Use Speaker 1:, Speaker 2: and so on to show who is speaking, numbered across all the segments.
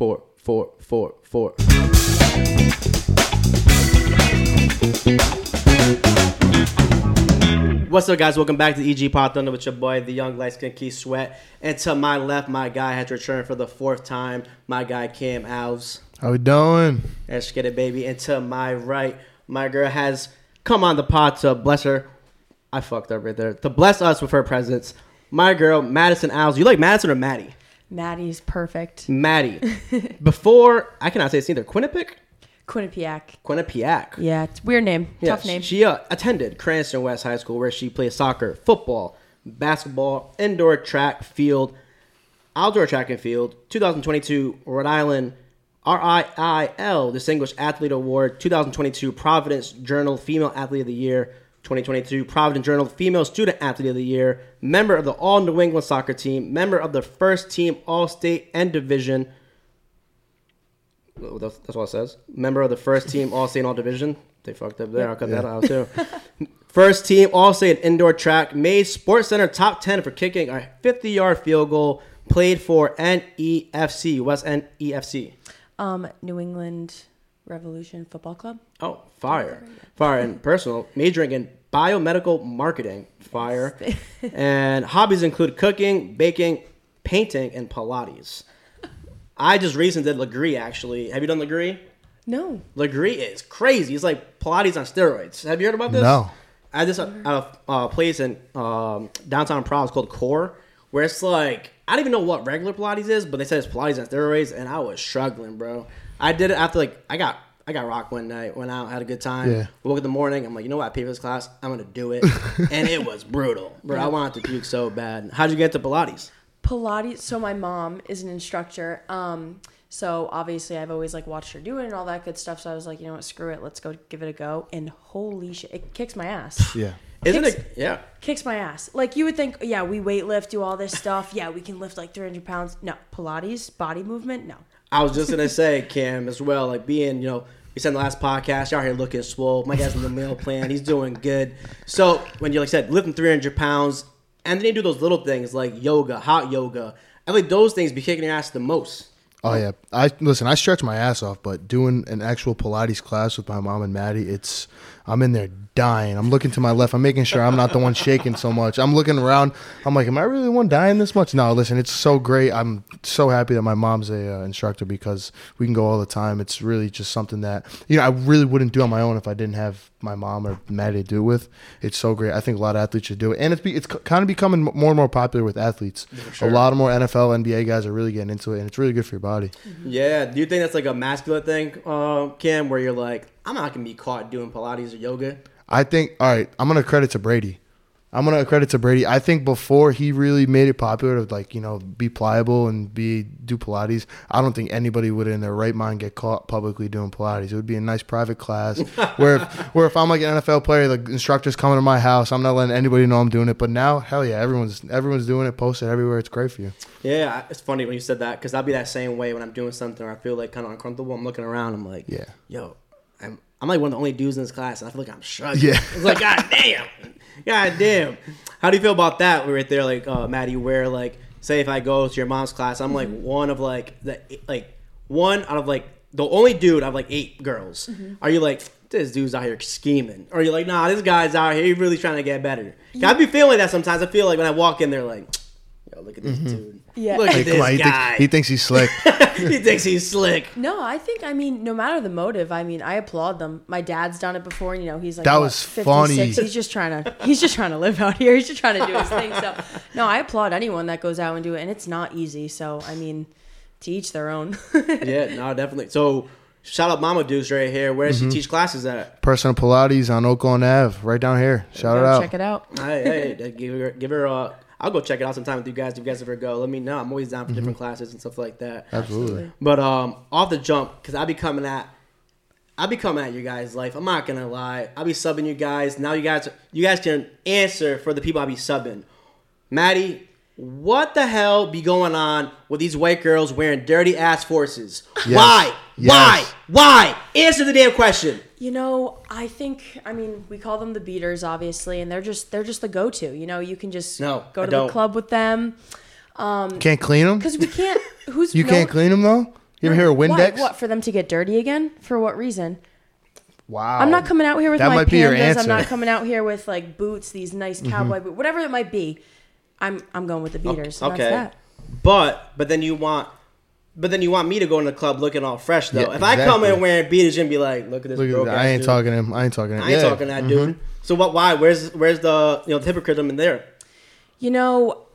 Speaker 1: four, four, four, four. What's up, guys? Welcome back to EG Pod Thunder with your boy, the young light skin Keith Sweat. And to my left, my guy has returned for the fourth time. My guy Cam Alves.
Speaker 2: How we doing?
Speaker 1: Let's get it, baby. And to my right, my girl has come on the pod to bless her. I fucked up right there. To bless us with her presence. My girl, Madison Alves. You like Madison or Maddie?
Speaker 3: Maddie's perfect.
Speaker 1: Maddie. Before, I cannot say it's either Quinnipiac?
Speaker 3: Quinnipiac.
Speaker 1: Quinnipiac.
Speaker 3: Yeah, it's a weird name.
Speaker 1: Yeah,
Speaker 3: Tough name.
Speaker 1: She uh, attended Cranston West High School where she played soccer, football, basketball, indoor track, field, outdoor track and field. 2022 Rhode Island RIIL Distinguished Athlete Award. 2022 Providence Journal Female Athlete of the Year. 2022 Providence Journal Female Student Athlete of the Year. Member of the All New England Soccer Team. Member of the First Team All State and Division. That's, that's what it says. Member of the first team All State All Division. They fucked up there. I'll cut that out too. first team All State indoor track. Made Sports Center top ten for kicking a 50 yard field goal. Played for NEFC West End EFC.
Speaker 3: Um, New England Revolution Football Club.
Speaker 1: Oh, fire, fire, and personal majoring in biomedical marketing. Fire, and hobbies include cooking, baking, painting, and Pilates. I just recently did Lagree. Actually, have you done Lagree?
Speaker 3: No.
Speaker 1: Lagree is crazy. It's like Pilates on steroids. Have you heard about this?
Speaker 2: No.
Speaker 1: I just at a uh, place in um, downtown Providence called Core, where it's like I don't even know what regular Pilates is, but they said it's Pilates on steroids, and I was struggling, bro. I did it after like I got I got rocked one night, went out, had a good time.
Speaker 2: Yeah.
Speaker 1: Woke up in the morning, I'm like, you know what? I paid for this class. I'm gonna do it, and it was brutal, bro. I wanted to puke so bad. How'd you get to Pilates?
Speaker 3: Pilates. So my mom is an instructor. Um, so obviously I've always like watched her do it and all that good stuff. So I was like, you know what, screw it, let's go give it a go. And holy shit, it kicks my ass.
Speaker 2: Yeah.
Speaker 1: Isn't it? Yeah.
Speaker 3: kicks my ass. Like you would think, yeah, we weight lift, do all this stuff. Yeah, we can lift like 300 pounds. No, Pilates, body movement. No.
Speaker 1: I was just gonna say, Cam, as well, like being, you know, we said in the last podcast, y'all here looking swole. My guy's in the meal plan, he's doing good. So when you like said, lifting three hundred pounds, and then you do those little things like yoga, hot yoga, I think those things be kicking your ass the most.
Speaker 2: Oh yeah. I listen. I stretch my ass off, but doing an actual Pilates class with my mom and Maddie, it's I'm in there dying. I'm looking to my left. I'm making sure I'm not the one shaking so much. I'm looking around. I'm like, am I really the one dying this much? No, listen. It's so great. I'm so happy that my mom's a uh, instructor because we can go all the time. It's really just something that you know I really wouldn't do on my own if I didn't have my mom or Maddie to do it with. It's so great. I think a lot of athletes should do it, and it's be, it's kind of becoming more and more popular with athletes.
Speaker 1: sure.
Speaker 2: A lot of more NFL, NBA guys are really getting into it, and it's really good for your body.
Speaker 1: Yeah. Do you think that's like a masculine thing, uh, Cam, where you're like, I'm not gonna be caught doing Pilates or yoga?
Speaker 2: I think all right, I'm gonna credit to Brady. I'm gonna credit to Brady. I think before he really made it popular to like, you know, be pliable and be do Pilates, I don't think anybody would in their right mind get caught publicly doing Pilates. It would be a nice private class where if where if I'm like an NFL player, the instructor's coming to my house, I'm not letting anybody know I'm doing it. But now, hell yeah, everyone's everyone's doing it, posted everywhere. It's great for you.
Speaker 1: Yeah, it's funny when you said that because I'll be that same way when I'm doing something or I feel like kind of uncomfortable. I'm looking around. I'm like,
Speaker 2: Yeah.
Speaker 1: yo, I'm, I'm like one of the only dudes in this class, and I feel like I'm struggling.
Speaker 2: Yeah.
Speaker 1: it's like, god damn, god damn. How do you feel about that? We're right there, like uh, Maddie, where like, say if I go to your mom's class, I'm like mm-hmm. one of like the like one out of like the only dude out of like eight girls. Mm-hmm. Are you like? This dude's out here scheming, or you're like, nah, this guy's out here. He's really trying to get better. Mm-hmm. I be feeling that sometimes. I feel like when I walk in there, like, yo, look at this dude.
Speaker 3: Yeah.
Speaker 1: look at
Speaker 2: Come on,
Speaker 1: this
Speaker 2: he,
Speaker 1: guy.
Speaker 2: thinks, he thinks he's slick.
Speaker 1: he thinks he's slick.
Speaker 3: No, I think I mean no matter the motive, I mean I applaud them. My dad's done it before, and you know he's like
Speaker 2: That
Speaker 3: what,
Speaker 2: was
Speaker 3: 56?
Speaker 2: funny.
Speaker 3: He's just trying to he's just trying to live out here. He's just trying to do his thing. So no, I applaud anyone that goes out and do it, and it's not easy. So I mean, to each their own.
Speaker 1: Yeah, no, definitely. So shout out Mama Deuce right here. Where does
Speaker 2: Mm-hmm.
Speaker 1: she teach classes at?
Speaker 2: Personal Pilates on Oakland Ave, right down here. Shout it out.
Speaker 3: Check it out.
Speaker 1: Hey, hey, give her, give her. Uh, I'll go check it out sometime with you guys. If you guys ever go, let me know. I'm always down for
Speaker 2: Mm-hmm.
Speaker 1: different classes and stuff like that.
Speaker 2: Absolutely.
Speaker 1: But um, off the jump, because I be coming at, I be coming at you guys' life. I'm not gonna lie. I be subbing you guys. Now you guys, you guys can answer for the people I be subbing. Maddie, what the hell be going on with these white girls wearing dirty ass forces?
Speaker 2: Yes.
Speaker 1: Why?
Speaker 2: Yes.
Speaker 1: Why? Why? Answer the damn question.
Speaker 3: You know, I think I mean we call them the beaters, obviously, and they're just they're just the go to. You know, you can just
Speaker 1: No,
Speaker 3: go to the club with them
Speaker 2: Can't clean them?
Speaker 3: because we can't. Who's
Speaker 2: You
Speaker 3: no-
Speaker 2: can't clean them though? You ever hear of
Speaker 3: Why?
Speaker 2: Windex?
Speaker 3: What for them to get dirty again? For what reason?
Speaker 2: Wow.
Speaker 3: I'm not coming out here with
Speaker 2: That
Speaker 3: my
Speaker 2: might be your
Speaker 3: pandas. I'm.
Speaker 2: Mm-hmm.
Speaker 3: not coming out here with like boots, these nice cowboy boots, whatever it might be. I'm I'm going with the beaters. and
Speaker 1: Okay.
Speaker 3: That's that.
Speaker 1: But but then you want but then you want me to go in the club looking all fresh though.
Speaker 2: Yeah,
Speaker 1: if I come in wearing beaters, you're gonna be like, look at this.
Speaker 2: Look at
Speaker 1: broke
Speaker 2: that. I ain't
Speaker 1: dude.
Speaker 2: talking to him. I ain't talking to him.
Speaker 1: I ain't
Speaker 2: Yeah.
Speaker 1: talking to that dude. Mm-hmm. So what? Why? Where's where's the you know the hypocritism in there?
Speaker 3: You know,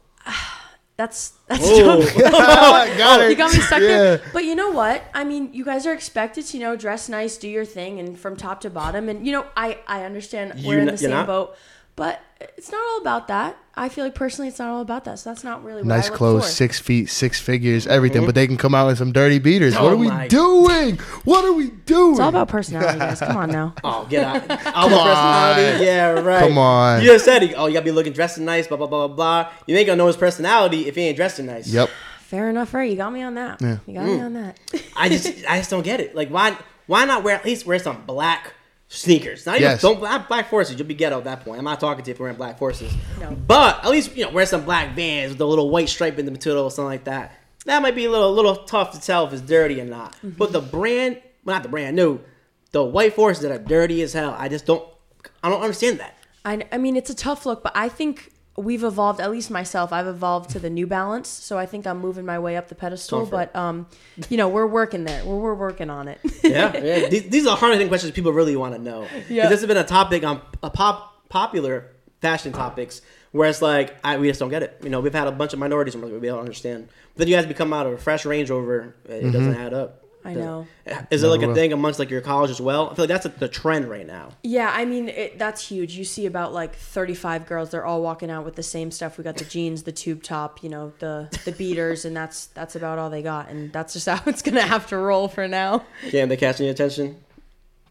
Speaker 3: that's that's
Speaker 1: Oh,
Speaker 2: got her.
Speaker 3: you got me stuck
Speaker 2: Yeah.
Speaker 3: there. But you know what? I mean, you guys are expected to, you know, dress nice, do your thing, and from top to bottom. And you know, I I understand we're
Speaker 1: You
Speaker 3: in the same
Speaker 1: not?
Speaker 3: boat, but it's not all about that. I feel like personally, it's not all about that. So that's not really what
Speaker 2: Nice
Speaker 3: I look
Speaker 2: clothes,
Speaker 3: for.
Speaker 2: six feet, six figures, everything. Mm-hmm. But they can come out in some dirty beaters. what
Speaker 1: Oh
Speaker 2: are we doing? What are we doing?
Speaker 3: It's all about personality, guys. Come on now.
Speaker 1: oh, get out! All the personality. Yeah, right.
Speaker 2: Come on.
Speaker 1: You just said, he- oh, you gotta be looking dressed nice. Blah blah blah blah blah. You ain't gonna know his personality if he ain't dressing nice.
Speaker 2: Yep.
Speaker 3: Fair enough, right? You got me on that.
Speaker 2: Yeah.
Speaker 3: You got me mm. on that.
Speaker 1: I just I just don't get it. Like why why not wear at least wear some black sneakers? Not even
Speaker 2: Yes.
Speaker 1: don't black black forces. You'll be ghetto at that point. I'm not talking to you if you're wearing black forces.
Speaker 3: No.
Speaker 1: But at least you know wear some black Vans with a little white stripe in the middle or something like that. That might be a little little tough to tell if it's dirty or not.
Speaker 3: Mm-hmm.
Speaker 1: But the brand, well, not the brand, no, the white forces that are dirty as hell. I just don't I don't understand that.
Speaker 3: I, I mean, it's a tough look, but I think we've evolved. At least myself, I've evolved to the New Balance, so I think I'm moving my way up the pedestal. But um, you know, we're working there. We're, we're working on it.
Speaker 1: yeah, yeah. These, these are hard hitting questions people really want to know.
Speaker 3: Yeah.
Speaker 1: this has been a topic on a pop popular fashion topics where it's like I, we just don't get it. You know, we've had a bunch of minorities and we're like, we don't understand. But then you guys become out of a fresh Range Rover, it doesn't add up.
Speaker 3: I know.
Speaker 1: Is it like a
Speaker 2: will.
Speaker 1: thing amongst like your college as well? I feel like that's the trend right now.
Speaker 3: Yeah, I mean it, that's huge. You see about like 35 girls. They're all walking out with the same stuff. We got the jeans, the tube top, you know, the the beaters, and that's that's about all they got. And that's just how it's gonna have to roll for now.
Speaker 1: Cam, they catching your attention?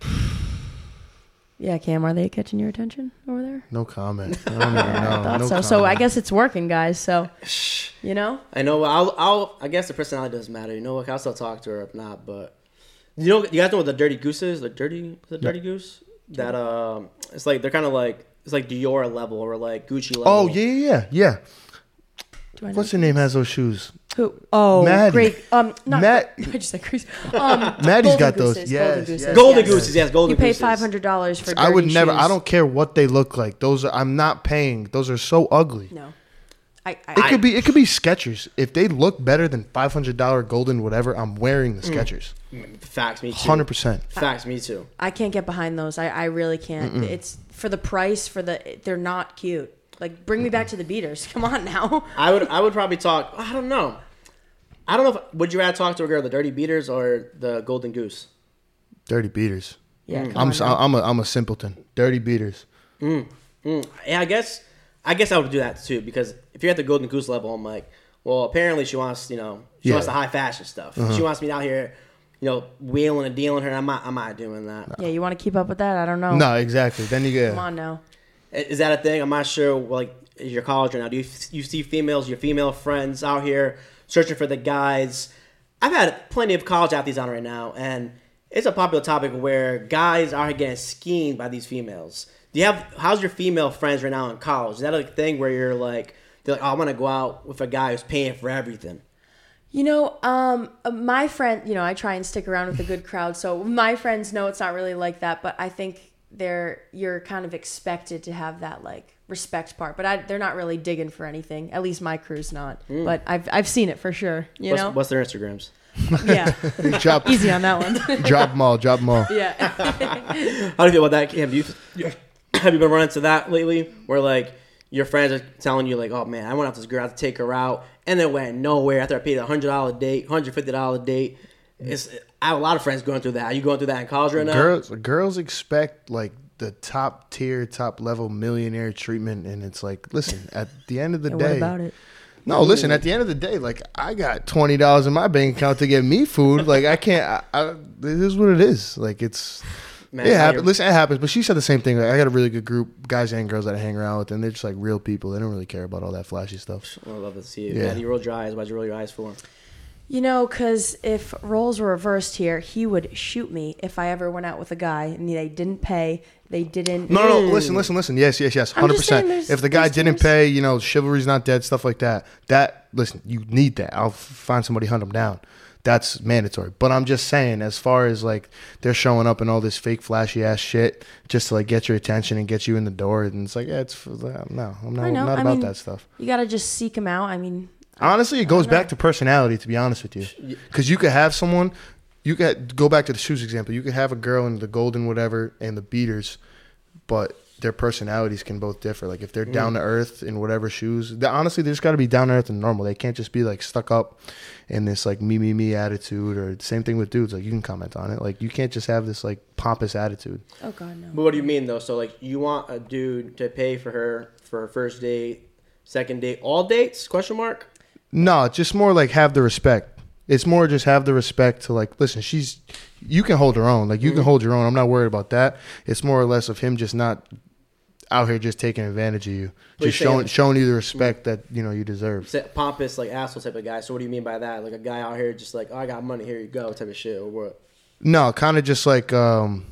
Speaker 3: Yeah, Cam, are they catching your attention over there?
Speaker 2: No comment. I don't even know.
Speaker 3: Thought
Speaker 2: no
Speaker 3: so. So I guess it's working, guys. So you know,
Speaker 1: I know. I'll, I'll. I guess the personality doesn't matter. You know what? I'll still talk to her if not. But you know, you guys know what the dirty goose is? The dirty, the dirty goose. That um, it's like they're kind of like it's like Dior level or like Gucci level.
Speaker 2: Oh yeah, yeah, yeah, yeah.
Speaker 3: do I know
Speaker 2: What's her name? Has those shoes?
Speaker 3: Who? Oh,
Speaker 2: Maddie.
Speaker 3: great. Um, not.
Speaker 2: Matt-
Speaker 3: I just said Grease. Um,
Speaker 2: Maddie's
Speaker 3: Golden
Speaker 2: got those.
Speaker 3: Gooses,
Speaker 2: Yes,
Speaker 3: Golden
Speaker 2: yes.
Speaker 3: Gooses.
Speaker 1: Golden
Speaker 3: yes.
Speaker 1: gooses, yes, golden
Speaker 3: You pay
Speaker 1: gooses.
Speaker 3: five hundred dollars for.
Speaker 2: I would
Speaker 3: dirty
Speaker 2: never. I
Speaker 3: shoes.
Speaker 2: don't care what they look like. Those are. I'm not paying. Those are so ugly.
Speaker 3: No, I.
Speaker 2: It
Speaker 3: I,
Speaker 2: could be. It could be Skechers. If they look better than five hundred dollar golden whatever, I'm wearing the Skechers.
Speaker 1: Facts, me too.
Speaker 2: Hundred percent.
Speaker 1: Facts, me too.
Speaker 3: I can't get behind those. I, I really can't. It's for the price. For the they're not cute. Like bring me back to the beaters. Come on now.
Speaker 1: I would. I would probably talk. I don't know. I don't know. if Would you rather talk to a girl, the dirty beaters or the golden goose?
Speaker 2: Dirty beaters.
Speaker 3: Yeah, mm. come
Speaker 2: I'm.
Speaker 3: on.
Speaker 2: I'm a. I'm a simpleton. Dirty beaters. Mm, mm.
Speaker 1: Yeah, I guess. I guess I would do that too because if you're at the golden goose level, I'm like, well, apparently she wants, you know, she
Speaker 2: Yeah.
Speaker 1: wants the high fashion stuff. Uh-huh. She wants me out here, you know, wheeling and dealing her. I'm not. I'm not doing that.
Speaker 3: Yeah, you want to keep up with that? I don't know.
Speaker 2: No, exactly. Then you get.
Speaker 3: Come on now.
Speaker 1: Is that a thing? I'm not sure. Like, is your college right now? Do you you see females, your female friends out here searching for the guys? I've had plenty of college athletes on right now, and it's a popular topic where guys are getting schemed by these females. Do you have? How's your female friends right now in college? Is that a thing where you're like, they're like, oh, I want to go out with a guy who's paying for everything?
Speaker 3: You know, um, uh, my friend. You know, I try and stick around with a good crowd, so my friends know it's not really like that. But I think they're you're kind of expected to have that like respect part. But I, they're not really digging for anything. At least my crew's not. Hmm. But I've I've seen it for sure. You
Speaker 1: What's,
Speaker 3: know.
Speaker 1: what's their Instagrams?
Speaker 3: yeah.
Speaker 2: drop.
Speaker 3: Easy on that one.
Speaker 2: drop them all. Drop them all.
Speaker 3: yeah.
Speaker 1: How do you feel about that? Have you have you been running into that lately? Where like your friends are telling you like, oh man, I went out with this girl, I had to take her out, and then went nowhere after I paid a hundred dollar date, hundred fifty dollar date. It's I have a lot of friends going through that. Are you going through that in college right now?
Speaker 2: Girls. Girls expect like the top tier, top level millionaire treatment, and it's like, listen. At the end of the day,
Speaker 3: what about it?
Speaker 2: No, listen. At the end of the day, like I got twenty dollars in my bank account to get me food. Like I can't. I, I, this is what it is. Like it's.
Speaker 1: Man,
Speaker 2: it
Speaker 1: now
Speaker 2: happens. Listen, it happens. But she said the same thing. Like, I got a really good group, guys and girls that I hang around with, and they're just like real people. They don't really care about all that flashy stuff.
Speaker 1: I love to see it.
Speaker 2: Yeah.
Speaker 1: Yeah. you roll your eyes. Why'd you roll your eyes for?
Speaker 3: You know, because if roles were reversed here, he would shoot me if I ever went out with a guy and they didn't pay. They didn't.
Speaker 2: No, no, no. Listen, listen, listen. Yes, yes, yes.
Speaker 3: I'm
Speaker 2: Hundred
Speaker 3: just saying
Speaker 2: percent.
Speaker 3: there's-
Speaker 2: If the guy
Speaker 3: there's
Speaker 2: didn't
Speaker 3: tiers.
Speaker 2: pay, you know, chivalry's not dead. Stuff like that. That listen, you need that. I'll f- find somebody hunt them down. that's mandatory. But I'm just saying, as far as like they're showing up in all this fake flashy ass shit just to like get your attention and get you in the door, and it's like, yeah, it's no, I'm not,
Speaker 3: I know,
Speaker 2: not
Speaker 3: I
Speaker 2: about
Speaker 3: mean-
Speaker 2: that stuff.
Speaker 3: You gotta just seek them out. I mean,
Speaker 2: Honestly, it goes back to personality. To be honest with you, because you could have someone, you could go back to the shoes example. You could have a girl in the golden whatever and the beaters, but their personalities can both differ. Like if they're down mm. to earth in whatever shoes, they, honestly, they just got to be down to earth and normal. They can't just be like stuck up in this like me me me attitude. Or same thing with dudes. Like you can comment on it. Like you can't just have this like pompous attitude.
Speaker 3: oh god no.
Speaker 1: But what do you mean though? So like you want a dude to pay for her for her first date, second date, all dates? Question mark.
Speaker 2: No, just more like have the respect. It's more just have the respect to like listen. She's you can hold her own. Like you can hold your own. I'm not worried about that. It's more or less of him just not out here just taking advantage of you,
Speaker 1: What
Speaker 2: just showing showing you the respect that you know you deserve.
Speaker 1: Pompous, like asshole type of guy. So what do you mean by that? Like a guy out here just like, oh, I got money, here you go, type of shit, or what?
Speaker 2: No, kind of just like um,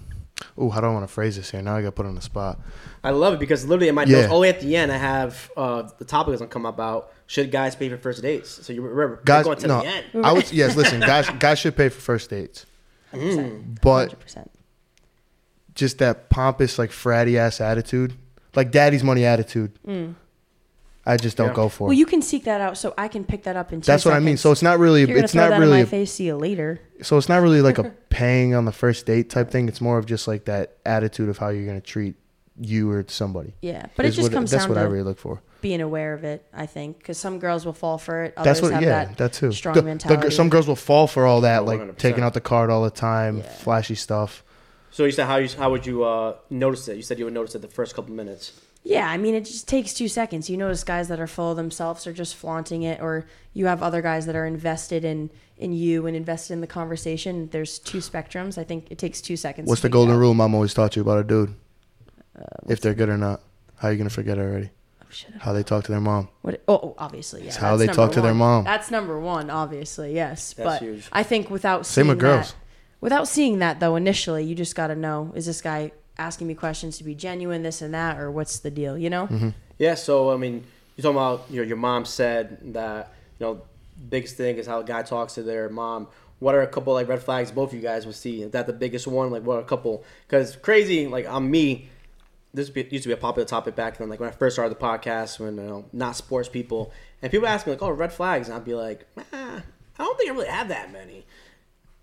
Speaker 2: oh, how do I want to phrase this here? Now I got put on the spot.
Speaker 1: I love it because literally in my
Speaker 2: Yeah.
Speaker 1: notes, all the way at the end, I have uh, the topic is gonna come up about should guys pay for first dates. So you remember,
Speaker 2: Guys,
Speaker 1: going to
Speaker 2: no,
Speaker 1: the end.
Speaker 2: I would yes. Listen, guys, guys should pay for first dates,
Speaker 1: Mm.
Speaker 2: but
Speaker 3: 100%.
Speaker 2: just that pompous like fratty ass attitude, like daddy's money attitude. I just don't
Speaker 1: Yeah.
Speaker 2: go for.
Speaker 3: Well, you can seek that out, so I can pick that up in. Two
Speaker 2: That's what I mean. So it's not really.
Speaker 3: You're gonna
Speaker 2: It's
Speaker 3: throw
Speaker 2: not
Speaker 3: that
Speaker 2: really.
Speaker 3: in my face. See you later.
Speaker 2: So it's not really like a paying on the first date type thing. It's more of just like that attitude of how you're gonna treat you or somebody.
Speaker 3: Yeah, but it just
Speaker 2: what-
Speaker 3: comes
Speaker 2: That's
Speaker 3: down
Speaker 2: what
Speaker 3: to
Speaker 2: I really look for.
Speaker 3: being aware of it. I think because some girls will fall for it.
Speaker 2: That's what.
Speaker 3: have
Speaker 2: Yeah,
Speaker 3: that
Speaker 2: that too.
Speaker 3: strong
Speaker 2: The- the
Speaker 3: mentality.
Speaker 2: some girls will fall for all that, like
Speaker 1: 100%.
Speaker 2: taking out the card all the time,
Speaker 3: Yeah.
Speaker 2: flashy stuff.
Speaker 1: So you said how you how would you uh, notice it? You said you would notice it the first couple minutes.
Speaker 3: Yeah, I mean, it just takes two seconds. You notice guys that are full of themselves are just flaunting it, or you have other guys that are invested in in you and invested in the conversation. There's two spectrums. I think it takes two seconds.
Speaker 2: What's
Speaker 3: to
Speaker 2: the golden
Speaker 3: out.
Speaker 2: rule mom always taught you about a dude?
Speaker 3: Uh,
Speaker 2: if they're good or not. How are you gonna forget already?
Speaker 3: Oh, shit.
Speaker 2: How they talk to their mom.
Speaker 3: What? Oh, obviously, yeah.
Speaker 2: It's how
Speaker 3: that's
Speaker 2: they
Speaker 3: number
Speaker 2: talk to their mom.
Speaker 3: That's number one, obviously, yes.
Speaker 1: That's
Speaker 3: but
Speaker 1: huge.
Speaker 3: I think without
Speaker 2: Same
Speaker 3: seeing
Speaker 2: with girls.
Speaker 3: without seeing that though, initially, you just got to know: is this guy asking me questions to be genuine, this and that, or what's the deal? You know?
Speaker 2: Mm-hmm.
Speaker 1: Yeah. So I mean, you're talking about you know your mom said that you know biggest thing is how a guy talks to their mom. What are a couple like red flags both of you guys would see? Is that the biggest one? Like what are a couple? Because crazy like I'm me. This used to be a popular topic back then. Like when I first started the podcast, when you know not sports people, and people ask me like, "Oh, red flags," and I'd be like, ah, "I don't think I really have that many."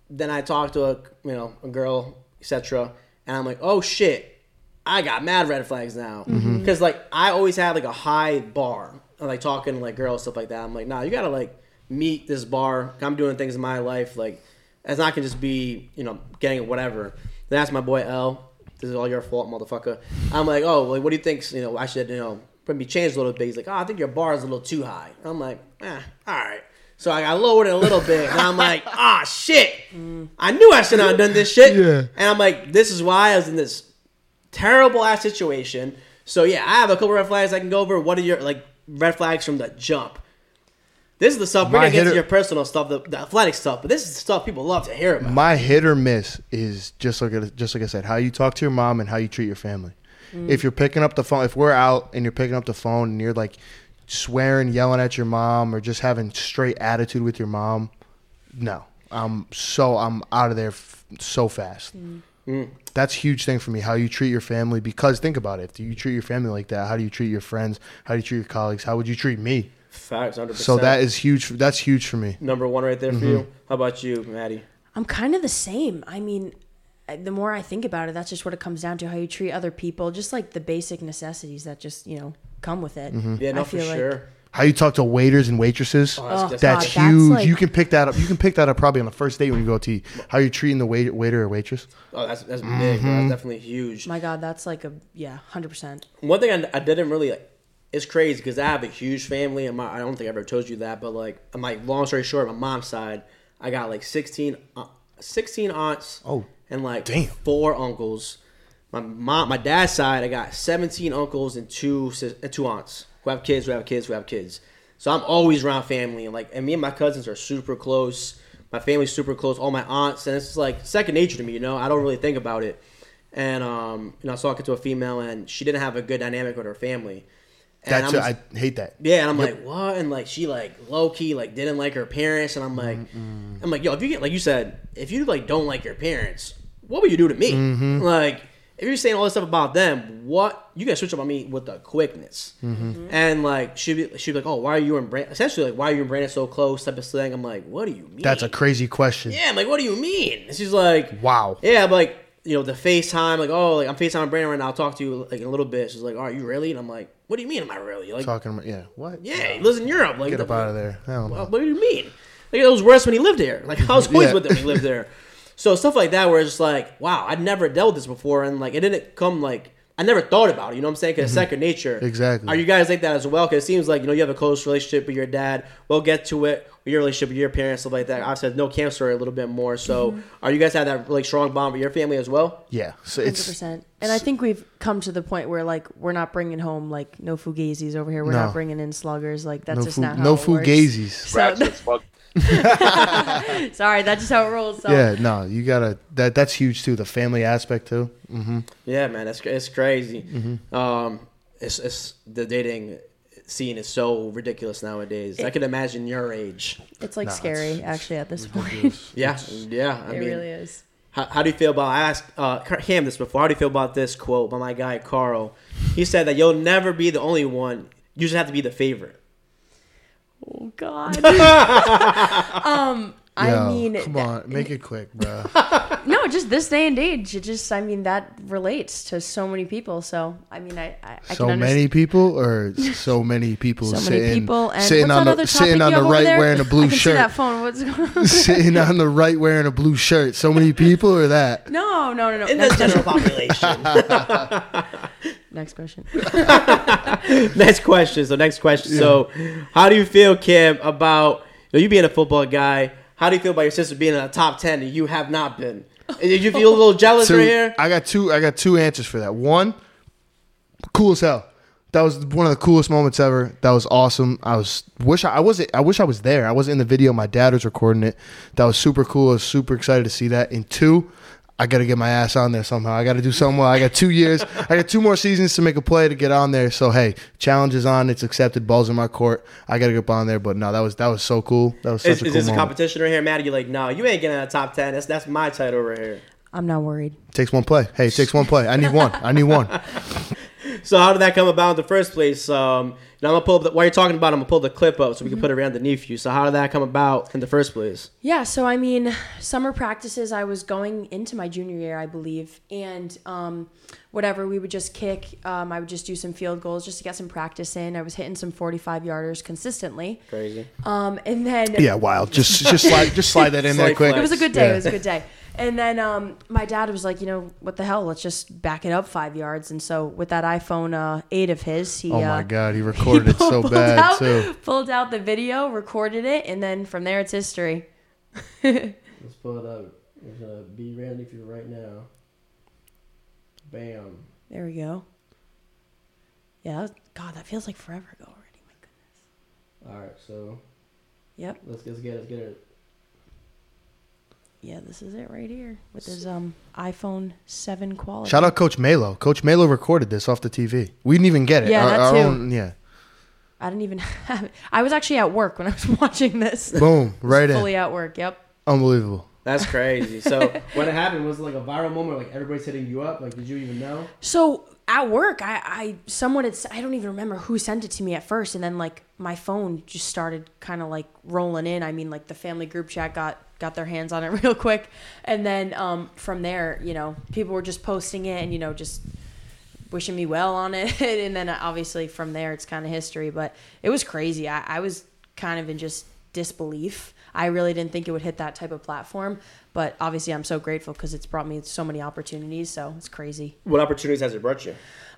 Speaker 1: then I talk to a you know a girl, etc. And I'm like, oh shit, I got mad red flags now because like I always had like a high bar, like talking to like girls stuff like that. I'm like, nah, you gotta like meet this bar. I'm doing things in my life like it's not gonna just be you know getting whatever. Then that's my boy L. This is all your fault, motherfucker. I'm like, oh, like, what do you think? You know, I should you know maybe change a little bit. He's like, oh, I think your bar is a little too high. I'm like, eh, all right. So I got lowered it a little bit, and I'm like, ah, shit. I knew I should not have done this shit.
Speaker 2: Yeah.
Speaker 1: And I'm like, this is why I was in this terrible ass situation. So yeah, I have a couple red flags I can go over. What are your like red flags from the jump? This is the stuff we're
Speaker 2: My
Speaker 1: gonna get to
Speaker 2: hitter-
Speaker 1: your personal stuff, the, the athletic stuff, but this is the stuff people love to hear about.
Speaker 2: My hit or miss is just like just like I said, how you talk to your mom and how you treat your family. If you're picking up the phone, if we're out and you're picking up the phone and you're like swearing, yelling at your mom, or just having straight attitude with your mom, no, I'm so I'm out of there f- so fast. Mm. Mm. That's a huge thing for me. How you treat your family, because think about it. Do you treat your family like that, how do you treat your friends? How do you treat your colleagues? How would you treat me?
Speaker 1: Facts, hundred percent.
Speaker 2: So that is huge. That's huge for me.
Speaker 1: number one right there for mm-hmm. you. How about you, Maddie?
Speaker 3: I'm kind of the same. I mean, uh, the more I think about it, that's just what it comes down to: how you treat other people, just like the basic necessities that just you know come with it.
Speaker 1: Yeah, no,
Speaker 3: I
Speaker 1: for
Speaker 3: feel like-
Speaker 1: sure.
Speaker 2: How you talk to waiters and waitresses.
Speaker 1: Oh,
Speaker 3: Oh,
Speaker 1: that's-
Speaker 2: That's
Speaker 3: God,
Speaker 2: huge.
Speaker 3: like-
Speaker 2: you can pick that up. You can pick that up probably on the first date when you go to eat. How you treating the wait, waiter or waitress?
Speaker 1: Oh, that's that's big. Bro. That's definitely huge.
Speaker 3: My God, that's like a yeah, hundred percent.
Speaker 1: One thing I, I didn't really like, it's crazy because I have a huge family, and my, I don't think I ever told you that, but like, I'm like, long story short, my mom's side, I got like 16, uh, 16 aunts,
Speaker 2: Oh,
Speaker 1: and like
Speaker 2: damn.
Speaker 1: four uncles. My mom, my dad's side, I got 17 uncles and two and two aunts who have kids, who have kids, who have kids. So I'm always around family, and like, and me and my cousins are super close. My family's super close. All my aunts, and it's like second nature to me. You know, I don't really think about it. And um, you know, I was talking to a female, and she didn't have a good dynamic with her family. And
Speaker 2: That's
Speaker 1: I'm
Speaker 2: I hate that.
Speaker 1: Yeah, and I'm
Speaker 2: Yep.
Speaker 1: like, what? And like she like low key like didn't like her parents, and I'm like, I'm like, yo, if you get like you said, if you like don't like your parents, what would you do to me?
Speaker 2: Mm-hmm.
Speaker 1: Like, if you're saying all this stuff about them, what you guys switch up on me with the quickness,
Speaker 2: Mm-hmm.
Speaker 1: and like she'd be she'd be like, oh, why are you and Brandon? Essentially, like, why are you and Brandon so close? Type of thing. I'm like, what do you mean?
Speaker 2: That's a crazy question.
Speaker 1: yeah. I'm like, what do you mean? And she's like,
Speaker 2: Wow.
Speaker 1: yeah, I'm like, you know, the FaceTime, like, oh, like I'm FaceTime Brandon right now. I'll talk to you like in a little bit. She's like, are you really? And I'm like, what do you mean? Am I really? Like,
Speaker 2: Talking about yeah. What?
Speaker 1: yeah, he lives in Europe. Like,
Speaker 2: Get up
Speaker 1: the-
Speaker 2: out of there.
Speaker 1: Well, what do you mean? Like it was worse when he lived here. Like I was always
Speaker 2: Yeah.
Speaker 1: with him when he lived there. So stuff like that, where it's just like, wow, I'd never dealt with this before, and like it didn't come like I never thought about it. You know what I'm saying? Because it's second nature.
Speaker 2: Mm-hmm. Exactly.
Speaker 1: Are you guys like that as well? Because it seems like you know you have a close relationship with your dad. We'll get to it with your relationship with your parents, stuff like that. I've said no camp story a little bit more. So
Speaker 3: Mm-hmm.
Speaker 1: are you guys have that like strong bond with your family as well?
Speaker 2: Yeah. So
Speaker 3: Hundred
Speaker 2: it's
Speaker 3: percent. And I think we've come to the point where like we're not bringing home like no fugazis over here. We're
Speaker 2: No.
Speaker 3: not bringing in sluggers. Like that's
Speaker 2: no
Speaker 3: just
Speaker 2: fu-
Speaker 3: not how
Speaker 2: no
Speaker 3: it works.
Speaker 2: fugazis.
Speaker 3: So,
Speaker 4: Rats and slug-
Speaker 3: sorry, that's just how it rolls. So.
Speaker 2: Yeah, no, you gotta. That that's huge too. The family aspect too. Mm-hmm.
Speaker 1: Yeah, man, that's it's crazy.
Speaker 2: Mm-hmm.
Speaker 1: Um, it's, it's the dating scene is so ridiculous nowadays. I can imagine your age.
Speaker 3: It's like
Speaker 2: Nah,
Speaker 3: scary
Speaker 2: it's-
Speaker 3: actually at this point.
Speaker 1: Yeah, yeah. I
Speaker 3: it
Speaker 1: mean,
Speaker 3: really is.
Speaker 1: how, how do you feel about? I asked uh, Cam this before. How do you feel about this quote by my guy Carl? He said that you'll never be the only one. You just have to be the favorite.
Speaker 3: Oh God. um, I mean,
Speaker 2: come on, make it quick, bro.
Speaker 3: no, just this day and age. It just, I mean, that relates to so many people. So, I mean, I, I, I
Speaker 2: so
Speaker 3: can
Speaker 2: many people, or so many people
Speaker 3: So
Speaker 2: sitting,
Speaker 3: many people, and
Speaker 2: sitting on the sitting on the right
Speaker 3: there?
Speaker 2: wearing a blue
Speaker 3: I can see that phone. What's going on?
Speaker 2: sitting on the right wearing a blue shirt. So many people, or that?
Speaker 3: No, no, no, no.
Speaker 1: In the general population.
Speaker 3: Next question.
Speaker 1: next question. So next question. So, how do you feel, Cam, about you, know, you being a football guy? How do you feel about your sister being in the top ten and you have not been? Did you feel a little jealous
Speaker 2: So
Speaker 1: right here?
Speaker 2: I got two. I got two answers for that. One, cool as hell. That was one of the coolest moments ever. That was awesome. I was wish I, I was I wish I was there. I wasn't in the video. My dad was recording it. That was super cool. I was super excited to see that. And two, I got to get my ass on there somehow. I got to do something well. I got two years. I got two more seasons to make a play to get on there. So hey, challenge is on. It's accepted. Balls in my court. I got to get on there. But no, that was that was so cool. That was such
Speaker 1: Is,
Speaker 2: a
Speaker 1: is
Speaker 2: cool
Speaker 1: this a competition right here, Maddie? You're like, no, you ain't getting in the top ten. That's that's my title right here.
Speaker 3: I'm not worried.
Speaker 2: takes one play. Hey, it takes one play. I need one. I need one.
Speaker 1: So how did that come about in the first place? Um, know, I'm gonna pull up the, while you're talking about, it, I'm gonna pull the clip up so we can put it underneath you. So how did that come about in the first place?
Speaker 3: Yeah, so I mean, summer practices, I was going into my junior year, I believe, and um, whatever, we would just kick. Um, I would just do some field goals just to get some practice in. I was hitting some 45 yarders consistently.
Speaker 1: Crazy.
Speaker 3: Um, and then
Speaker 2: Yeah, wild. Just just slide just slide that in there
Speaker 1: Slight
Speaker 2: quick.
Speaker 3: it was a good day.
Speaker 2: Yeah.
Speaker 3: It was a good day. And then um, my dad was like, you know, what the hell? Let's just back it up five yards. And so with that iPhone uh, 8 of his, he
Speaker 2: Oh
Speaker 3: uh,
Speaker 2: my god, he recorded it so
Speaker 3: pulled
Speaker 2: bad
Speaker 3: out,
Speaker 2: too.
Speaker 3: Pulled out the video, recorded it, and then from there it's history.
Speaker 1: Let's pull it up. It's gonna be right underneath you right now. Bam.
Speaker 3: There we go. Yeah, that was- God, that feels like forever ago already. My goodness.
Speaker 1: All right, so
Speaker 3: Yep.
Speaker 1: let's, let's get it. Let's get it.
Speaker 3: Yeah, this is it right here with his um iPhone 7 quality.
Speaker 2: Shout out Coach Melo. Coach Melo recorded this off the TV. We didn't even get it.
Speaker 3: Yeah,
Speaker 2: our,
Speaker 3: that
Speaker 2: our
Speaker 3: too.
Speaker 2: own yeah.
Speaker 3: I didn't even have it. I was actually at work when I was watching this.
Speaker 2: Boom. Right
Speaker 3: Fully
Speaker 2: in.
Speaker 3: at work. Yep.
Speaker 2: Unbelievable.
Speaker 1: That's crazy. so when it happened, was it like a viral moment? Like everybody's hitting you up? Like did you even know?
Speaker 3: So at work, I, I someone had I don't even remember who sent it to me at first, and then like my phone just started kind of like rolling in. I mean, like the family group chat got got their hands on it real quick, and then um, from there, you know, people were just posting it and you know just wishing me well on it, and then obviously from there it's kind of history. But it was crazy. I, I was kind of in just disbelief. I really didn't think it would hit that type of platform, but obviously I'm so grateful because it's brought me so many opportunities. So it's crazy.
Speaker 1: What opportunities has it brought you?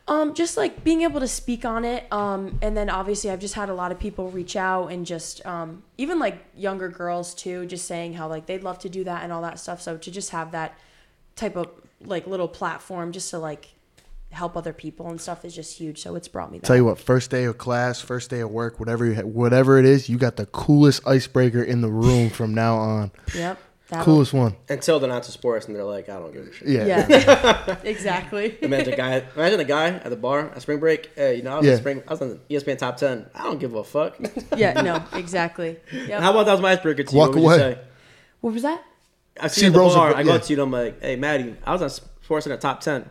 Speaker 3: Um, just like being able to speak on it. Um, and then obviously I've just had a lot of people reach out and just um, even like younger girls too, just saying how like they'd love to do that and all that stuff. So to just have that type of like little platform just to like help other people and stuff is just huge. So it's brought me that.
Speaker 2: Tell you what, first day of class, first day of work, whatever you ha- whatever it is, you got the coolest icebreaker in the room from now on.
Speaker 3: Yep. That'll-
Speaker 2: Coolest one.
Speaker 1: Until they're not to sports and they're like, I don't give a shit.
Speaker 2: Yeah.
Speaker 3: Yeah, exactly.
Speaker 1: Imagine a guy. Imagine a guy at the bar at spring break. Hey, you know, I was
Speaker 2: Yeah.
Speaker 1: in spring. I was on the ESPN top ten. I don't give a fuck.
Speaker 3: Yeah, no, exactly. Yep.
Speaker 1: How about that was my icebreaker to you?
Speaker 2: Walk
Speaker 1: what would you
Speaker 2: away.
Speaker 1: say?
Speaker 3: what was that?
Speaker 1: I see
Speaker 2: See
Speaker 1: you at the
Speaker 2: Rosa-
Speaker 1: bar. I go to you. and I'm like, hey, Maddie, I was on sports in the top ten.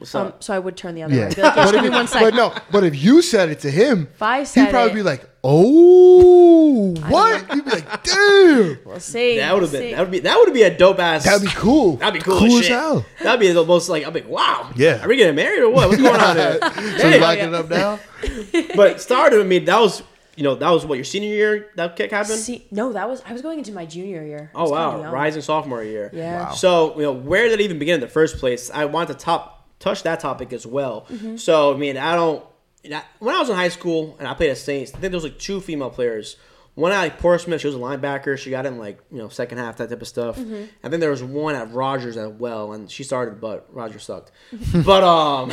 Speaker 1: What's
Speaker 3: Um,
Speaker 1: up?
Speaker 3: so I would turn the other
Speaker 2: Yeah.
Speaker 3: way. Be like, "Just
Speaker 2: but, if,
Speaker 3: one
Speaker 2: but no, but if you said it to him,
Speaker 3: If I said
Speaker 2: he'd probably
Speaker 3: it,
Speaker 2: be like, "Oh, what?" He'd be like, "Damn,
Speaker 3: we'll see.
Speaker 1: that would
Speaker 3: we'll
Speaker 1: have been.
Speaker 3: see.
Speaker 1: That would be. That would be a dope ass.
Speaker 2: that'd be cool.
Speaker 1: That'd be cool.
Speaker 2: Cool
Speaker 1: as,
Speaker 2: as hell."
Speaker 1: That'd be the most like. I'm like, wow.
Speaker 2: Yeah.
Speaker 1: Are we getting married or what? What's going on here?
Speaker 2: So
Speaker 1: Hey,
Speaker 2: you locking it up now?
Speaker 1: but started with me. That was. You know, that was what your senior year that kick happened.
Speaker 3: See, no, that was I was going into my junior year.
Speaker 1: Oh wow, rising sophomore year.
Speaker 3: Yeah. Wow.
Speaker 1: So you know, where did it even begin in the first place? I want to top touch that topic as well.
Speaker 3: Mm-hmm.
Speaker 1: So I mean, I don't. When I was in high school and I played at Saints, I think there was like two female players. One at like Portsmouth, she was a linebacker. She got in like you know second half that type of stuff.
Speaker 3: Mm-hmm.
Speaker 1: And then there was one at Rogers as well, and she started, but Rogers sucked. but um.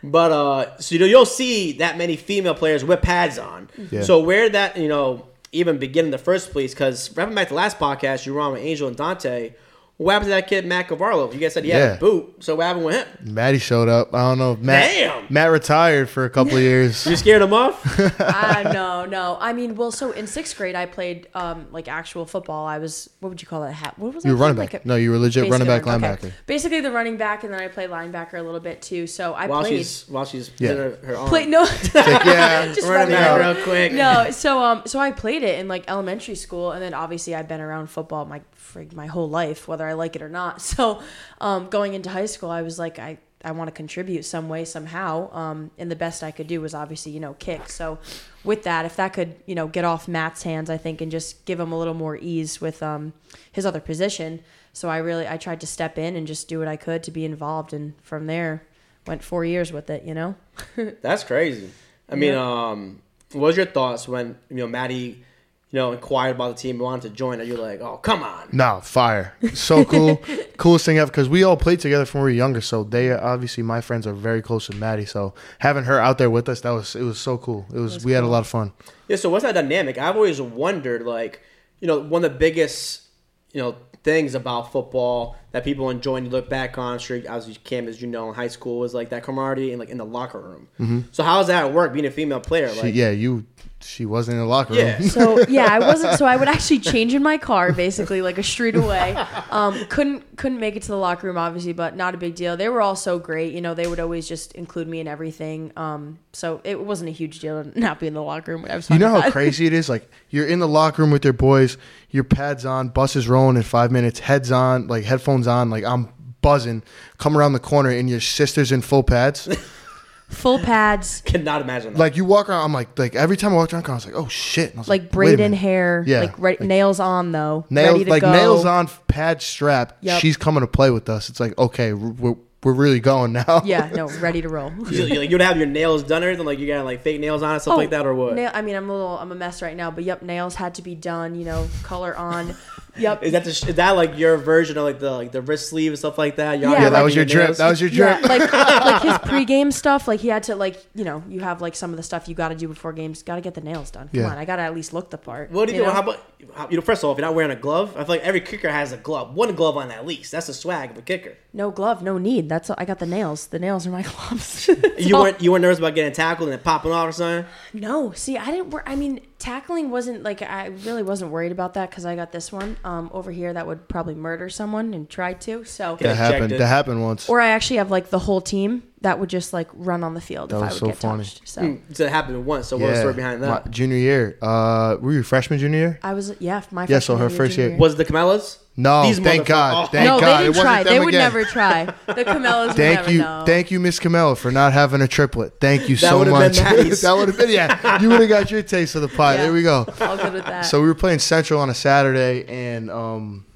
Speaker 1: But uh, so you know, you'll see that many female players with pads on.
Speaker 2: Yeah.
Speaker 1: So where that you know even begin in the first place? Because wrapping back to the last podcast, you were on with Angel and Dante. What happened to that kid Matt Cavarlo? You guys said he had
Speaker 2: Yeah.
Speaker 1: a boot. So what happened with him?
Speaker 2: Maddie showed up. I don't know. if Matt,
Speaker 1: Damn.
Speaker 2: Matt retired for a couple of years.
Speaker 1: You scared him off?
Speaker 3: uh, no, no. I mean, well, so in sixth grade, I played um, like actual football. I was what would you call it? Ha- what was
Speaker 2: You
Speaker 3: I
Speaker 2: were running
Speaker 3: Like
Speaker 2: back.
Speaker 3: a-
Speaker 2: No, you were legit running back
Speaker 3: Basically,
Speaker 2: linebacker.
Speaker 3: okay. Basically, the running back, and then I played linebacker a little bit too. So I
Speaker 1: while
Speaker 3: played.
Speaker 1: she's while she's
Speaker 2: Yeah.
Speaker 1: her, her arm.
Speaker 3: Play, no,
Speaker 2: Like, yeah,
Speaker 3: just
Speaker 1: running
Speaker 3: running
Speaker 1: back real quick.
Speaker 3: no, so um, so I played it in like elementary school, and then obviously I've been around football my frig, my whole life, whether I like it or not. So, um, going into high school, I was like, I I want to contribute some way somehow. Um, and the best I could do was obviously you know kick. So, with that, if that could you know get off Matt's hands, I think, and just give him a little more ease with um his other position. So I really I tried to step in and just do what I could to be involved, and from there went four years with it. You know.
Speaker 1: That's crazy. I mean,
Speaker 3: Yeah.
Speaker 1: um, what was your thoughts when you know Maddie, you know, inquired about the team and wanted to join? Are you like, oh come on?
Speaker 2: No, fire. So cool. Coolest thing ever because we all played together from when we were younger. So they obviously my friends are very close with Maddie. So having her out there with us, that was it was so cool. It was we had a lot of fun.
Speaker 1: Yeah, so what's that dynamic? I've always wondered, like, you know, one of the biggest, you know, things about football that people enjoy and you look back on, sure, as you Cam, as you know, in high school, was like that camaraderie and like in the locker room. So how does that work being a female player?
Speaker 2: She,
Speaker 1: Like,
Speaker 2: yeah, you she wasn't in the locker room.
Speaker 1: Yeah.
Speaker 3: So yeah, I wasn't. So I would actually change in my car, basically like a street away. Um, couldn't couldn't make it to the locker room, obviously, but not a big deal. They were all so great. You know, they would always just include me in everything. Um, so it wasn't a huge deal to not be in the locker room. I was
Speaker 2: You know
Speaker 3: with
Speaker 2: how crazy it is? Like you're in the locker room with your boys, your pads on, buses rolling in five minutes, heads on, like headphones on, like I'm buzzing. Come around the corner and your sister's in full pads.
Speaker 3: full pads,
Speaker 1: cannot imagine that.
Speaker 2: like you walk around, I'm like, like every time I walked around, I was like, oh shit. And I was
Speaker 3: like
Speaker 2: wait a
Speaker 3: braided
Speaker 2: minute.
Speaker 3: hair,
Speaker 2: Yeah,
Speaker 3: like, right,
Speaker 2: like-
Speaker 3: nails on though,
Speaker 2: nails,
Speaker 3: ready to
Speaker 2: like
Speaker 3: go.
Speaker 2: nails on, pad strap.
Speaker 3: Yep.
Speaker 2: She's coming to play with us. It's like okay, we're we're really going now.
Speaker 3: Yeah, no, ready to roll.
Speaker 1: you, you, like, you'd have your nails done or anything, like you got like fake nails on and stuff oh, like that, or what?
Speaker 3: Oh, Nail, I mean, I'm a little, I'm a mess right now, but yep, nails had to be done. You know, color on. Yep.
Speaker 1: Is that the, is that like your version of like the like the wrist sleeve and stuff like that? You're
Speaker 3: Yeah,
Speaker 2: Yeah, that was your drip. That was your
Speaker 3: Yeah,
Speaker 2: drip.
Speaker 3: like like his pregame stuff. Like he had to like you know you have like some of the stuff you got to do before games. Got to get the nails done. Come
Speaker 2: Yeah.
Speaker 3: on, I got to at least look the part.
Speaker 1: What do you, do?
Speaker 3: know?
Speaker 1: How about how, you know? First of all, if you're not wearing a glove, I feel like every kicker has a glove, one glove on at least. That's the swag of a kicker.
Speaker 3: no glove, no need. That's all, I got the nails. The nails are my gloves.
Speaker 1: You weren't you weren't nervous about getting tackled and it popping off or something.
Speaker 3: No, see, I didn't. Wor- I mean, tackling wasn't like I really wasn't worried about that because I got this one um, over here that would probably murder someone and try to. So,
Speaker 1: Yeah.
Speaker 2: that happened. That happened once.
Speaker 3: or I actually have like the whole team that would just like run on the field
Speaker 2: That
Speaker 3: if I
Speaker 2: was
Speaker 3: would
Speaker 2: so
Speaker 3: get
Speaker 2: funny.
Speaker 3: touched. So
Speaker 1: Hmm, So it happened once. So what was the story behind that?
Speaker 2: My junior year. Uh, were you freshman junior year?
Speaker 3: I was yeah my
Speaker 2: Yeah, so her
Speaker 3: year,
Speaker 2: first
Speaker 3: junior
Speaker 2: year-
Speaker 1: Was it the Camellas?
Speaker 2: No,
Speaker 1: These
Speaker 2: thank God.
Speaker 1: oh.
Speaker 2: Thank
Speaker 3: no,
Speaker 2: God.
Speaker 3: they didn't
Speaker 2: wasn't
Speaker 3: try. They would
Speaker 2: again.
Speaker 3: never try. The Camellas would
Speaker 2: Thank
Speaker 3: never
Speaker 2: you,
Speaker 3: know.
Speaker 2: thank you, Miss Camilla, for not having a triplet. Thank you
Speaker 1: That
Speaker 2: so
Speaker 1: would've been
Speaker 2: much.
Speaker 1: nice.
Speaker 2: that would have been yeah. You would have got your taste of the pie.
Speaker 3: Yeah.
Speaker 2: There we go.
Speaker 3: All good with that.
Speaker 2: So we were playing Central on a Saturday, and um,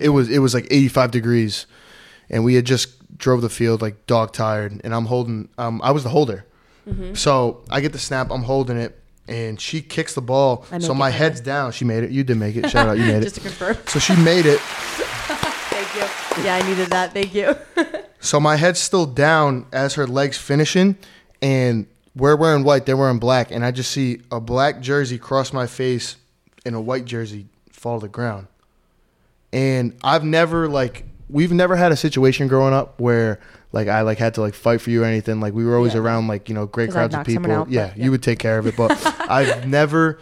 Speaker 2: it was it was like 85 degrees, and we had just drove the field like dog tired, and I'm holding. Um, I was the holder,
Speaker 3: Mm-hmm.
Speaker 2: so I get the snap. I'm holding it, and she kicks the ball. So my
Speaker 3: better.
Speaker 2: head's down. She made it. You did make it. Shout out, you made
Speaker 3: Just
Speaker 2: it.
Speaker 3: Just to confirm.
Speaker 2: So she made it.
Speaker 3: Thank you. Yeah, I needed that. Thank you.
Speaker 2: So my head's still down as her legs finishing, and we're wearing white, they're wearing black, and I just see a black jersey cross my face and a white jersey fall to the ground. and I've never like we've never had a situation growing up where like I like had to like fight for you or anything. Like we were always
Speaker 3: Yeah.
Speaker 2: around like you know great crowds of people.
Speaker 3: out,
Speaker 2: yeah,
Speaker 3: yeah.
Speaker 2: you would take care of it, but I've never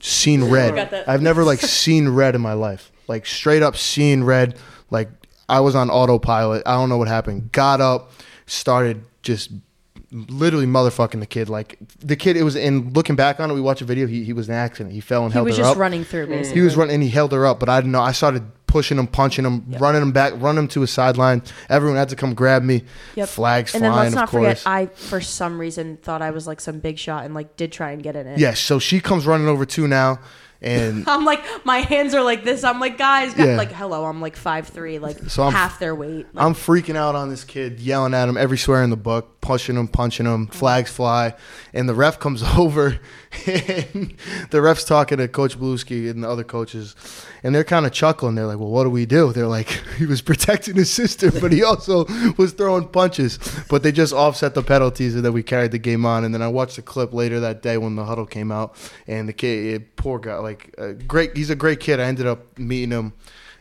Speaker 2: seen red. I've never like seen red in my life. Like straight up seen red. Like I was on autopilot. I don't know what happened. Got up, started just literally motherfucking the kid. Like the kid, it was in looking back on it. We watched a video. He he was in an accident. He fell and held.
Speaker 3: He
Speaker 2: was
Speaker 3: just running through basically.
Speaker 2: He was running and he held her up, but I didn't know. I started pushing him, punching him, running him back, running him to a sideline. Everyone had to come grab me.
Speaker 3: Yep.
Speaker 2: Flags
Speaker 3: And then
Speaker 2: flying,
Speaker 3: let's not
Speaker 2: of course.
Speaker 3: forget, I for some reason thought I was like some big shot and like did try and get in it.
Speaker 2: yes, so she comes running over too now, and
Speaker 3: I'm like, my hands are like this. I'm like, guys, guys
Speaker 2: Yeah.
Speaker 3: like, hello. I'm like five three, like
Speaker 2: So I'm-
Speaker 3: half their weight. Like,
Speaker 2: I'm freaking out on this kid, yelling at him every swear in the book, pushing him, punching him, flags fly, and the ref comes over, and the ref's talking to Coach Milewski and the other coaches, and they're kind of chuckling. They're like, "Well, what do we do?" They're like, "He was protecting his sister, but he also was throwing punches." But they just offset the penalties, and then we carried the game on. And then I watched the clip later that day when the huddle came out, and the kid, poor guy, like uh, great, he's a great kid. I ended up meeting him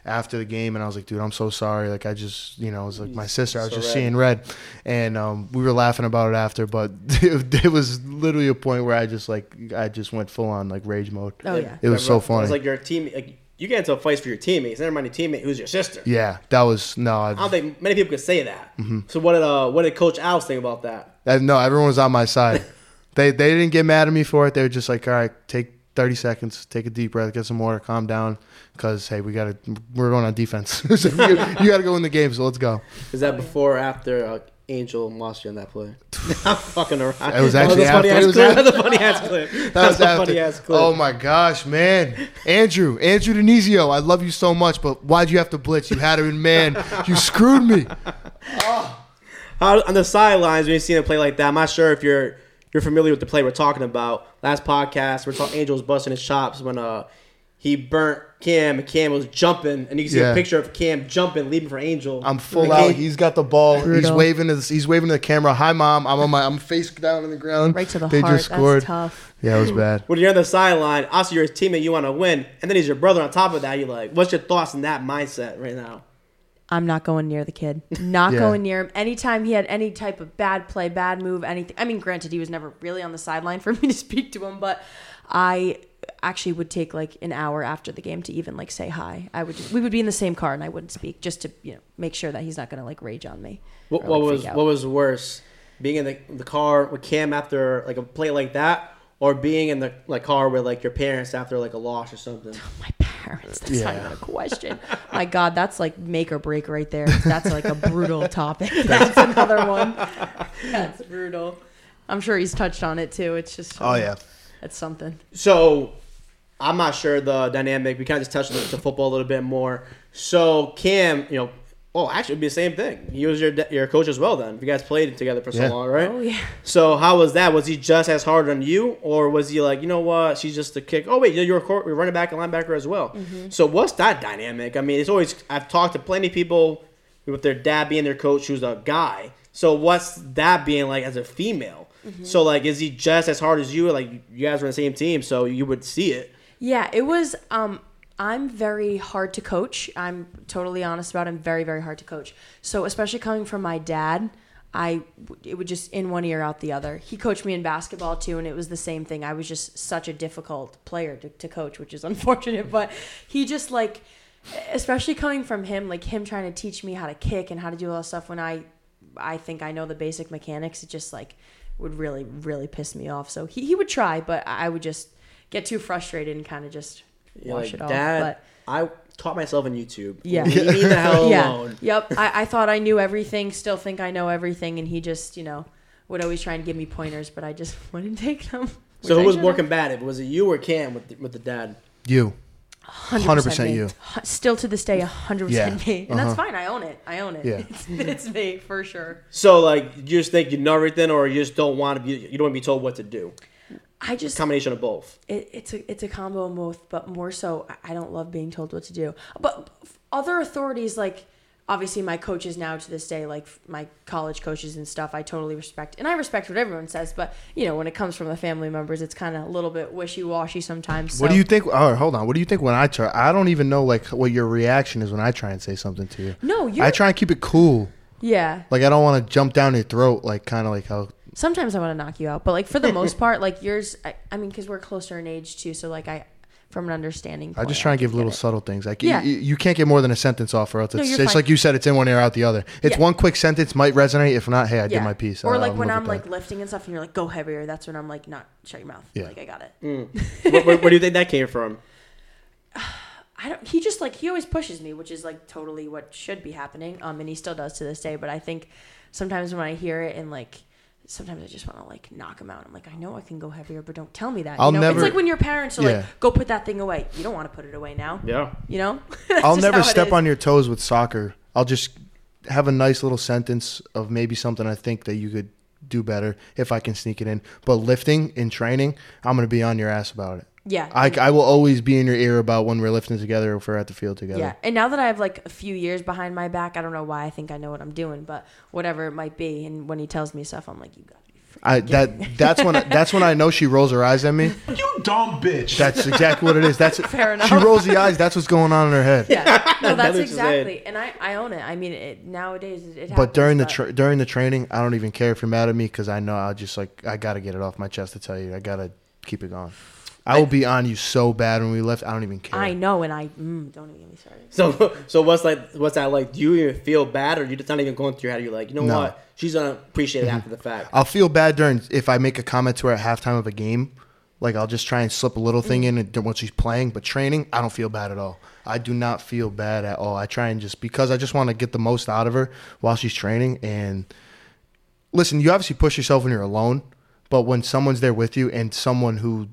Speaker 2: after the game and I was like, dude, I'm so sorry. Like I just, you know, it was like my sister. I was
Speaker 1: So
Speaker 2: just
Speaker 1: red.
Speaker 2: seeing red, and um, we were laughing about it after. But it, was literally a point where I just like I just went full on like rage mode.
Speaker 3: oh yeah.
Speaker 2: It was so
Speaker 1: It
Speaker 2: funny.
Speaker 1: was like your team. Like, you get into fights for your teammates. Never mind your teammate who's your sister.
Speaker 2: yeah, that was no,
Speaker 1: I don't think many people could say that.
Speaker 2: Mm-hmm.
Speaker 1: So what did uh what did Coach Alex think about that?
Speaker 2: I- no. Everyone was on my side. they they didn't get mad at me for it. They were just like, all right, take 30 seconds, take a deep breath, get some water, calm down, because hey, we gotta we're going on defense. so you, you got to go in the game. So let's go.
Speaker 1: Is that before or after uh, Angel lost you on that play? I'm fucking around.
Speaker 2: It was actually
Speaker 1: funny
Speaker 2: after. It was
Speaker 1: clip.
Speaker 2: after.
Speaker 1: That's funny ass clip.
Speaker 2: That was after.
Speaker 1: funny ass clip.
Speaker 2: Oh my gosh, man, Andrew, Andrew Denizio, I love you so much, but why'd you have to blitz? You had him man. You screwed me.
Speaker 1: How, on the sidelines when you see a play like that, I'm not sure if you're you're familiar with the play we're talking about. Last podcast, we're talking Angels busting his chops when uh he burnt Cam and Cam was jumping, and you can see
Speaker 2: Yeah.
Speaker 1: a picture of Cam jumping, leaving for Angel.
Speaker 2: I'm full out.
Speaker 1: Cam-
Speaker 2: He's got the ball. He's waving to he's waving to the camera. Hi, mom. I'm on my. I'm face down on the ground.
Speaker 3: Right to the
Speaker 2: They
Speaker 3: heart.
Speaker 2: just scored.
Speaker 3: That's tough.
Speaker 2: Yeah, it was bad.
Speaker 1: when you're on the sideline, also you're his teammate, you want to win, and then he's your brother on top of that. You're like, what's your thoughts in that mindset right now?
Speaker 3: I'm not going near the kid. Not
Speaker 2: Yeah.
Speaker 3: going near him. Anytime he had any type of bad play, bad move, anything. I mean, granted, he was never really on the sideline for me to speak to him, but I actually would take like an hour after the game to even like say hi. I would. Just, we would be in the same car, and I wouldn't speak just to you know make sure that he's not going to like rage on me.
Speaker 1: What,
Speaker 3: or,
Speaker 1: what
Speaker 3: like,
Speaker 1: was what was worse, being in the, the car with Cam after like a play like that, or being in the like car with like your parents after like a loss or something?
Speaker 3: Oh my parents. That's not even a question. my God, that's like make or break right there. That's like a brutal topic. That's another one. That's brutal. I'm sure he's touched on it too. It's just
Speaker 2: Oh yeah.
Speaker 3: it's something.
Speaker 1: So I'm not sure the dynamic. We kind of just touched on the, the football a little bit more. So Cam, you know, oh, actually, it'd be the same thing. He was your your coach as well. Then if you guys played together for so
Speaker 2: Yeah.
Speaker 1: long, right?
Speaker 3: Oh yeah.
Speaker 1: So how was that? Was he just as hard on you, or was he like, you know what, she's just a kick? Oh wait, you're a court, you're running back and linebacker as well. So what's that dynamic? I mean, it's always I've talked to plenty of people with their dad being their coach, who's a guy. So what's that being like as a female? So like, is he just as hard as you? Like you guys were on the same team, so you would see it.
Speaker 3: Yeah, it was. Um, I'm very hard to coach. I'm totally honest about. It. I'm very, very hard to coach. So especially coming from my dad, I it would just in one ear out the other. He coached me in basketball too, and it was the same thing. I was just such a difficult player to, to coach, which is unfortunate. But he just like, especially coming from him, like him trying to teach me how to kick and how to do all that stuff. When I, I think I know the basic mechanics. It just like would really, really piss me off. So he, he would try, but I would just get too frustrated and kind of just wash
Speaker 1: like,
Speaker 3: it off.
Speaker 1: Dad,
Speaker 3: But
Speaker 1: I taught myself on YouTube.
Speaker 3: Yeah.
Speaker 1: leave me the hell
Speaker 3: yeah,
Speaker 1: alone.
Speaker 3: yep. I, I thought I knew everything. Still think I know everything, and he just you know would always try and give me pointers, but I just wouldn't take them.
Speaker 1: So who
Speaker 3: I
Speaker 1: was more
Speaker 3: should've.
Speaker 1: combative? Was it you or Cam with the, with the dad?
Speaker 2: You.
Speaker 3: 100%
Speaker 2: 100% you.
Speaker 3: Still to this day, hundred
Speaker 2: Yeah.
Speaker 3: percent me, and that's
Speaker 2: Uh-huh.
Speaker 3: fine. I own it. I own it.
Speaker 2: Yeah.
Speaker 3: It's, it's me for sure.
Speaker 1: So like, you just think you know everything, or you just don't want to be, you don't want to be told what to do.
Speaker 3: I just
Speaker 1: Combination of both.
Speaker 3: it, it's a it's a combo of both, but more so I- I don't love being told what to do. But other authorities like obviously my coaches now to this day, like my college coaches and stuff, I totally respect, and I respect what everyone says. But you know, when it comes from the family members, it's kind of a little bit wishy washy sometimes.
Speaker 2: What do you think? Oh, hold on. What do you think when I try? I don't even know like what your reaction is when I try and say something to you.
Speaker 3: No, you're.
Speaker 2: I try and keep it cool.
Speaker 3: yeah.
Speaker 2: Like I don't want to jump down your throat. Like kind of like how.
Speaker 3: Sometimes I want to knock you out, but like for the most part, like yours, I, I mean, because we're closer in age too, so like I, from an understanding.
Speaker 2: I
Speaker 3: point,
Speaker 2: just try and give little
Speaker 3: it.
Speaker 2: subtle things. Like
Speaker 3: Yeah.
Speaker 2: you, you can't get more than a sentence off, or else it's,
Speaker 3: you're
Speaker 2: it's like you said. It's in one ear, out the other. It's
Speaker 3: Yeah.
Speaker 2: one quick sentence might resonate. If not, hey, I did my piece.
Speaker 3: Or
Speaker 2: I'll-
Speaker 3: like
Speaker 2: I'll
Speaker 3: when I'm like
Speaker 2: that.
Speaker 3: lifting and stuff, and you're like, "Go heavier." That's when I'm like, "Not shut your mouth."
Speaker 2: Yeah.
Speaker 3: Like I got it.
Speaker 1: where, where, where do you think that came from?
Speaker 3: I don't. He just like he always pushes me, which is like totally what should be happening. Um, and he still does to this day. But I think sometimes when I hear it and like. Sometimes I just want to like knock him out. I'm like, I know I can go heavier, but don't tell me that.
Speaker 2: I'll
Speaker 3: you know?
Speaker 2: never-
Speaker 3: It's like when your parents are
Speaker 2: Yeah.
Speaker 3: like, "Go put that thing away." You don't want to put it away now.
Speaker 1: Yeah.
Speaker 3: You know.
Speaker 2: I'll never step on your toes with soccer. I'll just have a nice little sentence of maybe something I think that you could do better if I can sneak it in. But lifting in training, I'm gonna be on your ass about it.
Speaker 3: Yeah.
Speaker 2: I, I will always be in your ear about when we're lifting together or if we're at the field together.
Speaker 3: Yeah, and now that I have like a few years behind my back, I don't know why I think I know what I'm doing, but whatever it might be. And when he tells me stuff, I'm like, you got to be. Free.
Speaker 2: I that that's when I, that's when I know she rolls her eyes at me.
Speaker 4: You dumb bitch.
Speaker 2: That's exactly what it is. That's
Speaker 3: Fair enough.
Speaker 2: She rolls the eyes. That's what's going on in her head.
Speaker 3: Yeah, no, that's
Speaker 1: looks
Speaker 3: exactly, and I, I own it. I mean, it, nowadays it, it
Speaker 2: But
Speaker 3: happens,
Speaker 2: during the tra- during the training, I don't even care if you're mad at me because I know I'll just like I gotta get it off my chest to tell you. I gotta keep it going. I will be on you so bad when we left. I don't even care.
Speaker 3: I know, and I mm, don't even get me started.
Speaker 1: So so what's like what's that like? Do you even feel bad, or you just not even going through your head? You're like, you know
Speaker 2: No.
Speaker 1: what? She's gonna appreciate it after the fact.
Speaker 2: I'll feel bad during if I make a comment to her at halftime of a game. Like I'll just try and slip a little thing in and- when she's playing. But training, I don't feel bad at all. I do not feel bad at all. I try and just because I just want to get the most out of her while she's training. And listen, you obviously push yourself when you're alone, but when someone's there with you and someone who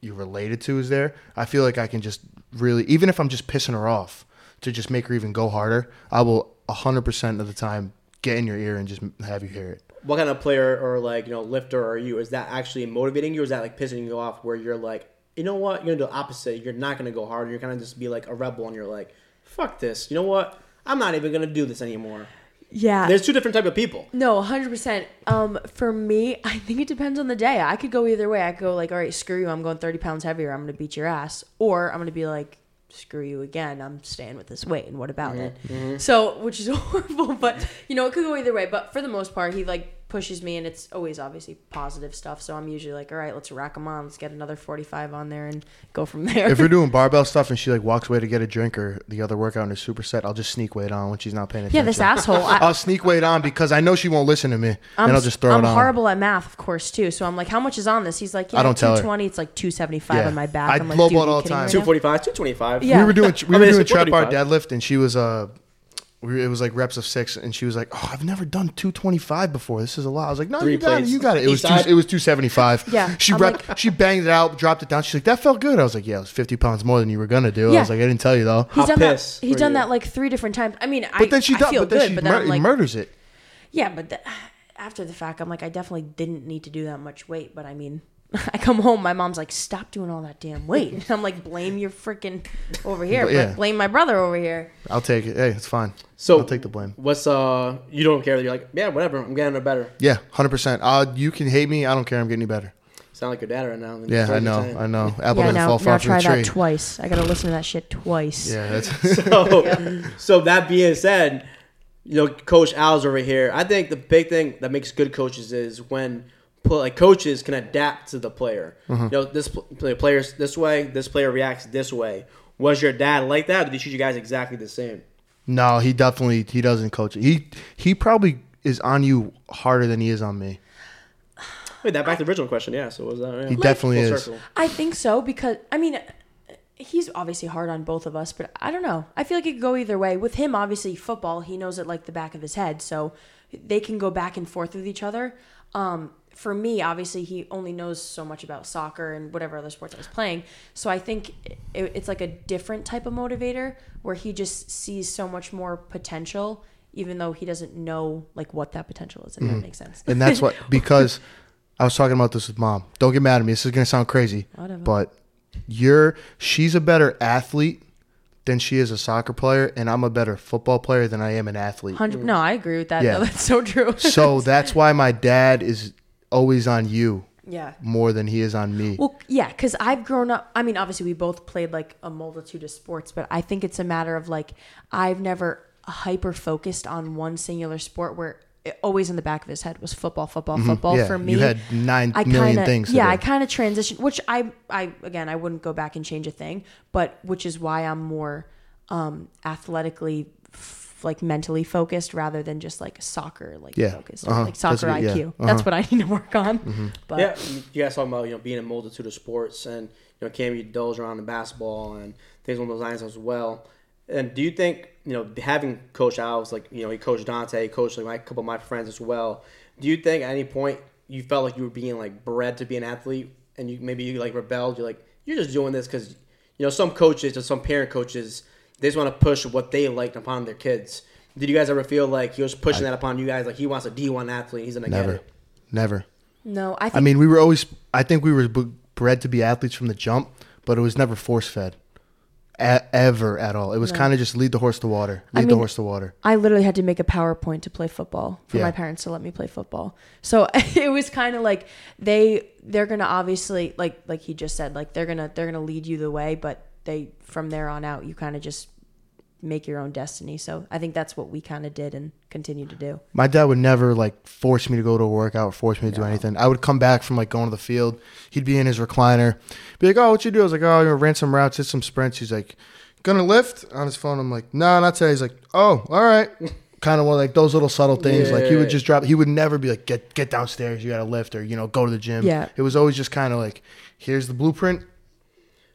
Speaker 2: you're related to is there, I feel like I can just really, even if I'm just pissing her off, to just make her even go harder. I will 100% of the time get in your ear and just have you hear it.
Speaker 1: What kind of player or like you know lifter are you? Is that actually motivating you, or is that like pissing you off? Where you're like, you know what? You're gonna do the opposite. You're not gonna go harder. You're gonna just be like a rebel, and you're like, fuck this. You know what? I'm not even gonna do this anymore.
Speaker 3: Yeah,
Speaker 1: There's two different type of people.
Speaker 3: No, hundred percent. Um, for me, I think it depends on the day. I could go either way. I could go like, all right, screw you. I'm going thirty pounds heavier. I'm gonna beat your ass, or I'm gonna be like, screw you again. I'm staying with this weight, and what about it? So, which is horrible, but you know, it could go either way. But for the most part, he like pushes me, and it's always obviously positive stuff. So I'm usually like, all right, let's rack them on. Let's get another forty five on there and go from there.
Speaker 2: If we're doing barbell stuff and she like walks away to get a drink or the other workout in her superset, I'll just sneak weight on when she's not paying attention.
Speaker 3: yeah, this asshole. I,
Speaker 2: I'll sneak weight on because I know she won't listen to me,
Speaker 3: I'm,
Speaker 2: and I'll just throw
Speaker 3: I'm
Speaker 2: it on.
Speaker 3: horrible at math, of course, too. So I'm like, how much is on this? He's like, yeah,
Speaker 2: I don't tell her.
Speaker 3: 220. It's like 275
Speaker 2: Yeah.
Speaker 3: on my back.
Speaker 2: I
Speaker 3: I'm like,
Speaker 2: lowball it all the time.
Speaker 3: me right
Speaker 1: Two
Speaker 3: now?
Speaker 1: forty five, two twenty five.
Speaker 3: Yeah.
Speaker 2: We were doing we
Speaker 1: I
Speaker 2: were doing
Speaker 1: it's
Speaker 2: trap bar deadlift, and she was uh, we it was like reps of six, and she was like, "Oh, I've never done 225 before. This is a lot." I was like, "No,
Speaker 1: Three
Speaker 2: you got it, you got it." It was two,
Speaker 1: side?
Speaker 2: it was 275.
Speaker 3: Yeah,
Speaker 2: she
Speaker 3: I'm
Speaker 2: rep,
Speaker 3: like-
Speaker 2: she banged it out, dropped it down. She's like, "That felt good." I was like, "Yeah, it was 50 pounds more than you were gonna do." I
Speaker 3: Yeah.
Speaker 2: was like, "I didn't tell you though."
Speaker 3: He's
Speaker 1: How
Speaker 3: done that. He's
Speaker 1: were
Speaker 3: done
Speaker 1: you?
Speaker 3: that like three different times. I mean, I,
Speaker 2: But then she
Speaker 3: I
Speaker 2: does,
Speaker 3: feel
Speaker 2: but then
Speaker 3: good,
Speaker 2: she
Speaker 3: but then
Speaker 2: mur-
Speaker 3: I'm like,
Speaker 2: murders it.
Speaker 3: yeah, but the, after the fact, I'm like, I definitely didn't need to do that much weight. But I mean, I come home, my mom's like, stop doing all that damn weight. And I'm like, blame your freaking over here,
Speaker 2: But
Speaker 3: but
Speaker 2: yeah.
Speaker 3: blame my brother over here.
Speaker 2: I'll take it. Hey, it's fine.
Speaker 1: So
Speaker 2: I'll take the blame.
Speaker 1: What's uh? You don't care. You're like, yeah, whatever. I'm getting better.
Speaker 2: Yeah, hundred percent. Uh, you can hate me. I don't care. I'm getting better.
Speaker 1: Sound like your dad right now.
Speaker 2: Yeah, I know. I know. Apple
Speaker 3: yeah,
Speaker 2: doesn't
Speaker 3: now,
Speaker 2: fall
Speaker 3: now
Speaker 2: far from
Speaker 3: try
Speaker 2: the tree.
Speaker 3: that twice. I gotta listen to that shit twice.
Speaker 2: Yeah, that's
Speaker 1: so, so that being said, you know, Coach Al's over here. I think the big thing that makes good coaches is when pl- like coaches can adapt to the player.
Speaker 2: Mm-hmm.
Speaker 1: You know, this play- player's this way, this player reacts this way. Was your dad like that? Or did he treat you guys exactly the same?
Speaker 2: no. He definitely he doesn't coach. He he probably is on you harder than he is on me.
Speaker 1: Wait, that back to the original question. Yeah. So was that? Yeah.
Speaker 2: He definitely is.
Speaker 1: circle.
Speaker 3: I think so because I mean, he's obviously hard on both of us, but I don't know. I feel like it could go either way. With him, obviously, football, he knows it like the back of his head, so they can go back and forth with each other. Um, for me, obviously, he only knows so much about soccer and whatever other sports I was playing. So I think it, it's like a different type of motivator where he just sees so much more potential, even though he doesn't know like what that potential is. If that mm-hmm. makes sense.
Speaker 2: and that's what because I was talking about this with mom. Don't get mad at me. This is gonna sound crazy,
Speaker 3: Whatever.
Speaker 2: but you're she's a better athlete than she is a soccer player, and I'm a better football player than I am an athlete.
Speaker 3: Hundred. No, I agree with that.
Speaker 2: Yeah.
Speaker 3: That's so true.
Speaker 2: so that's why my dad is always on you
Speaker 3: yeah.
Speaker 2: more than he is on me.
Speaker 3: Well, yeah, because I've grown up. I mean, obviously, we both played like a multitude of sports, but I think it's a matter of like I've never hyper focused on one singular sport where it always in the back of his head was football, football, football.
Speaker 2: Mm-hmm. Yeah,
Speaker 3: For me,
Speaker 2: you had nine
Speaker 3: I
Speaker 2: million
Speaker 3: kinda,
Speaker 2: things
Speaker 3: Yeah,
Speaker 2: do.
Speaker 3: I kind of transitioned, which I, I again, I wouldn't go back and change a thing, but which is why I'm more um, athletically, f- like mentally focused rather than just like soccer, like
Speaker 2: Yeah,
Speaker 3: focused,
Speaker 2: uh-huh.
Speaker 3: like soccer
Speaker 2: That's what- yeah,
Speaker 3: IQ.
Speaker 2: uh-huh.
Speaker 3: That's what I need to work on. But
Speaker 1: yeah, you guys talking about you know being a multitude of sports and you know Cam you indulge around in basketball and things along those lines as well. And do you think you know having Coach Alves like you know he coached Dante, he coached like my, a couple of my friends as well. Do you think at any point you felt like you were being like bred to be an athlete and you maybe you like rebelled? You're like you're just doing this because you know some coaches or some parent coaches they just want to push what they like upon their kids. Did you guys ever feel like he was pushing that upon you guys? Like he wants a D one athlete, he's gonna get
Speaker 2: Never,
Speaker 1: it.
Speaker 2: never.
Speaker 3: no, I think
Speaker 2: I mean, we were always. I think we were bred to be athletes from the jump, but it was never force fed, a- ever at all. It was
Speaker 3: No.
Speaker 2: kind of just lead the horse to water.
Speaker 3: I
Speaker 2: Lead the
Speaker 3: mean-
Speaker 2: horse to water.
Speaker 3: I literally had to make a PowerPoint to play football for
Speaker 2: Yeah.
Speaker 3: my parents to let me play football. So it was kind of like they they're gonna obviously like like he just said like they're gonna they're gonna lead you the way, but they from there on out you kind of just make your own destiny. So I think that's what we kind of did and continue to do.
Speaker 2: My dad would never like force me to go to a workout, force me to do anything. I would come back from like going to the field. He'd be in his recliner, be like, "Oh, what you do?" I was like, "Oh, I ran some routes, did some sprints." He's like, "Gonna lift?" On his phone, I'm like, "No, not today." He's like, "Oh, all right." kind of like those little subtle things. Like he would just drop. He would never be like, "Get get downstairs, you got to lift," or you know, go to the gym.
Speaker 3: Yeah.
Speaker 2: It was always just kind of like, "Here's the blueprint.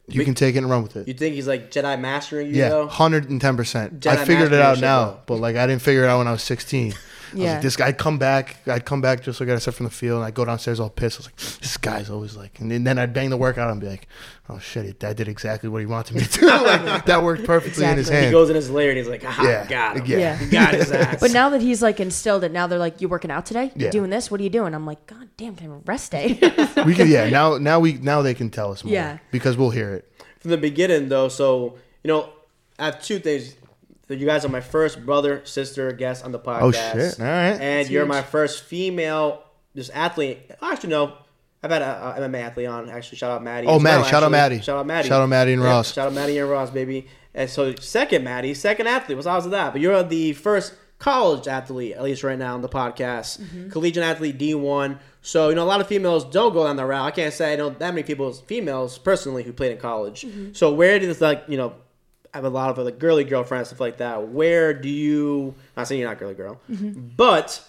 Speaker 2: You can take it and run with it.
Speaker 1: You think he's like Jedi mastering you?
Speaker 2: Yeah, 110%. I figured it out now, but like I didn't figure it out when I was 16.
Speaker 3: Yeah.
Speaker 2: like, this guy, I'd come back, I'd come back just like I said from the field, and I'd go downstairs all pissed. I was like, this guy's always like, and then- then I'd bang the workout and be like, oh shit, that did exactly what he wanted me to. like, that worked perfectly in his
Speaker 3: Exactly.
Speaker 1: He goes in his lair and he's like, "Ah,
Speaker 2: Yeah.
Speaker 1: got him.
Speaker 2: Yeah.
Speaker 3: Yeah.
Speaker 1: Got his ass."
Speaker 3: But now that he's like instilled it, now they're like, "You working out today? You
Speaker 2: Yeah.
Speaker 3: doing this? What are you doing?" I'm like, "God damn, can I have a rest day?"
Speaker 2: we can, yeah. Now, now we, now they can tell us more.
Speaker 3: Yeah.
Speaker 2: because we'll hear it.
Speaker 1: from the beginning though, so you know, I have two things. You guys are my first brother sister guest on the podcast.
Speaker 2: Oh, shit. All right.
Speaker 1: And
Speaker 3: That's
Speaker 1: you're
Speaker 3: huge.
Speaker 1: my first female just athlete. Actually, no. I've had a, a MMA athlete on. Actually, shout out Maddie.
Speaker 2: Oh,
Speaker 1: as
Speaker 2: Maddie.
Speaker 1: well,
Speaker 2: Shout out
Speaker 1: actually.
Speaker 2: Maddie.
Speaker 1: Shout out Maddie.
Speaker 2: Shout out Maddie and
Speaker 1: Yeah,
Speaker 2: Ross.
Speaker 1: Shout out Maddie and Ross, baby. And so, second Maddie, second athlete. What's odds of that? But you're the first college athlete, at least right now on the podcast.
Speaker 3: Mm-hmm.
Speaker 1: Collegiate athlete, D1. So, you know, a lot of females don't go down that route. I can't say I know that many people, females personally, who played in college.
Speaker 3: Mm-hmm.
Speaker 1: So, where does, like, you know, I have a lot of like girly girlfriends, stuff like that. Where do you, not saying you're not girly girl,
Speaker 3: Mm-hmm.
Speaker 1: but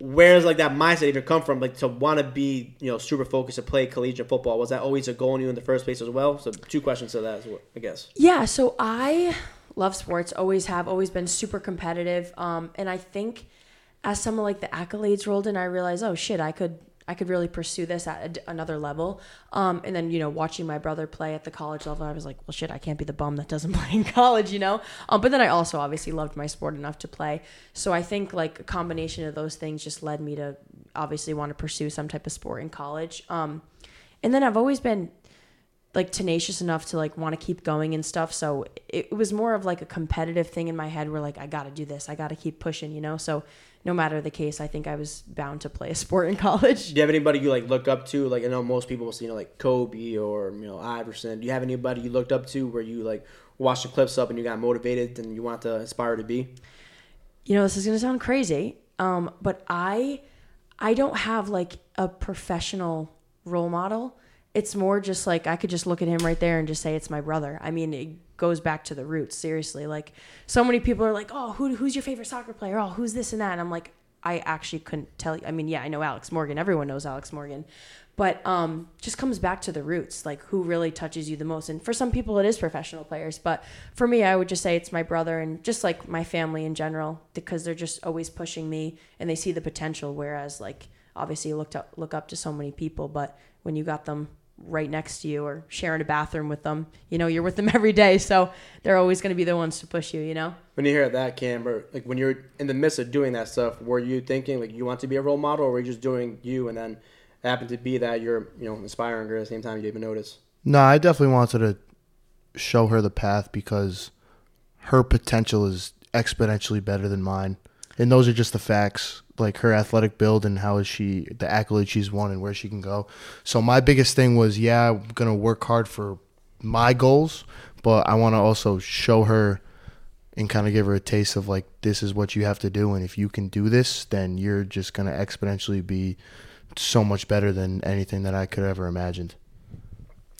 Speaker 1: where's like that mindset even come from? Like to want to be, you know, super focused to play collegiate football. Was that always a goal in you in the first place as well? So two questions to that, well, I guess.
Speaker 3: Yeah, so I love sports, always have, always been super competitive. Um, and I think as some of like the accolades rolled in, I realized, oh shit, I could I could really pursue this at a another level. Um, and then you know, watching my brother play at the college level, I was like, well, shit, I can't be the bum that doesn't play in college, you know. Um, but then I also obviously loved my sport enough to play. So I think like a combination of those things just led me to obviously want to pursue some type of sport in college. Um, and then I've always been like tenacious enough to like want to keep going and stuff. So it, it was more of like a competitive thing in my head where like I got to do this, I got to keep pushing, you know. So no matter the case, I think I was bound to play a sport in college.
Speaker 1: Do you have anybody you like look up to? Like I know most people will see, you know, like Kobe or you know Iverson. Do you have anybody you looked up to where you like watched the clips up and you got motivated and you want to aspire to be?
Speaker 3: You know, this is gonna sound crazy, um, but I I don't have like a professional role model. It's more just like I could just look at him right there and just say it's my brother. I mean, goes back to the roots. Seriously, like so many people are like, "Oh, who, who's your favorite soccer player? Oh, who's this and that?" And I'm like, I actually couldn't tell you. I mean, yeah, I know Alex Morgan. Everyone knows Alex Morgan, but um, just comes back to the roots. Like who really touches you the most. And for some people, it is professional players, but for me, I would just say it's my brother and just like my family in general because they're just always pushing me and they see the potential. Whereas like obviously you looked up look up to so many people, but when you got them right next to you or sharing a bathroom with them, you know, you're with them every day, so they're always going to be the ones to push you. You know.
Speaker 1: When you hear that, Camber, like when you're in the midst of doing that stuff, were you thinking like you want to be a role model, or were you just doing you, and then it happened to be that you're, you know, inspiring her at the same time you didn't even notice?
Speaker 2: No, I definitely wanted to show her the path because her potential is exponentially better than mine. And those are just the facts, like her athletic build and how is she the accolades she's won and where she can go. So my biggest thing was, yeah, I'm gonna work hard for my goals, but I want to also show her and kind of give her a taste of like this is what you have to do, and if you can do this, then you're just gonna exponentially be so much better than anything that I could ever imagined.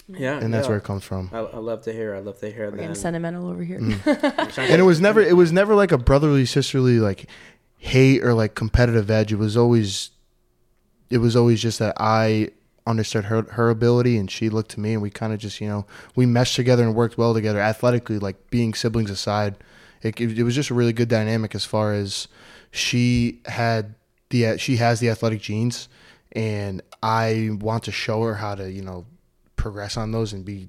Speaker 1: Yeah,
Speaker 2: And that's
Speaker 1: yeah.
Speaker 2: where it comes from.
Speaker 1: I, I love to hear. I love to hear
Speaker 3: We're getting
Speaker 1: that.
Speaker 3: sentimental over here. Mm.
Speaker 2: and it was never it was never like a brotherly sisterly like hate or like competitive edge it was always it was always just that i understood her her ability and she looked to me and we kind of just you know we meshed together and worked well together athletically like being siblings aside it, it, it was just a really good dynamic as far as she had the she has the athletic genes and i want to show her how to you know progress on those and be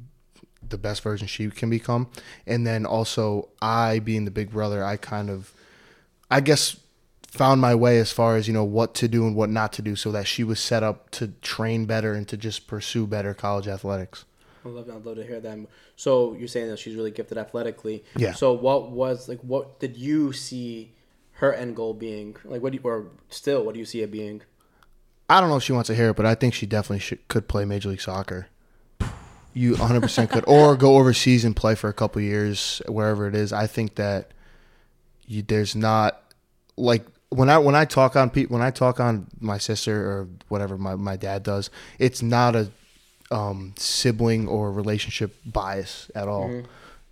Speaker 2: the best version she can become. And then also I being the big brother, I kind of I guess found my way as far as, you know, what to do and what not to do so that she was set up to train better and to just pursue better college athletics.
Speaker 1: I love, I'd love to hear that. So you're saying that she's really gifted athletically.
Speaker 2: Yeah.
Speaker 1: So what was like? What did you see her end goal being? Like, what do you, or still, what do you see it being?
Speaker 2: I don't know if she wants to hear it, but I think she definitely should, could play Major League Soccer. You 100% could, or go overseas and play for a couple years wherever it is. I think that you, there's not like when I when I talk on pe- when I talk on my sister or whatever my, my dad does, it's not a um, sibling or relationship bias at all.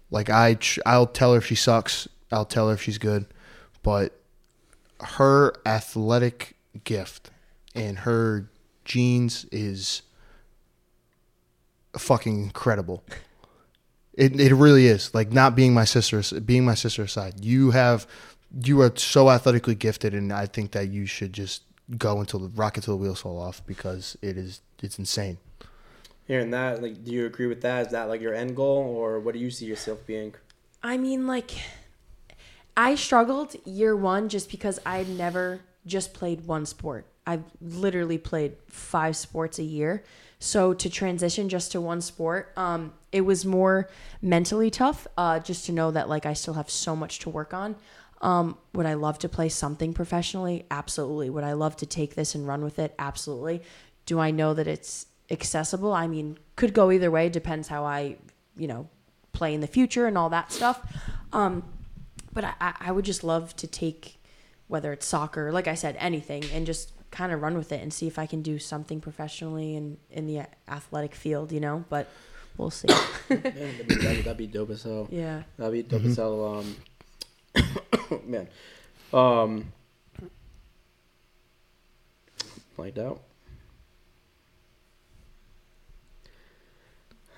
Speaker 2: Like I tr- I'll tell her if she sucks, I'll tell her if she's good, but her athletic gift and her genes is fucking incredible. It it really is. Like not being my sister, being my sister aside, you have you are so athletically gifted, and I think that you should just go until the rocket until the wheels fall off because it is it's insane.
Speaker 1: Hearing that, like, do you agree with that? Is that like your end goal, or what do you see yourself being?
Speaker 3: I mean, like, I struggled year one just because I'd never just played one sport. I've literally played five sports a year. So to transition just to one sport, um, it was more mentally tough. Uh, just to know that like I still have so much to work on. Um, would I love to play something professionally? Absolutely. Would I love to take this and run with it? Absolutely. Do I know that it's accessible? I mean, could go either way. Depends how I, you know, play in the future and all that stuff. Um, but I- I, I would just love to take whether it's soccer, like I said, anything, and just kind of run with it and see if I can do something professionally in in the athletic field, you know. But we'll see.
Speaker 1: Man, that'd, be, that'd, that'd be dope as hell.
Speaker 3: yeah.
Speaker 1: That'd be dope as hell. Um, man, um, blanked out.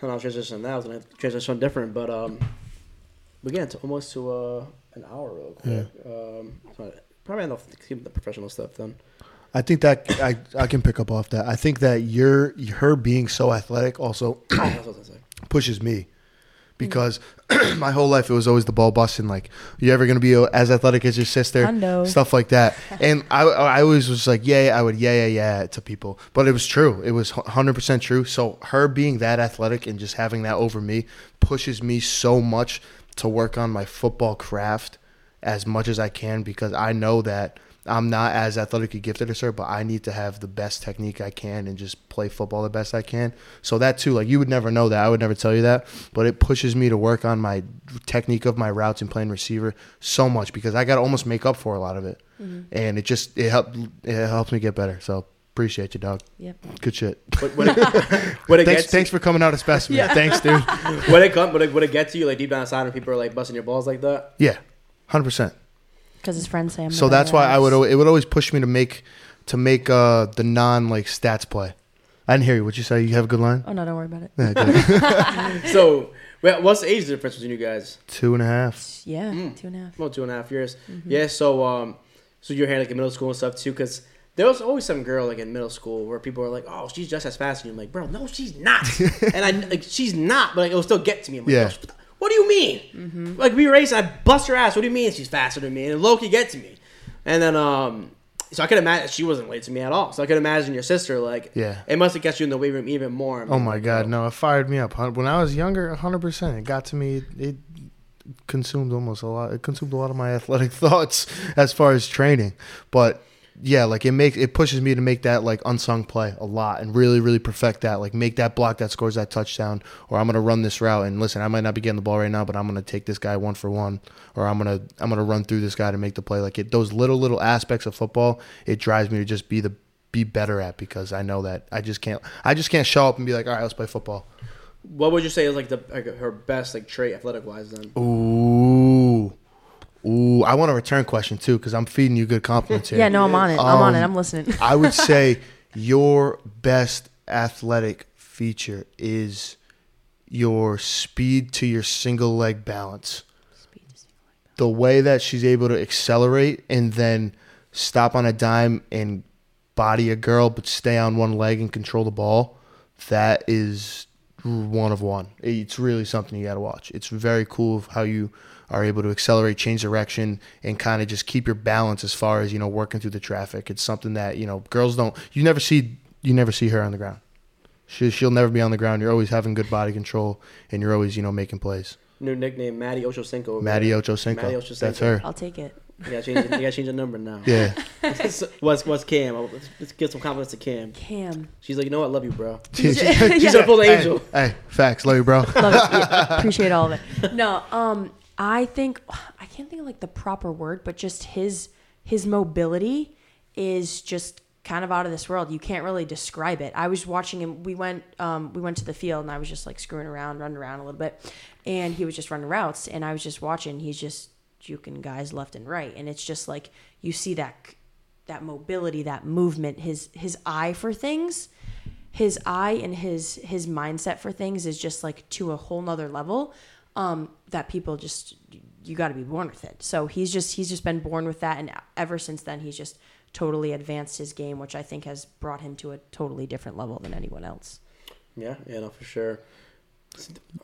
Speaker 1: And I'll transition now. I was gonna transition different, but um, we get into almost to uh an hour real quick. Um, so probably enough to keep the professional stuff then.
Speaker 2: I think that I I can pick up off that. I think that your her being so athletic also
Speaker 1: that's what I was gonna say.
Speaker 2: pushes me. Hmm. Because my whole life it was always the ball busting like you ever gonna be as athletic as your sister?
Speaker 3: Hundo.
Speaker 2: stuff like that. And I, I always was like yeah I would yeah yeah yeah to people. But it was true. It was 100% true. So her being that athletic and just having that over me pushes me so much to work on my football craft as much as I can because I know that I'm not as athletically gifted as her, but I need to have the best technique I can and just play football the best I can. So that too, like you would never know that. I would never tell you that, but it pushes me to work on my technique of my routes and playing receiver so much because I got to almost make up for a lot of it, mm-hmm. and it just it helped it helps me get better. So appreciate you, dog.
Speaker 3: Yep.
Speaker 2: Good shit.
Speaker 1: What, what, it, what it
Speaker 2: thanks,
Speaker 1: gets
Speaker 2: thanks for coming out a specimen. Thanks, dude.
Speaker 1: when it come, when it, when it gets to you like deep down inside, and people are like busting your balls like that.
Speaker 2: Yeah, hundred percent.
Speaker 3: Because his friends say I'm.
Speaker 2: So that's why I would al- it would always push me to make to make uh the non like stats play. I didn't hear you. What you say? You have a good line.
Speaker 3: Oh no, don't worry about it.
Speaker 2: Yeah, good.
Speaker 1: So, well, what's the age difference between you guys?
Speaker 2: Two and a half.
Speaker 3: Yeah,
Speaker 1: Mm.
Speaker 3: two and a half.
Speaker 1: Well, two and a half years. Yeah. So, um, so you're here like in middle school and stuff too, because there was always some girl like in middle school where people were like, "Oh, she's just as fast," and you're like, "Bro, no, she's not." and I like she's not, but like, it'll still get to me. I'm like,
Speaker 2: Yeah.
Speaker 1: "Oh, what the- What do you mean? Like we race, I bust her ass. What do you mean she's faster than me? And Loki get to me, and then um, so I could imagine she wasn't late to me at all. So I could imagine your sister like,
Speaker 2: Yeah.
Speaker 1: it must have got you in the weight room even more.
Speaker 2: Oh my god, no! It fired me up. When I was younger, hundred percent. It got to me. It consumed almost a lot. It consumed a lot of my athletic thoughts as far as training. But yeah, like it makes it pushes me to make that like unsung play a lot and really really perfect that. Like make that block that scores that touchdown, or I'm gonna run this route and listen. I might not be getting the ball right now, but I'm gonna take this guy one for one, or I'm gonna I'm gonna run through this guy to make the play. Like it, those little little aspects of football, it drives me to just be the be better at because I know that I just can't I just can't show up and be like, all right, let's play football.
Speaker 1: What would you say is like the like her best like trait athletic wise then?
Speaker 2: Ooh. Ooh, I want a return question too because I'm feeding you good compliments here.
Speaker 3: Yeah, no, I'm on it. I'm on it.
Speaker 2: Um,
Speaker 3: I'm listening.
Speaker 2: I would say your best athletic feature is your speed to your single leg balance. The way that she's able to accelerate and then stop on a dime and body a girl but stay on one leg and control the ball, that is one of one. It's really something you got to watch. It's very cool how you are able to accelerate, change direction, and kind of just keep your balance as far as you know working through the traffic. It's something that you know girls don't. You never see. You never see her on the ground. She, she'll never be on the ground. You're always having good body control, and you're always you know making plays.
Speaker 1: New nickname, Maddie Ochocinco. over
Speaker 2: Maddie
Speaker 1: there.
Speaker 2: Ochocinco.
Speaker 1: Maddie Ochocinco.
Speaker 2: That's her.
Speaker 3: I'll take it.
Speaker 1: You gotta change. You gotta change the number now.
Speaker 2: Yeah.
Speaker 1: what's what's Cam? Oh, Let's, let's give some compliments to Cam.
Speaker 3: Cam.
Speaker 1: She's like, you know what? Love you, bro.
Speaker 2: She's
Speaker 1: She's a full angel.
Speaker 2: Hey, facts. Love you, bro.
Speaker 3: Love it. Yeah, appreciate all of it. No, um, I think I can't think of like the proper word, but just his his mobility is just kind of out of this world. You can't really describe it. I was watching him. We went um, we went to the field, and I was just like screwing around, running around a little bit, and he was just running routes, and I was just watching. He's just juking guys left and right, and it's just like you see that that mobility, that movement, his his eye for things his eye and his his mindset for things is just like to a whole nother level um that people just you got to be born with it so he's just he's just been born with that and ever since then he's just totally advanced his game which i think has brought him to a totally different level than anyone else
Speaker 1: Yeah, yeah, no, for sure.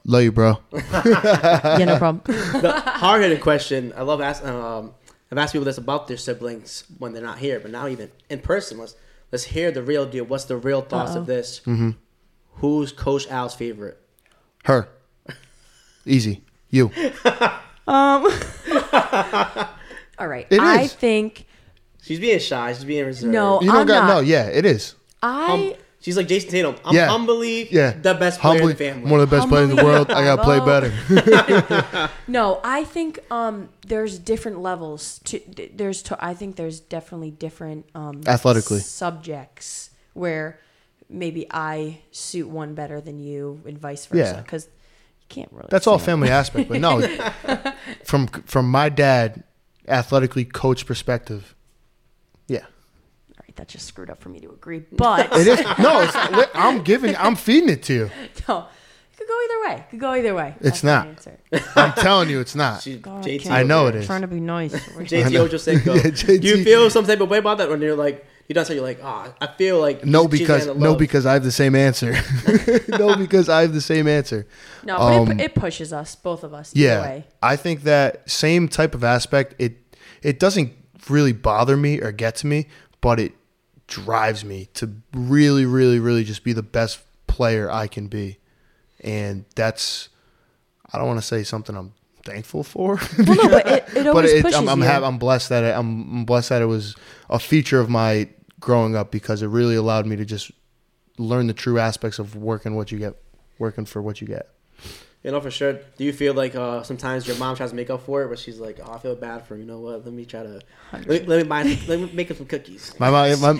Speaker 2: Love you, bro.
Speaker 3: yeah no problem
Speaker 1: The hard hitting question. I love asking. Um, I've asked people this about their siblings when they're not here, but now even in person, let's let's hear the real deal. What's the real thoughts
Speaker 3: Uh-oh.
Speaker 1: of this?
Speaker 2: Mm-hmm.
Speaker 1: Who's Coach Al's favorite?
Speaker 2: Her. Easy. You.
Speaker 3: um all right
Speaker 2: It
Speaker 3: i
Speaker 2: is.
Speaker 3: think
Speaker 1: She's being shy. She's being reserved.
Speaker 3: No.
Speaker 2: You don't
Speaker 3: I'm
Speaker 2: got
Speaker 3: not.
Speaker 2: no. Yeah, it is.
Speaker 3: i
Speaker 1: Hum- she's like Jayson Tatum. I'm
Speaker 2: Yeah.
Speaker 1: humbly
Speaker 2: Yeah.
Speaker 1: the best player
Speaker 2: Humbly,
Speaker 1: in the family.
Speaker 2: one of the best players in the world. I gotta play better.
Speaker 3: No, I think um, there's different levels. To th- there's to, I think there's definitely different um,
Speaker 2: Athletically.
Speaker 3: subjects where maybe I suit one better than you, and vice versa.
Speaker 2: Yeah.
Speaker 3: Because you can't really.
Speaker 2: That's all
Speaker 3: say-
Speaker 2: family aspect, but no. from from my dad, athletically coach perspective. Yeah,
Speaker 3: All right, that just screwed up for me to agree, but
Speaker 2: it is. No, it's, I'm giving. I'm feeding it to you.
Speaker 3: no, it could go either way. It could go either way.
Speaker 2: It's
Speaker 3: That's
Speaker 2: not. I'm telling you, it's not.
Speaker 1: She's
Speaker 3: God,
Speaker 1: JT.
Speaker 2: I know it is.
Speaker 3: Trying to be nice.
Speaker 1: JT
Speaker 2: I know.
Speaker 1: Ochocinco.
Speaker 2: Yeah, JT.
Speaker 1: Do you feel some type of way about that when you're like you don't say you're like ah I feel like
Speaker 2: No, because no, because I have the same answer. no, because I have the same answer.
Speaker 3: No, but
Speaker 2: Um,
Speaker 3: it, it pushes us, both of us.
Speaker 2: Yeah,
Speaker 3: way.
Speaker 2: I think that same type of aspect. It it doesn't really bother me or get to me, but it drives me to really, really, really just be the best player I can be, and that's I don't want to say something I'm thankful for.
Speaker 3: Well, no, but it, it
Speaker 2: but
Speaker 3: always
Speaker 2: it,
Speaker 3: pushes
Speaker 2: I'm I'm,
Speaker 3: you.
Speaker 2: hap- I'm blessed that it, I'm, I'm blessed that it was a feature of my growing up because it really allowed me to just learn the true aspects of working what you get, working for what you get.
Speaker 1: You know for sure. Do you feel like uh, sometimes your mom tries to make up for it, but she's like, "Oh, I feel bad for. You know what? Let me try to let me, let me buy let me make him some cookies."
Speaker 2: My my my,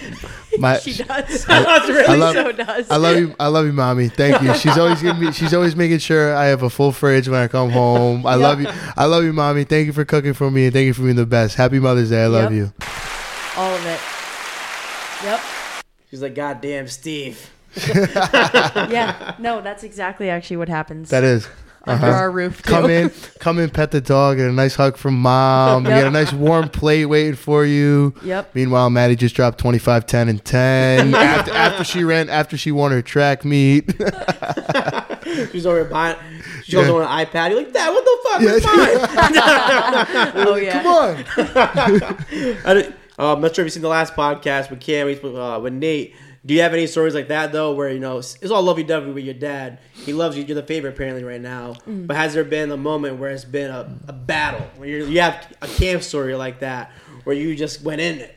Speaker 2: my
Speaker 3: she does.
Speaker 1: That's really
Speaker 2: I love-
Speaker 3: so does.
Speaker 2: I love you. I love you, mommy. Thank you. She's always giving me. She's always making sure I have a full fridge when I come home. I
Speaker 3: Yep.
Speaker 2: love you. I love you, mommy. Thank you for cooking for me and thank you for being the best. Happy Mother's Day. I love
Speaker 3: Yep.
Speaker 2: you.
Speaker 3: All of it. Yep.
Speaker 1: She's like, "God damn, Steve."
Speaker 3: Yeah. No, that's exactly actually what happens
Speaker 2: That is.
Speaker 3: under
Speaker 2: Uh-huh.
Speaker 3: our roof. Too.
Speaker 2: Come in, come in, pet the dog, get a nice hug from mom. You
Speaker 3: Yep.
Speaker 2: get a nice warm plate waiting for you.
Speaker 3: Yep.
Speaker 2: Meanwhile, Maddie just dropped 25, 10, and 10 after, after she ran, after she won her track meet.
Speaker 1: She's over buying. She goes
Speaker 2: Yeah.
Speaker 1: on an iPad. You're like, Dad, what the fuck?
Speaker 2: Yeah.
Speaker 1: It's fine.
Speaker 3: Oh yeah.
Speaker 2: Come on.
Speaker 1: Uh, I'm not sure if you've seen the last podcast with Cam, uh, with Nate. Do you have any stories like that though, where you know it's all lovey dovey with your dad? He loves you. You're the favorite apparently right now.
Speaker 3: Mm.
Speaker 1: But has there been a moment where it's been a, a battle where you're, you have a camp story like that where you just went in it?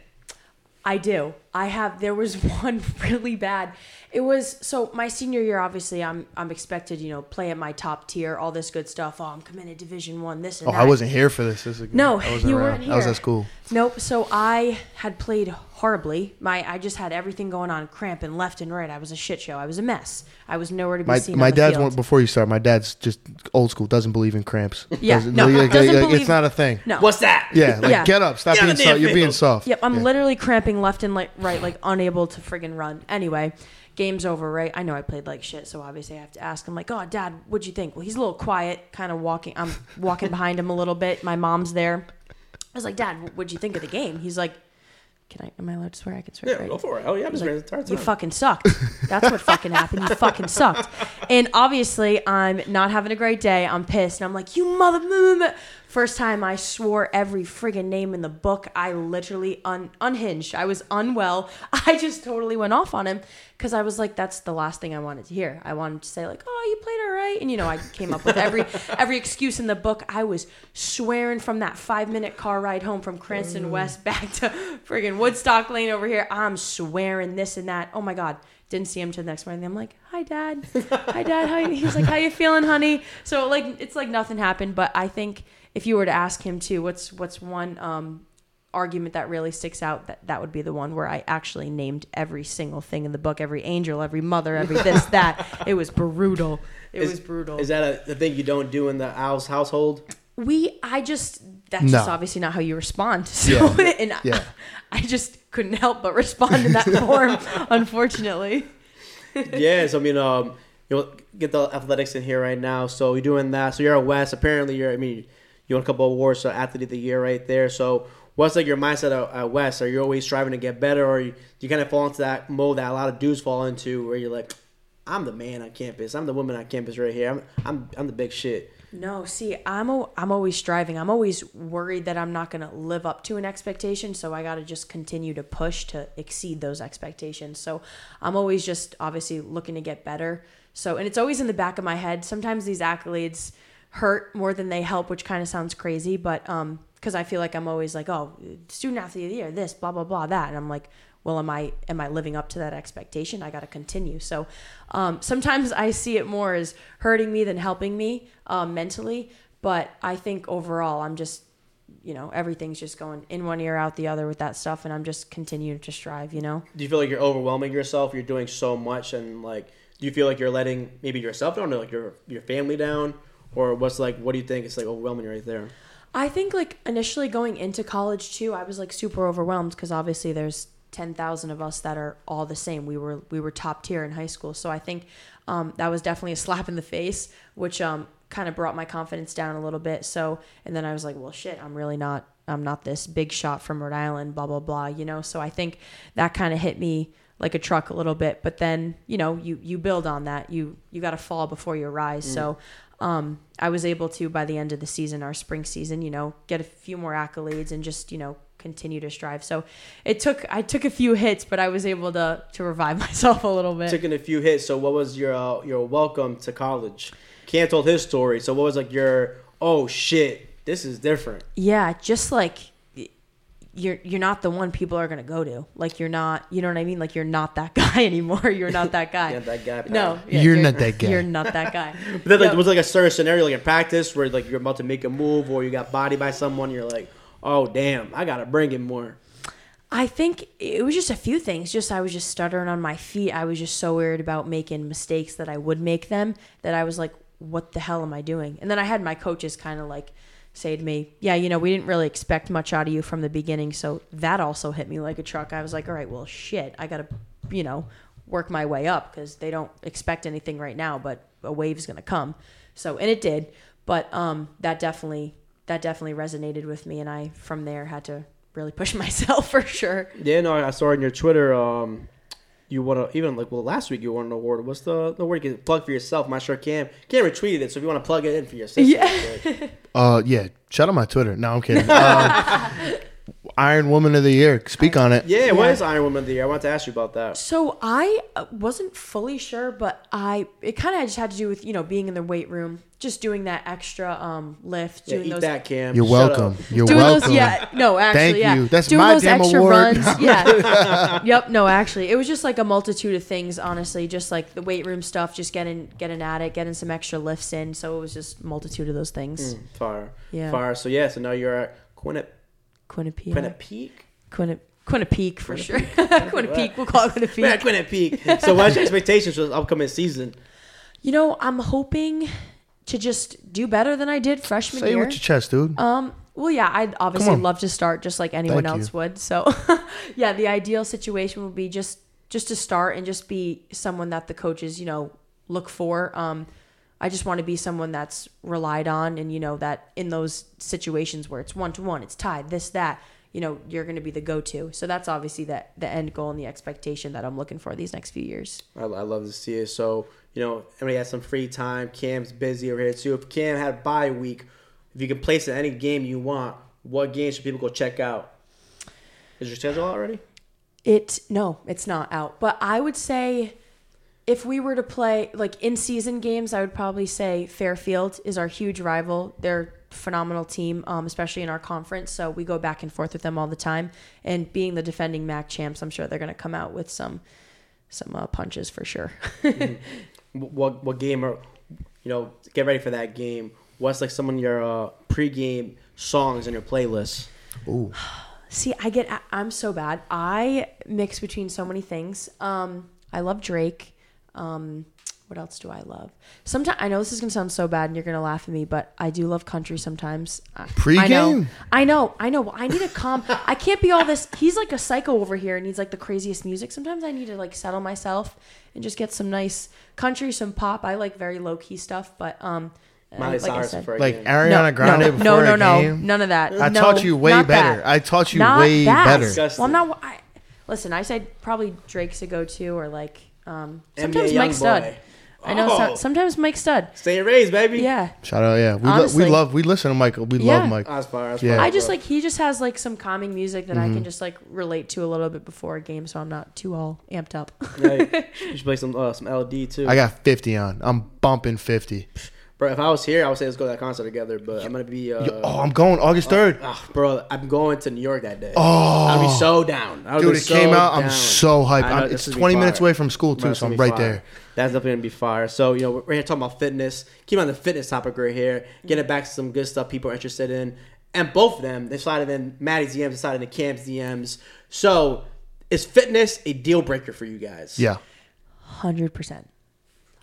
Speaker 3: I do. I have. There was one really bad. It was so my senior year. Obviously, I'm I'm expected, you know, play at my top tier, all this good stuff. Oh, I'm committed to Division One. This and
Speaker 2: Oh,
Speaker 3: that.
Speaker 2: I wasn't here for this. this is a good-
Speaker 3: No,
Speaker 2: I wasn't
Speaker 3: you
Speaker 2: around.
Speaker 3: weren't here.
Speaker 2: I was at school.
Speaker 3: Nope. So I had played horribly. My I just had everything going on, cramping left and right. I was a shit show. I was a mess. I was nowhere to be
Speaker 2: My
Speaker 3: seen.
Speaker 2: my dad's one before you start. My dad's just old school. Doesn't believe in cramps.
Speaker 3: Yeah,
Speaker 2: Doesn't-
Speaker 3: no,
Speaker 2: like,
Speaker 3: doesn't
Speaker 2: like,
Speaker 3: believe-
Speaker 2: It's not a thing.
Speaker 3: No.
Speaker 1: What's that?
Speaker 2: Yeah, like
Speaker 3: Yeah.
Speaker 2: get up. Stop
Speaker 1: Get
Speaker 2: being soft. You're being soft.
Speaker 3: Yep, I'm
Speaker 2: Yeah.
Speaker 3: literally cramping left and like right, like unable to friggin' run. Anyway, game's over, right? I know I played like shit, so obviously I have to ask him like, "Oh, Dad, what'd you think?" Well, he's a little quiet, kind of walking. I'm walking behind him a little bit. My mom's there. I was like, "Dad, what'd you think of the game?" He's like, "Can I? Am I allowed to swear? I can swear."
Speaker 1: Yeah,
Speaker 3: right?
Speaker 1: go for it. Oh yeah, I'm just ready to
Speaker 3: Like,
Speaker 1: start.
Speaker 3: you fucking sucked. That's what fucking happened. You fucking sucked. And obviously, I'm not having a great day. I'm pissed. And I'm like, you mother. First time I swore every friggin' name in the book. I literally un- unhinged. I was unwell. I just totally went off on him because I was like, that's the last thing I wanted to hear. I wanted to say like, oh, you played all right, and you know, I came up with every every excuse in the book. I was swearing from that five minute car ride home from Cranston West back to friggin' Woodstock Lane over here. I'm swearing this and that. Oh my god. Didn't see him till the next morning. I'm like, "Hi, Dad. Hi, Dad. How?" you-" He's like, "How you feeling, honey?" So like, it's like nothing happened. But I think if you were to ask him too, what's what's one um, argument that really sticks out? That that would be the one where I actually named every single thing in the book, every angel, every mother, every this, that. It was brutal. It
Speaker 1: Is-
Speaker 3: was brutal.
Speaker 1: Is that a, the thing you don't do in the Alves household?
Speaker 3: we, I just that's
Speaker 2: No.
Speaker 3: just obviously not how you respond. So
Speaker 2: Yeah.
Speaker 3: and
Speaker 2: Yeah.
Speaker 3: I, I just couldn't help but respond in that form, unfortunately.
Speaker 1: yeah, so I mean, um, you'll get the athletics in here right now. So you're doing that. So you're at West. Apparently, you're. I mean, you won a couple of awards. So athlete of the year right there. So what's like your mindset at, West? Are you always striving to get better, or you, you kind of fall into that mode that a lot of dudes fall into, where you're like, I'm the man on campus. I'm the woman on campus right here. I'm I'm, I'm the big shit.
Speaker 3: No, see, I'm a, I'm always striving. I'm always worried that I'm not going to live up to an expectation, so I got to just continue to push to exceed those expectations. So I'm always just obviously looking to get better. So and it's always in the back of my head. Sometimes these accolades hurt more than they help, which kind of sounds crazy, but um because I feel like I'm always like, oh, student athlete of the year, this, blah blah blah, that, and I'm like, well, am I am I living up to that expectation? I got to continue. So um, sometimes I see it more as hurting me than helping me um, mentally, but I think overall I'm just you know everything's just going in one ear out the other with that stuff, and I'm just continuing to strive. You know.
Speaker 1: Do you feel like you're overwhelming yourself? You're doing so much, and like, do you feel like you're letting maybe yourself down, or like your your family down, or what's like? What do you think is like overwhelming right there?
Speaker 3: I think like initially going into college too, I was like super overwhelmed because obviously there's ten thousand of us that are all the same. We were we were top tier in high school, so I think um, that was definitely a slap in the face, which um, kind of brought my confidence down a little bit. So and then I was like, well, shit, I'm really not I'm not this big shot from Rhode Island, blah blah blah, you know. So I think that kind of hit me like a truck a little bit, but then you know you you build on that. You you got to fall before you rise. So um, I was able to by the end of the season, our spring season, you know, get a few more accolades and just you know continue to strive. So it took I took a few hits, but I was able to to revive myself a little bit.
Speaker 1: Taking a few hits. So what was your uh, your welcome to college? Cam told his story. So what was like your oh shit, this is different.
Speaker 3: yeah, just like you're you're not the one people are gonna go to. Like you're not, you know what I mean? Like you're not that guy anymore. You're not that guy.
Speaker 1: Yeah, that guy. pal.
Speaker 3: No, yeah,
Speaker 2: You're not that guy.
Speaker 3: You're not that guy.
Speaker 1: But then like
Speaker 3: No.
Speaker 1: was like a certain scenario like in practice where like you're about to make a move or you got bodied by someone, you're like, oh damn, I gotta bring it more.
Speaker 3: I think it was just a few things. Just I was just stuttering on my feet. I was just so worried about making mistakes that I would make them that I was like, what the hell am I doing? And then I had my coaches kind of like say to me, yeah, you know, we didn't really expect much out of you from the beginning. So that also hit me like a truck. I was like, all right, well, shit, I got to, you know, work my way up because they don't expect anything right now, but a wave's going to come. So, and it did. But um, that definitely, that definitely resonated with me. And I, from there, had to really push myself for sure.
Speaker 1: Yeah, no, I saw on your Twitter, um, you won a, even like well last week you won an award. What's the the word you can plug for yourself? I'm sure Cam Cam retweeted it, so if you want to plug it in for yourself,
Speaker 3: Yeah.
Speaker 2: Uh, yeah. Shout out my Twitter. No, I'm kidding. Um, Iron Woman of the Year. Speak on it.
Speaker 1: Yeah, what
Speaker 3: Yeah.
Speaker 1: is Iron Woman of the Year? I want to ask you about that.
Speaker 3: So I uh, wasn't fully sure, but I it kind of just had to do with you know being in the weight room, just doing that extra um lift,
Speaker 1: Yeah,
Speaker 3: doing
Speaker 1: eat
Speaker 3: those
Speaker 1: that, Cam.
Speaker 2: You're
Speaker 1: Shut
Speaker 2: welcome.
Speaker 1: up.
Speaker 2: You're
Speaker 3: doing
Speaker 2: welcome.
Speaker 3: those yeah no actually
Speaker 2: Thank
Speaker 3: yeah
Speaker 2: you. That's
Speaker 3: doing
Speaker 2: my
Speaker 3: those
Speaker 2: damn
Speaker 3: extra
Speaker 2: award.
Speaker 3: runs yeah yep no actually it was just like a multitude of things honestly just like the weight room stuff just getting getting at it getting some extra lifts in so it was just multitude of those things
Speaker 1: Fire.
Speaker 3: Yeah.
Speaker 1: Fire. So yeah, so now you're at Quinnipiac.
Speaker 3: Quinnipiac
Speaker 1: Quinnipiac?
Speaker 3: Quinni- Quinnipiac for sure Quinnipiac we'll call it
Speaker 1: Yeah,
Speaker 3: Quinnipiac
Speaker 1: Quinnipiac. so what's your expectations for the upcoming season?
Speaker 3: you know I'm hoping to just do better than I did freshman
Speaker 2: Say it
Speaker 3: year
Speaker 2: with your chest, dude.
Speaker 3: Um. Well, yeah, I'd obviously love to start just like anyone
Speaker 2: Thank
Speaker 3: else
Speaker 2: you.
Speaker 3: would. So, yeah, the ideal situation would be just just to start and just be someone that the coaches, you know, look for. Um, I just want to be someone that's relied on, and you know that in those situations where it's one to one, it's tied, this that, you know, you're going to be the go to. So that's obviously that the end goal and the expectation that I'm looking for these next few years.
Speaker 1: I, I love to see it. So, you know, everybody has some free time. Cam's busy over here too. If Cam had a bye week, if you can place in any game you want, what game should people go check out? Is your schedule out already?
Speaker 3: It no, it's not out. But I would say if we were to play like in season games, I would probably say Fairfield is our huge rival. They're a phenomenal team, um, especially in our conference. So we go back and forth with them all the time. And being the defending MAAC champs, I'm sure they're going to come out with some some uh, punches for sure.
Speaker 1: Wh- What what game are you know? Get ready for that game. What's like some of your uh, pregame songs in your playlist?
Speaker 2: Ooh.
Speaker 3: See, I get I- I'm so bad. I mix between so many things. Um, I love Drake. Um, what else do I love? Sometimes I know this is gonna sound so bad, and you're gonna laugh at me, but I do love country sometimes. I- I know,
Speaker 2: Pre-game?
Speaker 3: I know, I know. I need a calm. I can't be all this. He's like a psycho over here, and he's like the craziest music. Sometimes I need to like settle myself and just get some nice country, some pop. I like very low key stuff, but um, uh,
Speaker 1: Miley
Speaker 3: like I
Speaker 1: Cyrus
Speaker 3: said,
Speaker 2: Like. Ariana Grande
Speaker 3: no,
Speaker 2: before
Speaker 3: no, no,
Speaker 2: a
Speaker 3: no,
Speaker 2: game.
Speaker 3: none of that.
Speaker 2: I
Speaker 3: No,
Speaker 2: taught you way better.
Speaker 3: that.
Speaker 2: I taught you
Speaker 3: Not
Speaker 2: way
Speaker 3: that.
Speaker 2: better.
Speaker 1: Disgusting.
Speaker 3: Well, I'm not. I, listen, I said probably Drake's a go-to, or like um,
Speaker 1: NBA
Speaker 3: sometimes Mike
Speaker 1: Youngboy.
Speaker 3: Stud. I know. so-
Speaker 1: Oh.
Speaker 3: sometimes Mike Stud.
Speaker 1: Stay raised, baby.
Speaker 3: Yeah,
Speaker 2: Shout out, yeah. We, lo-
Speaker 3: Honestly.
Speaker 2: we love, we listen to Michael. We
Speaker 3: Yeah.
Speaker 2: love Mike.
Speaker 1: That's fire. That's
Speaker 2: Yeah.
Speaker 1: fire,
Speaker 3: I just like he just has like some calming music that
Speaker 2: Mm-hmm.
Speaker 3: I can just like relate to a little bit before a game, so I'm not too all amped up.
Speaker 1: Yeah, you should play some uh, some LD too.
Speaker 2: I got 50 on. I'm bumping 50.
Speaker 1: Bro, if I was here, I would say let's go to that concert together. But I'm gonna be. Uh,
Speaker 2: Yo, oh, I'm going August 3rd.
Speaker 1: ah, bro, I'm going to New York that day.
Speaker 2: Oh.
Speaker 1: I'll be so down. I'll
Speaker 2: Dude,
Speaker 1: be
Speaker 2: it
Speaker 1: so
Speaker 2: came out. I'm so hyped.
Speaker 1: Know,
Speaker 2: I'm- it's 20 minutes away from school, too,
Speaker 1: it's
Speaker 2: so I'm right
Speaker 1: fire.
Speaker 2: there.
Speaker 1: That's definitely gonna be fire. So you know we're here talking about fitness. Keep on the fitness topic right here. Getting back to some good stuff people are interested in, and both of them they slided in Maddie's DMs, they slided in Cam's DMs. So is fitness a deal breaker for you guys?
Speaker 2: Yeah.
Speaker 3: Hundred percent.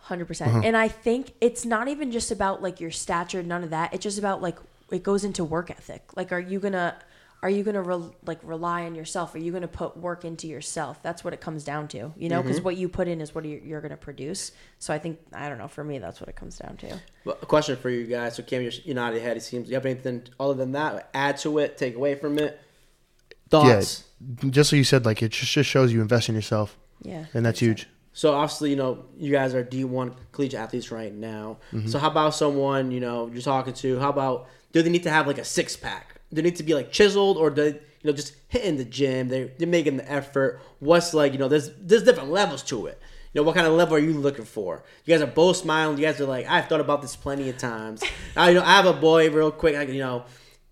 Speaker 3: Hundred
Speaker 2: Uh-huh.
Speaker 3: percent. And I think it's not even just about like your stature, none of that. It's just about like it goes into work ethic. Like, are you gonna are you gonna re- like rely on yourself? Are you gonna put work into yourself? That's what it comes down to, you know.
Speaker 2: Mm-hmm.
Speaker 3: Because what you put in is what you're, you're gonna produce. So I think I don't know. For me, that's what it comes down to.
Speaker 1: Well, a question for you guys. So Cam, you're, you're nodding your head. It seems. You have anything other than that? Add to it? Take away from it? Thoughts?
Speaker 2: Yeah. Just so you said, like, it just just shows you invest in yourself.
Speaker 3: Yeah.
Speaker 2: And that's huge.
Speaker 1: So obviously, you know, you guys are D1 collegiate athletes right now.
Speaker 2: Mm-hmm.
Speaker 1: So how about someone, you know, you're talking to, how about do they need to have like a six pack? Do they need to be like chiseled or do they, you know, just hitting the gym? They they're making the effort. What's like, you know, there's there's different levels to it. You know, what kind of level are you looking for? You guys are both smiling. You guys are like, I've thought about this plenty of times. I, you know, I have a boy real quick. I, you know,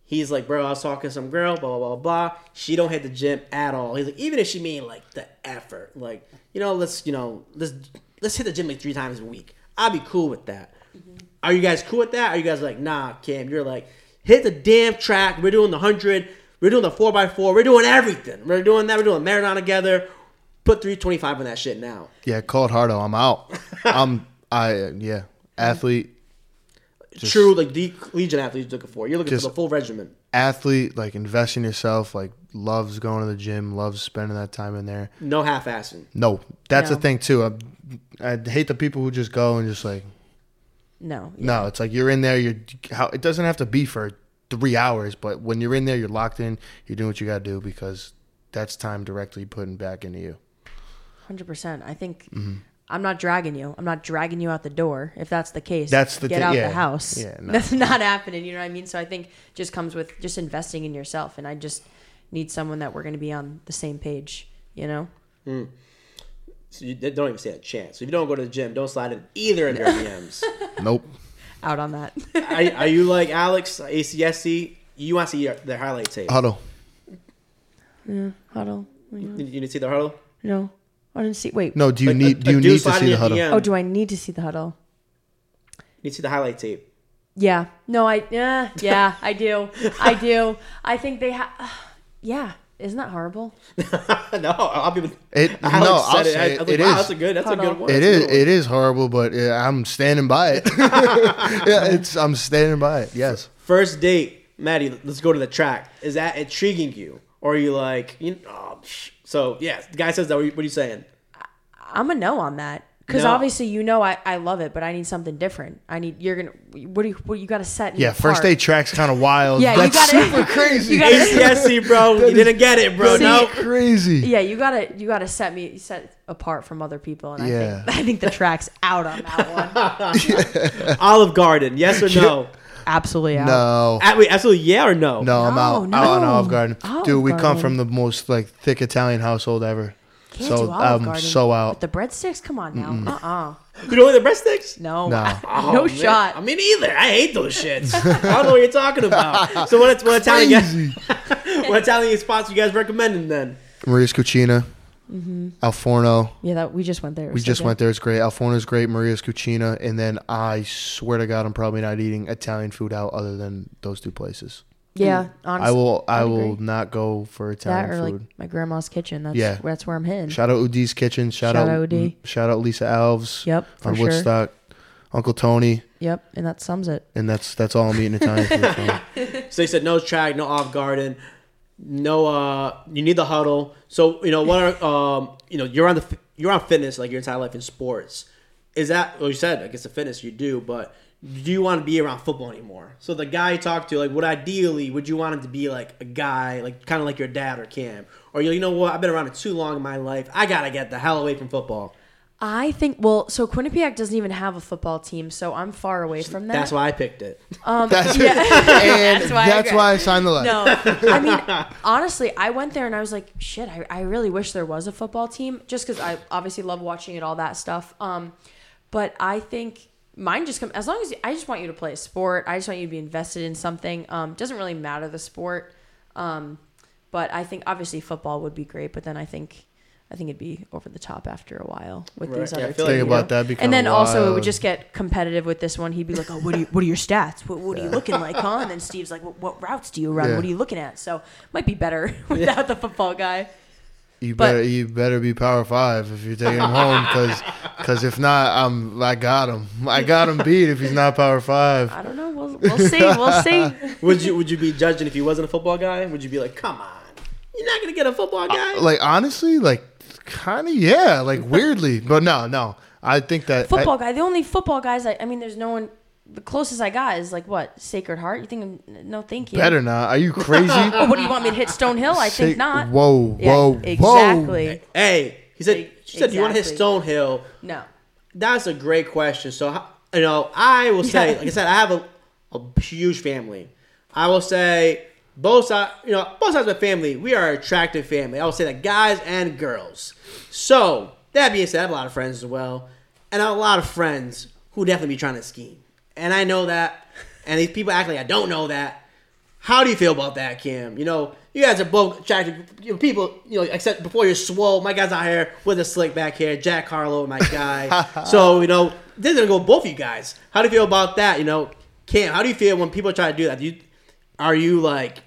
Speaker 1: he's like, bro, I was talking to some girl, blah blah blah blah. She don't hit the gym at all. He's like, even if she made like the effort, like, you know, let's you know, let's let's hit the gym like three times a week. I'd be cool with that. Mm-hmm. Are you guys cool with that? Are you guys like, nah, Cam? You're like, hit the damn track. We're doing the hundred. We're doing the four x four. We're doing everything. We're doing that. We're doing marathon together. Put three twenty five on that shit now.
Speaker 2: Yeah, call it Hardo. I'm out. I'm, I, yeah. Athlete, Just-
Speaker 1: True, like the Legion athletes looking for. You're looking
Speaker 2: Just-
Speaker 1: for the full regimen.
Speaker 2: athlete, like, invest in yourself, like, loves going to the gym, loves spending that time in there.
Speaker 1: No half assing.
Speaker 2: No, that's
Speaker 3: No.
Speaker 2: the thing, too. I, I hate the people who just go and just, like,
Speaker 3: No.
Speaker 2: No, it's like you're in there. You're how it doesn't have to be for three hours, but when you're in there, you're locked in. You're doing what you got to do because that's time directly putting back into you.
Speaker 3: Hundred percent. I think
Speaker 2: Mm-hmm.
Speaker 3: I'm not dragging you. I'm not dragging you out the door. If that's the case,
Speaker 2: That's the
Speaker 3: get
Speaker 2: thi-
Speaker 3: out
Speaker 2: yeah.
Speaker 3: the house.
Speaker 2: Yeah, no.
Speaker 3: That's not happening. You know what I mean? So I think just comes with just investing in yourself, and I just need someone that we're going to be on the same page. You know. Mm.
Speaker 1: So you don't even say a chance. So if you don't go to the gym, don't slide in either of their DMs.
Speaker 2: Nope.
Speaker 3: Out on that.
Speaker 1: are, are you like Alex, ACSC? You want to see your, their highlight tape.
Speaker 2: Huddle.
Speaker 3: Yeah, huddle.
Speaker 1: You, you need to see the huddle?
Speaker 3: No, I didn't see. Wait.
Speaker 2: No, do you
Speaker 1: Like,
Speaker 2: need
Speaker 1: a-
Speaker 2: do
Speaker 1: a
Speaker 2: you
Speaker 1: dude
Speaker 2: need to
Speaker 1: sliding
Speaker 2: see the
Speaker 1: in
Speaker 2: huddle?
Speaker 1: DM.
Speaker 3: Oh, do I need to see the huddle?
Speaker 1: You need to see the highlight tape.
Speaker 3: Yeah. No, I. Yeah. Yeah, I do. I do. I think they have. Yeah. Isn't that horrible?
Speaker 1: no, I'll be.
Speaker 2: It
Speaker 1: Alex
Speaker 2: no, I'll
Speaker 1: it.
Speaker 2: say
Speaker 1: I,
Speaker 2: it,
Speaker 1: I was like,
Speaker 2: it
Speaker 1: wow,
Speaker 2: is.
Speaker 1: that's a good. That's a
Speaker 3: Huddle.
Speaker 1: good one.
Speaker 2: It
Speaker 1: that's
Speaker 2: is.
Speaker 1: One.
Speaker 2: It is horrible, but uh, I'm standing by it. yeah, it's. I'm standing by it. Yes.
Speaker 1: First date, Maddie. Let's go to the track. Is that intriguing you, or are you like, you know, oh, psh. So yeah? The guy says that. What are you, what are you saying?
Speaker 3: I'm a no on that. Because
Speaker 1: No.
Speaker 3: obviously, you know, I, I love it, but I need something different. I need you're gonna what do you what you got to set?
Speaker 2: Yeah. First
Speaker 3: apart.
Speaker 2: day track's kind of wild.
Speaker 3: Yeah, you
Speaker 2: That's
Speaker 3: gotta-
Speaker 2: super crazy.
Speaker 3: you gotta-
Speaker 1: ACSC, bro. you didn't get it, bro.
Speaker 3: See,
Speaker 1: no.
Speaker 2: crazy.
Speaker 3: Yeah, you gotta you gotta set me set apart from other people, and I think I think the track's out on that one.
Speaker 1: Olive Garden. Yes or no?
Speaker 3: Absolutely out.
Speaker 2: No.
Speaker 1: Ah, wait, absolutely. Yeah or no?
Speaker 2: No, I'm out.
Speaker 3: no.
Speaker 2: Out on Olive Garden.
Speaker 3: Olive
Speaker 2: Dude, we come
Speaker 3: Garden.
Speaker 2: from the most like thick Italian household ever.
Speaker 3: Can't
Speaker 2: so
Speaker 3: do Olive
Speaker 2: I'm
Speaker 3: Garden.
Speaker 2: so out.
Speaker 3: With the breadsticks, come on now. Uh uh
Speaker 1: You know the breadsticks?
Speaker 3: No.
Speaker 2: Nah.
Speaker 1: Oh,
Speaker 3: no
Speaker 1: man.
Speaker 3: shot.
Speaker 1: I mean, either. I hate those shits. I don't know what you're talking about. So what, what Italian
Speaker 2: Crazy.
Speaker 1: what Italian spots you guys recommending then?
Speaker 2: Maria's Cucina.
Speaker 3: Mm-hmm.
Speaker 2: Al Forno.
Speaker 3: Yeah, that we just went there.
Speaker 2: We
Speaker 3: so
Speaker 2: just
Speaker 3: good.
Speaker 2: went there. It's great. Al Forno's great. Maria's Cucina. And then I swear to God, I'm probably not eating Italian food out other than those two places.
Speaker 3: Yeah, honestly,
Speaker 2: I will. I
Speaker 3: I'd
Speaker 2: will
Speaker 3: agree.
Speaker 2: not go for
Speaker 3: that
Speaker 2: Italian
Speaker 3: or like
Speaker 2: food.
Speaker 3: my grandma's kitchen. That's
Speaker 2: Yeah.
Speaker 3: that's where I'm hitting.
Speaker 2: Shout out Udi's Kitchen. Shout,
Speaker 3: Shout
Speaker 2: out
Speaker 3: out Udi.
Speaker 2: Shout out Lisa Alves
Speaker 3: Yep, for
Speaker 2: on
Speaker 3: sure.
Speaker 2: Woodstock. Uncle Tony,
Speaker 3: Yep, and that sums it.
Speaker 2: and that's that's all I'm eating Italian food from.
Speaker 1: So you said no track, no Olive Garden, no. uh You need the huddle. So you know what? Are, um, you know you're on the you're on fitness like your entire life in sports. Is that? Well, you said I guess the fitness you do, but do you want to be around football anymore? So the guy you talk to, like, would ideally would you want him to be like a guy, like kind of like your dad or Cam, or you you know what? I've been around it too long in my life. I gotta get the hell away from football.
Speaker 3: I think well, so Quinnipiac doesn't even have a football team, so I'm far away from that.
Speaker 1: That's why I picked it.
Speaker 3: Um,
Speaker 2: That's
Speaker 3: yeah.
Speaker 2: and
Speaker 3: That's why I
Speaker 2: that's
Speaker 3: agree.
Speaker 2: why I signed the letter.
Speaker 3: No, I mean honestly, I went there and I was like, shit, I, I really wish there was a football team, just because I obviously love watching it, all that stuff. Um, but I think mine just come as long as you, I just want you to play a sport. I just want you to be invested in something. Um, doesn't really matter the sport. Um, but I think obviously football would be great, but then I think. I think it'd be over the top after a while with
Speaker 1: Right.
Speaker 3: these
Speaker 1: Yeah, I
Speaker 3: other
Speaker 1: feel
Speaker 3: teams.
Speaker 1: like-
Speaker 2: about
Speaker 3: know?
Speaker 2: that.
Speaker 3: And then
Speaker 2: kinda
Speaker 3: also it would just get competitive with this one. He'd be like, "Oh, what are you, what are your stats? What, what are you looking like, huh?" And then Steve's like, "What, what routes do you run?
Speaker 2: Yeah.
Speaker 3: What are you looking at?" So might be better without the football guy.
Speaker 2: You
Speaker 3: But-
Speaker 2: better you better be power five if you're taking him home because because if not I'm I got him I got him beat if he's not power five.
Speaker 3: I don't know. We'll, we'll see. We'll see.
Speaker 1: would you would you be judging if he wasn't a football guy? Would you be like, come on, you're not gonna get a football uh, guy?
Speaker 2: Like honestly, like kind of yeah, like weirdly, but no, no. I think that
Speaker 3: Football guy. The only football guys. I, I mean, there's no one. The closest I got is like what Sacred Heart. You think? No, thank you.
Speaker 2: better not. Are you crazy?
Speaker 3: Oh, what do you want me to hit Stonehill? I think
Speaker 2: Say-
Speaker 3: not.
Speaker 2: Whoa,
Speaker 3: Yeah,
Speaker 2: whoa,
Speaker 3: exactly.
Speaker 1: Hey, he said. She said, "Do you want to hit
Speaker 3: Exactly.
Speaker 1: Stonehill?"
Speaker 3: No.
Speaker 1: That's a great question. So, you know, I will say,
Speaker 3: Yeah.
Speaker 1: like I said, I have a, a huge family. I will say both sides, you know, both sides of the family, we are an attractive family. I will say that guys and girls. So that being said, I have a lot of friends as well, and I have a lot of friends who definitely be trying to scheme, and I know that, and these people act like I don't know that. How do you feel about that, Cam? You know, you guys are both attractive you know, people. You know, except before you're swole. My guy's out here with a slick back hair. Jack Harlow, my guy. so you know, this is gonna go both of you guys. How do you feel about that? You know, Cam, how do you feel when people try to do that? Do you, are you like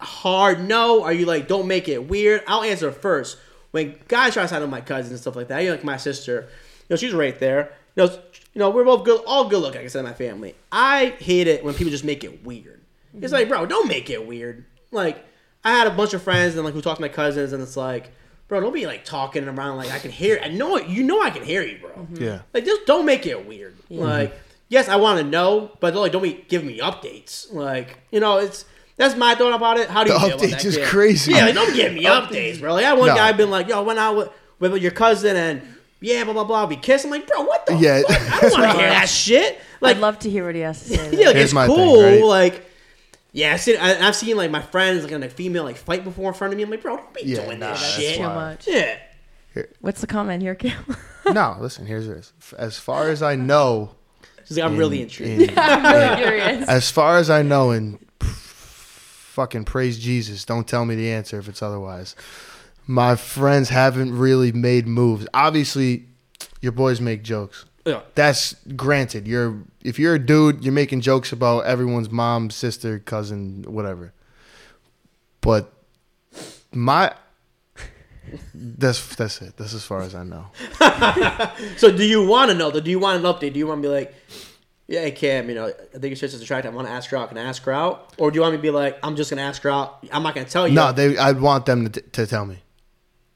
Speaker 1: hard no? Are you like don't make it weird? I'll answer first. When guys try to sign up my cousins and stuff like that, you know, like my sister, you know, she's right there. You know, you know, we're both good, all good looking. Like I said, in my family. I hate it when people just make it weird. It's like, bro, don't make it weird. Like, I had a bunch of friends and like who talked to my cousins, and it's like, bro, don't be like talking around like I can hear. I know it. You know I can hear you, bro. Mm-hmm.
Speaker 2: Yeah.
Speaker 1: Like, just don't make it weird. Like, yes, I want to know, but like, don't be giving me updates. Like, you know, it's that's my thought about it. How do you
Speaker 2: The
Speaker 1: feel about
Speaker 2: updates
Speaker 1: that?
Speaker 2: is
Speaker 1: kid?
Speaker 2: crazy.
Speaker 1: Yeah, like, don't give me updates, bro. Like, I had one
Speaker 2: No.
Speaker 1: guy been like, yo, I went out with, with your cousin and yeah, blah blah blah. We kissed. I'm like, bro, what the
Speaker 2: Yeah.
Speaker 1: fuck? I don't want to hear that shit. Like,
Speaker 3: I'd love to hear what he has to say.
Speaker 1: yeah, like
Speaker 2: Here's
Speaker 1: it's
Speaker 2: my thing,
Speaker 1: cool.
Speaker 2: right?
Speaker 1: Like, Yeah, I've seen, I, I've seen like my friends like on a female like fight before in front of me. I'm like, bro, don't be
Speaker 2: Yeah,
Speaker 1: doing
Speaker 2: nah,
Speaker 1: this
Speaker 2: that's
Speaker 1: shit.
Speaker 3: Too much.
Speaker 1: Yeah.
Speaker 3: What's the comment here, Cam?
Speaker 2: no, listen. Here's this. As far as I know,
Speaker 1: She's like, I'm really intrigued.
Speaker 2: in-
Speaker 3: I'm really curious.
Speaker 2: as far as I know, and fucking praise Jesus. Don't tell me the answer if it's otherwise. My friends haven't really made moves. Obviously, your boys make jokes.
Speaker 1: Yeah.
Speaker 2: That's granted. You're if you're a dude, you're making jokes about everyone's mom, sister, cousin, whatever. But my that's that's it. That's as far as I know.
Speaker 1: So do you want to know? though? Do you want an update? Do you want to be like, yeah, hey, Cam, you know, I think your sister's attractive. I want to ask her out. Can I ask her out? Or do you want me to be like, I'm just gonna ask her out. I'm not gonna tell you.
Speaker 2: No, they. I'd want them to, to tell me.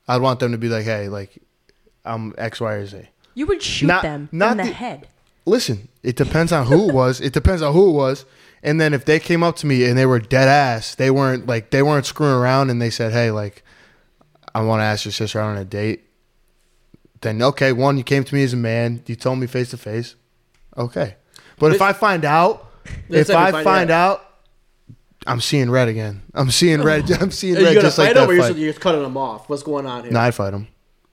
Speaker 2: I'd want them to be like, hey, like, I'm X, Y, or Z.
Speaker 3: You would shoot
Speaker 2: Not-
Speaker 3: them
Speaker 2: not
Speaker 3: in the,
Speaker 2: the-
Speaker 3: head.
Speaker 2: Listen, it depends on who it was. It depends on who it was. And then if they came up to me and they were dead ass, they weren't like they weren't screwing around, and they said, hey, like, I want to ask your sister out on a date. Then okay, one, you came to me as a man. You told me face to face. Okay, but if I find out, if I
Speaker 1: find
Speaker 2: find
Speaker 1: out.
Speaker 2: out, I'm seeing red again. I'm seeing red. I'm seeing red. just like that.
Speaker 1: Fight. You're, just, you're cutting them off? What's going on here?
Speaker 2: No, I'd fight him.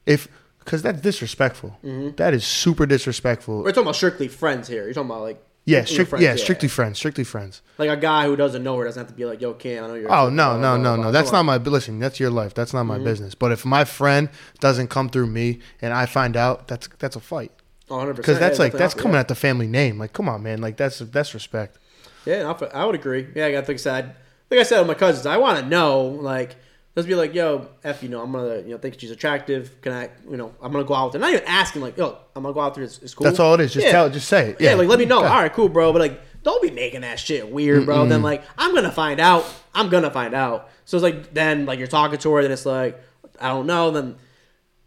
Speaker 2: If because that's disrespectful. Mm-hmm. That is super disrespectful.
Speaker 1: We're talking about strictly friends here. You're talking about like
Speaker 2: Yeah, strict,
Speaker 1: friends,
Speaker 2: yeah, strictly friends, strictly friends.
Speaker 1: like a guy who doesn't know her doesn't have to be like, yo, Cam, I know you're.
Speaker 2: Oh no, no, no, no. That's not my listen. That's your life. That's not my
Speaker 1: Mm-hmm.
Speaker 2: business. But if my friend doesn't come through me and I find out, that's that's a fight.
Speaker 1: 100%.
Speaker 2: Because that's
Speaker 1: yeah,
Speaker 2: like that's coming at the family name. Like, come on, man. Like that's that's respect.
Speaker 1: Yeah, yeah I, I would agree. Yeah, I got like I said, like I said with my cousins, I want to know like. Let's be like, yo, f, you know, I'm gonna, you know, think she's attractive. Can I, you know, I'm gonna go out with her. Not even asking, like, yo, I'm gonna go out there. It's, it's cool.
Speaker 2: That's all it is. Just
Speaker 1: Yeah.
Speaker 2: tell, just say it.
Speaker 1: Yeah,
Speaker 2: Yeah,
Speaker 1: like let me know.
Speaker 2: Okay.
Speaker 1: All right, cool, bro. But like, don't be making that shit weird, bro. Then like, I'm gonna find out. I'm gonna find out. So it's like then like you're talking to her, then it's like I don't know. Then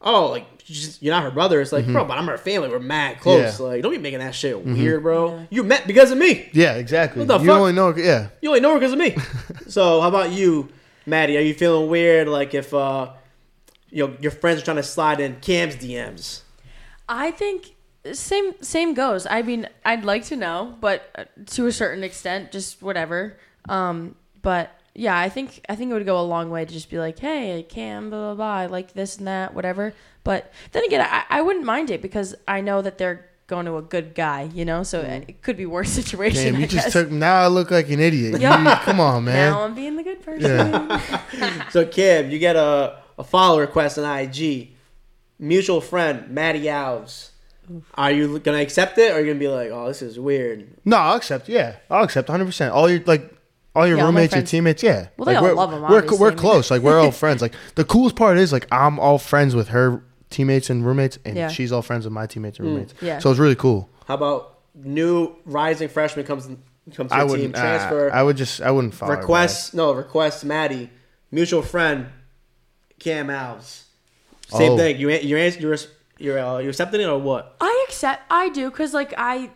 Speaker 1: oh, like she's- you're not her brother. It's like, bro, but I'm her family. We're mad close.
Speaker 2: Mm-hmm. Yeah.
Speaker 1: Like, don't be making that shit weird, bro. You met because of me.
Speaker 2: Yeah, exactly.
Speaker 1: What the
Speaker 2: you
Speaker 1: fuck?
Speaker 2: only know. Yeah,
Speaker 1: You only know her because of me. so how about you, Maddie? Are you feeling weird? Like if uh, you know your friends are trying to slide in Cam's DMs.
Speaker 3: I think same same goes. I mean, I'd like to know, but uh, to a certain extent, just whatever. Um, but yeah, I think I think it would go a long way to just be like, hey, Cam, blah blah blah, I like this and that, whatever. But then again, I, I wouldn't mind it because I know that they're going to a good guy, you know. So mm. it could be worse situation.
Speaker 2: damn,
Speaker 3: I
Speaker 2: you just
Speaker 3: guess.
Speaker 2: took. Now I look like an idiot.
Speaker 3: Yeah.
Speaker 2: You- come on, man.
Speaker 3: Now I'm being the good person.
Speaker 1: So Cam, you get a, a follow request on IG. Mutual friend, Maddie Alves. Are you gonna accept it or are you gonna be like, oh, this is weird?
Speaker 2: No, I'll accept. Yeah, I'll accept 100. percent All your like, all your
Speaker 3: Yeah, all
Speaker 2: roommates, your teammates. Yeah.
Speaker 3: Well, they
Speaker 2: like,
Speaker 3: all
Speaker 2: we're,
Speaker 3: love 'em,
Speaker 2: We're we're close. Like we're all friends. Like the coolest part is like I'm all friends with her teammates and roommates, and
Speaker 3: Yeah.
Speaker 2: she's all friends with my teammates and roommates.
Speaker 3: Yeah.
Speaker 2: So it's really cool.
Speaker 1: How about new rising freshman comes comes to
Speaker 2: I
Speaker 1: the team,
Speaker 2: wouldn't.
Speaker 1: transfer,
Speaker 2: Uh, I would just. I wouldn't follow. her
Speaker 1: request no request Maddie, mutual friend, Cam Alves. Same
Speaker 2: Oh.
Speaker 1: thing. You you answer you're you're uh, you accepting it or what?
Speaker 3: I accept. I do because like I,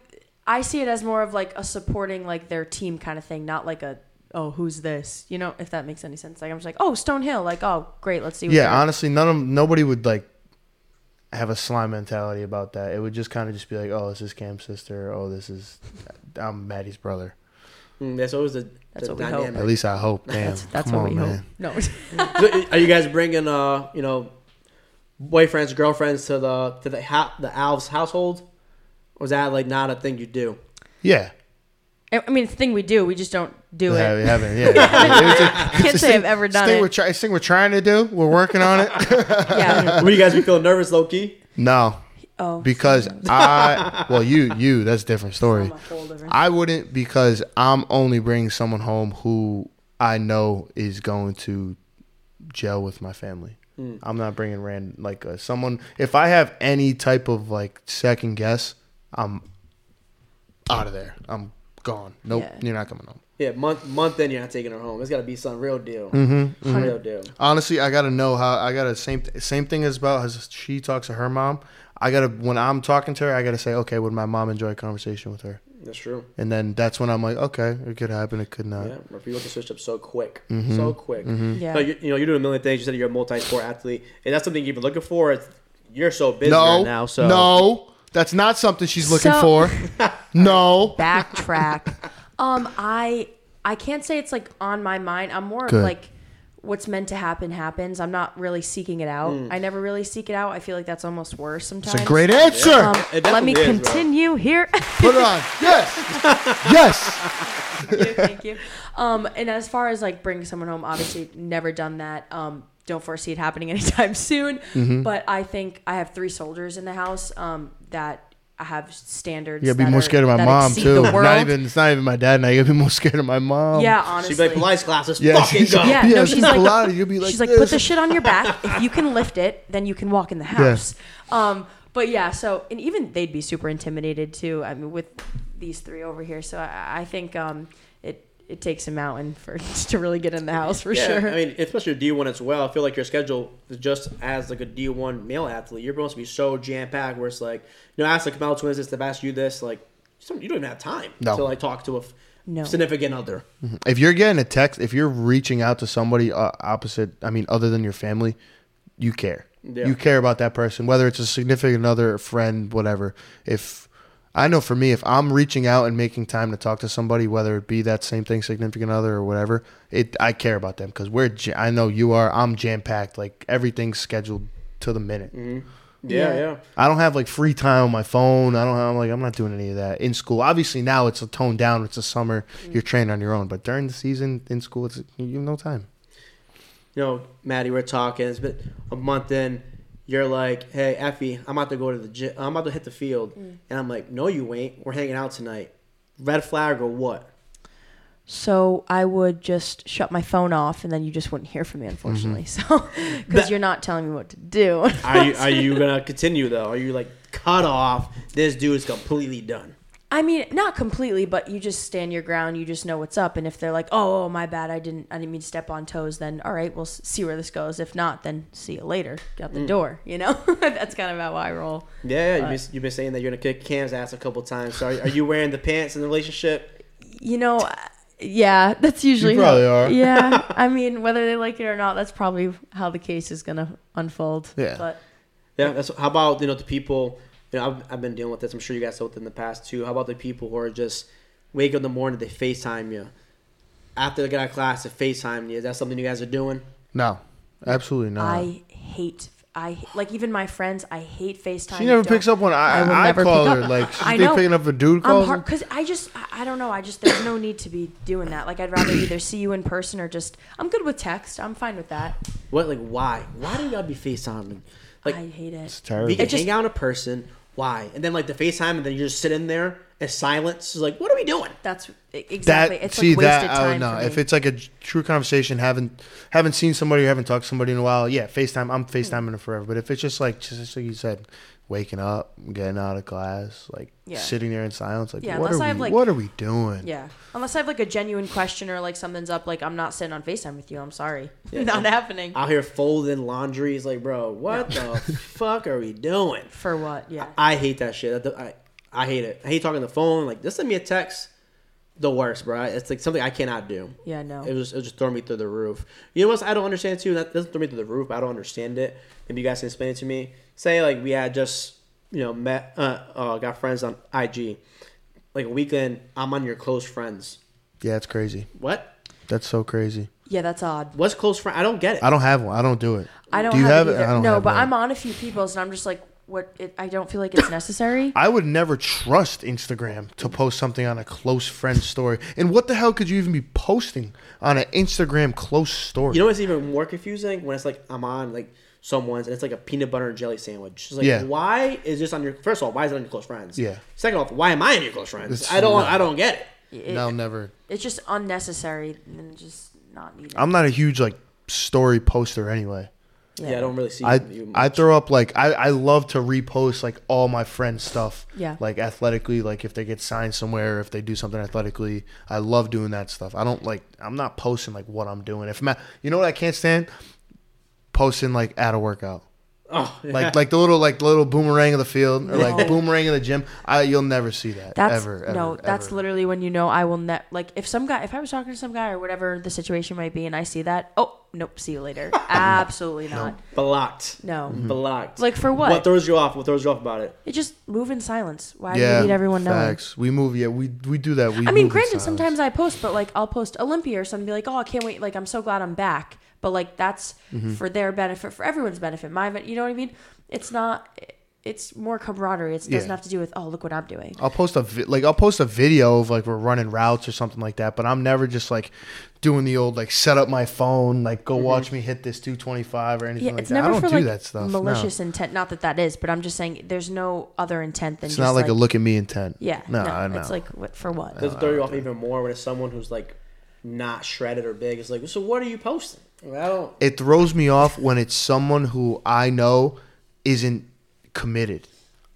Speaker 3: I see it as more of like a supporting like their team kind of thing, not like a oh who's this, you know, if that makes any sense. Like I'm just like oh Stonehill, like oh great, let's see. What
Speaker 2: Yeah,
Speaker 3: they're-
Speaker 2: honestly, none of nobody would like have a slime mentality about that. It would just kind of just be like, oh, this is Cam's sister. Oh, this is I'm Maddie's brother.
Speaker 1: Mm, that's always the,
Speaker 3: That's
Speaker 1: the
Speaker 3: what we hope.
Speaker 2: At least I hope. Damn,
Speaker 3: that's that's
Speaker 2: come
Speaker 3: what
Speaker 2: on,
Speaker 3: we
Speaker 2: man.
Speaker 3: hope. No,
Speaker 1: So, Are you guys bringing uh you know boyfriends girlfriends to the to the ha- the Alves household? Or is that like not a thing you do?
Speaker 2: Yeah.
Speaker 3: I I mean it's a thing we do. We just don't do it.
Speaker 2: Yeah,
Speaker 3: it.
Speaker 2: we haven't. Yeah. It was a-
Speaker 3: Can't
Speaker 2: it's a
Speaker 3: say I've ever done
Speaker 2: thing
Speaker 3: it.
Speaker 2: We're try- it's thing we're trying to do. We're working on it.
Speaker 3: yeah.
Speaker 1: Would you guys be feeling nervous, low key?
Speaker 2: no,
Speaker 3: Oh.
Speaker 2: because I. Well, you, you. That's a different story.
Speaker 3: I'm a different-
Speaker 2: I wouldn't because I'm only bringing someone home who I know is going to gel with my family. I'm not bringing rand like uh, someone. If I have any type of like second guess, I'm out of there. I'm gone. Nope,
Speaker 3: Yeah.
Speaker 2: you're not coming home.
Speaker 1: Yeah, month month in, you're not taking her home. It's got to be some real deal. Mm-hmm, Real deal.
Speaker 2: Honestly, I gotta know how. I gotta same same thing as about as she talks to her mom. I gotta when I'm talking to her, I gotta say, okay, would my mom enjoy a conversation with her?
Speaker 1: That's true.
Speaker 2: And then that's when I'm like, okay, it could happen, it could not.
Speaker 1: Yeah, or people can switch up so quick,
Speaker 2: Mm-hmm.
Speaker 1: so quick.
Speaker 3: Yeah.
Speaker 1: So you, you know, you're doing a million things. You said you're a multi-sport athlete, and that's something you've been looking for. It's, you're so busy
Speaker 2: No,
Speaker 1: right now. So
Speaker 2: no, that's not something she's looking
Speaker 3: So-
Speaker 2: for. no,
Speaker 3: backtrack. um, I I can't say it's like on my mind. I'm more of
Speaker 2: Good.
Speaker 3: like what's meant to happen happens. I'm not really seeking it out. I never really seek it out. I feel like that's almost worse sometimes.
Speaker 2: It's a great answer.
Speaker 3: Um,
Speaker 1: It
Speaker 3: let me
Speaker 1: definitely is, bro.
Speaker 3: continue here.
Speaker 2: Put it on. Yes. yes.
Speaker 3: Thank you, thank you. Um, and as far as like bringing someone home, obviously never done that. Um, don't foresee it happening anytime soon.
Speaker 2: Mm-hmm.
Speaker 3: But I think I have three soldiers in the house um, that have standards.
Speaker 2: You gotta be
Speaker 3: that
Speaker 2: more
Speaker 3: are-
Speaker 2: scared of my mom too. Not even it's not even my dad now. You gotta be more scared of my mom.
Speaker 3: yeah, honestly.
Speaker 1: She'd
Speaker 3: honestly.
Speaker 1: be like, Pilates classes,
Speaker 2: Yeah,
Speaker 1: fucking
Speaker 2: she's
Speaker 1: go.
Speaker 3: Yeah,
Speaker 2: yeah,
Speaker 3: no,
Speaker 2: she's
Speaker 3: she's like-
Speaker 2: Pilates. You'll be like,
Speaker 3: She's like,
Speaker 2: this.
Speaker 3: put the shit on your back. If you can lift it, then you can walk in the house. Um, but yeah, so and even they'd be super intimidated too. I mean, with these three over here. So I, I think um, it it takes a mountain for to really get in the house for
Speaker 1: Yeah,
Speaker 3: sure.
Speaker 1: I mean, especially D one as well. I feel like your schedule is just as like a D one male athlete. You're supposed to be so jam packed. Where it's like, you know, ask the Kamau twins this, the ask you this. Like, you don't even have time
Speaker 2: No.
Speaker 1: to like talk to a f-
Speaker 3: No.
Speaker 1: significant other.
Speaker 2: if you're getting a text, if you're reaching out to somebody uh, opposite, I mean, other than your family, you care.
Speaker 1: Yeah.
Speaker 2: You care about that person, whether it's a significant other, friend, whatever. If I know for me, if I'm reaching out and making time to talk to somebody, whether it be that same thing, significant other or whatever, it I care about them because we're. I know you are. I'm jam packed. Like everything's scheduled to the minute. Mm-hmm.
Speaker 1: Yeah,
Speaker 3: Yeah.
Speaker 1: yeah.
Speaker 2: I don't have like free time on my phone. I don't have like I'm not doing any of that in school. Obviously now it's a toned down. It's a summer. Mm. You're training on your own. But during the season in school, it's you have no time.
Speaker 1: You know, Maddie, we're talking. It's been a month in. You're like, hey, Effie, I'm about to go to the gym. I'm about to hit the field.
Speaker 3: Mm.
Speaker 1: And I'm like, no, you ain't. We're hanging out tonight. Red flag or what?
Speaker 3: So I would just shut my phone off, and then you just wouldn't hear from me, unfortunately. So because you're not telling me what to do.
Speaker 1: Are you are you gonna continue though? Are you like cut off? This dude is completely done.
Speaker 3: I mean, not completely, but you just stand your ground. You just know what's up. And if they're like, "Oh, oh, my bad, I didn't, I didn't mean to step on toes," then all right, we'll s- see where this goes. If not, then see you later. Get out the door. You know, that's kind of how I roll.
Speaker 1: Yeah, yeah. You've been, you've been saying that you're gonna kick Cam's ass a couple times. So are, are you wearing the pants in the relationship?
Speaker 3: You know, uh, yeah, that's usually how-
Speaker 2: probably are.
Speaker 3: Yeah, I mean, whether they like it or not, that's probably how the case is gonna unfold.
Speaker 2: Yeah.
Speaker 3: But
Speaker 1: Yeah. That's how about you know the people. You know, I've, I've been dealing with this. I'm sure you guys dealt with it in the past too. How about the people who are just wake up in the morning, they Facetime you after they get out of class, they Facetime you. Is that something you guys are doing?
Speaker 2: No, absolutely not.
Speaker 3: I hate. I like even my friends. I hate FaceTime.
Speaker 2: she never picks up when I,
Speaker 3: I will
Speaker 2: I,
Speaker 3: never
Speaker 2: call
Speaker 3: pick
Speaker 2: her.
Speaker 3: up.
Speaker 2: Like she's
Speaker 3: I
Speaker 2: been
Speaker 3: know.
Speaker 2: picking up a dude
Speaker 3: I'm
Speaker 2: calls.
Speaker 3: hard
Speaker 2: her.
Speaker 3: because I just I, I don't know. I just there's no need to be doing that. Like I'd rather either see you in person or just I'm good with text. I'm fine with that.
Speaker 1: What like why? Why do you gotta be Facetiming? Like
Speaker 3: I hate it.
Speaker 2: It's
Speaker 3: it.
Speaker 2: terrible.
Speaker 1: we can
Speaker 3: It just-
Speaker 1: hang out in person. Why? And then like the FaceTime, and then you just sit in there in silence. It's like, what are we doing?
Speaker 3: That's
Speaker 2: that
Speaker 3: exactly. it's
Speaker 2: see
Speaker 3: like wasted
Speaker 2: that
Speaker 3: time.
Speaker 2: oh no
Speaker 3: for
Speaker 2: if it's like a true conversation haven't haven't seen somebody or haven't talked to somebody in a while yeah facetime i'm facetiming her forever but if it's just like just like you said waking up getting out of class like
Speaker 3: Yeah.
Speaker 2: sitting there in silence like
Speaker 3: Yeah,
Speaker 2: what are we
Speaker 3: have, like-
Speaker 2: what are we doing
Speaker 3: yeah, unless I have like a genuine question or like something's up, like I'm not sitting on Facetime with you. I'm sorry, not happening.
Speaker 1: Out here folding laundry. It's like, bro, what the fuck are we doing?
Speaker 3: For what? Yeah.
Speaker 1: I hate that shit. I, I hate it. I hate talking on the phone. Like, just send me a text. The worst, bro. It's like something I cannot do.
Speaker 3: Yeah, no.
Speaker 1: It was it was just throwing me through the roof. You know what? I don't understand too. That doesn't throw me through the roof. But I don't understand it. Maybe you guys can explain it to me. Say like we had just you know met uh, uh got friends on IG. Like a weekend, I'm on your close friends.
Speaker 2: yeah it's crazy
Speaker 1: What?
Speaker 2: that's so crazy
Speaker 3: Yeah, that's odd.
Speaker 1: What's close friend? I don't get it.
Speaker 2: i don't have one i don't do it
Speaker 3: I don't
Speaker 2: do you
Speaker 3: have,
Speaker 2: have
Speaker 3: it
Speaker 2: it
Speaker 3: either.
Speaker 2: i don't
Speaker 3: no,
Speaker 2: have
Speaker 3: but
Speaker 2: one.
Speaker 3: I'm on a few people's and I'm just like, what? It, I don't feel like it's necessary.
Speaker 2: I would never trust Instagram to post something on a close friend story. And what the hell could you even be posting on an Instagram close story?
Speaker 1: You know what's even more confusing when it's like I'm on like someone's and it's like a peanut butter and jelly sandwich. It's like
Speaker 2: Yeah.
Speaker 1: why is this on your first of all, why is it on your close friends?
Speaker 2: Yeah.
Speaker 1: Second off, why am I on your close friends?
Speaker 2: It's
Speaker 1: I don't
Speaker 2: not.
Speaker 1: I don't get it.
Speaker 3: It-
Speaker 2: no, never.
Speaker 3: It's just unnecessary and just not needed.
Speaker 2: I'm not a huge like story poster anyway.
Speaker 1: Yeah, I don't really see
Speaker 2: I
Speaker 1: you
Speaker 2: I throw up like I, I love to repost like all my friends' stuff.
Speaker 3: Yeah.
Speaker 2: Like athletically, like if they get signed somewhere, if they do something athletically, I love doing that stuff. I don't like I'm not posting like what I'm doing. If my you know what I can't stand? Posting like at a workout.
Speaker 1: Oh, yeah.
Speaker 2: Like like the little like the little boomerang of the field or
Speaker 3: No.
Speaker 2: like boomerang of the gym. I you'll never see that
Speaker 3: That's
Speaker 2: ever. ever
Speaker 3: no. That's
Speaker 2: ever.
Speaker 3: literally when you know I will net. Like if some guy, if I was talking to some guy or whatever the situation might be, and I see that, oh nope, see you later. Absolutely not.
Speaker 1: blocked.
Speaker 3: No. Mm-hmm.
Speaker 1: Blocked.
Speaker 3: Like for what?
Speaker 1: What throws you off? What throws you off about it?
Speaker 3: It just move in silence. Why do you need everyone knowing?
Speaker 2: facts. We move. Yeah, we we do that. We
Speaker 3: I mean,
Speaker 2: move in
Speaker 3: granted, sometimes I post, but like I'll post Olympia or something, be like, oh, I can't wait. Like I'm so glad I'm back. But like that's
Speaker 2: Mm-hmm.
Speaker 3: for their benefit, for everyone's benefit. My, ben- you know what I mean? It's not. It's more camaraderie. It doesn't
Speaker 2: Yeah.
Speaker 3: have to do with oh, look what I'm doing.
Speaker 2: I'll post a vi- like I'll post a video of like we're running routes or something like that, but I'm never just like doing the old like set up my phone like go watch me hit this 225 or anything
Speaker 3: Yeah,
Speaker 2: like
Speaker 3: it's
Speaker 2: that. I don't
Speaker 3: for
Speaker 2: do
Speaker 3: like
Speaker 2: that stuff. no.
Speaker 3: malicious intent. Not that that is, but I'm just saying there's no other intent than
Speaker 2: It's
Speaker 3: just
Speaker 2: not like, a look at me intent.
Speaker 3: Yeah,
Speaker 2: no,
Speaker 3: no,
Speaker 2: no.
Speaker 3: it's like what for what?
Speaker 1: Does it throw you off even more when it's someone who's like not shredded or big? It's like, so what are you posting? I don't.
Speaker 2: it throws me off when it's someone who I know isn't committed.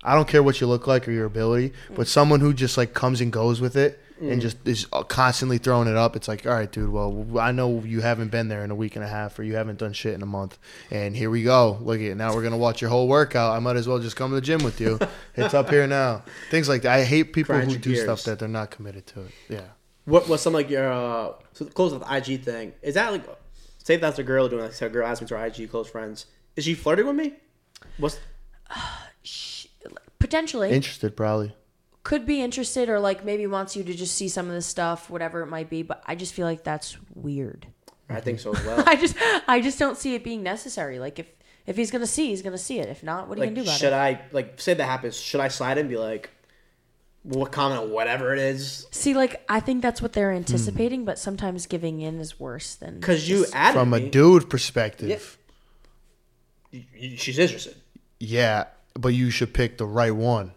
Speaker 2: I don't care what you look like or your ability, but someone who just like comes and goes with it and just is uh, constantly throwing it up. It's like, all right, dude. Well, I know you haven't been there in a week and a half, or you haven't done shit in a month, and here we go. Look at it. Now we're gonna watch your whole workout. I might as well just come to the gym with you. it's up here now. Things like that. I hate people
Speaker 1: Grind
Speaker 2: who do
Speaker 1: gears.
Speaker 2: stuff that they're not committed to it. Yeah.
Speaker 1: What was some like your uh, so close with the IG thing? Is that like, say if that's a girl doing like, say a girl asked me to her IG close friends, is she flirting with me? What's
Speaker 3: Potentially
Speaker 2: Interested, probably.
Speaker 3: could be interested, or like maybe wants you to just see some of this stuff, whatever it might be. But I just feel like that's weird.
Speaker 1: I think so as well.
Speaker 3: I just I just don't see it being necessary. Like if if he's gonna see, he's gonna see it. If not, what are you gonna do about
Speaker 1: should
Speaker 3: it?
Speaker 1: Should i like say that happens? Should I slide and be like, what comment, whatever it is?
Speaker 3: See, like I think that's what they're anticipating, but sometimes giving in is worse than
Speaker 1: Because you
Speaker 3: just-
Speaker 1: added
Speaker 2: From a
Speaker 1: me.
Speaker 2: dude perspective,
Speaker 1: Y- y- she's interested.
Speaker 2: yeah, but you should pick the right one.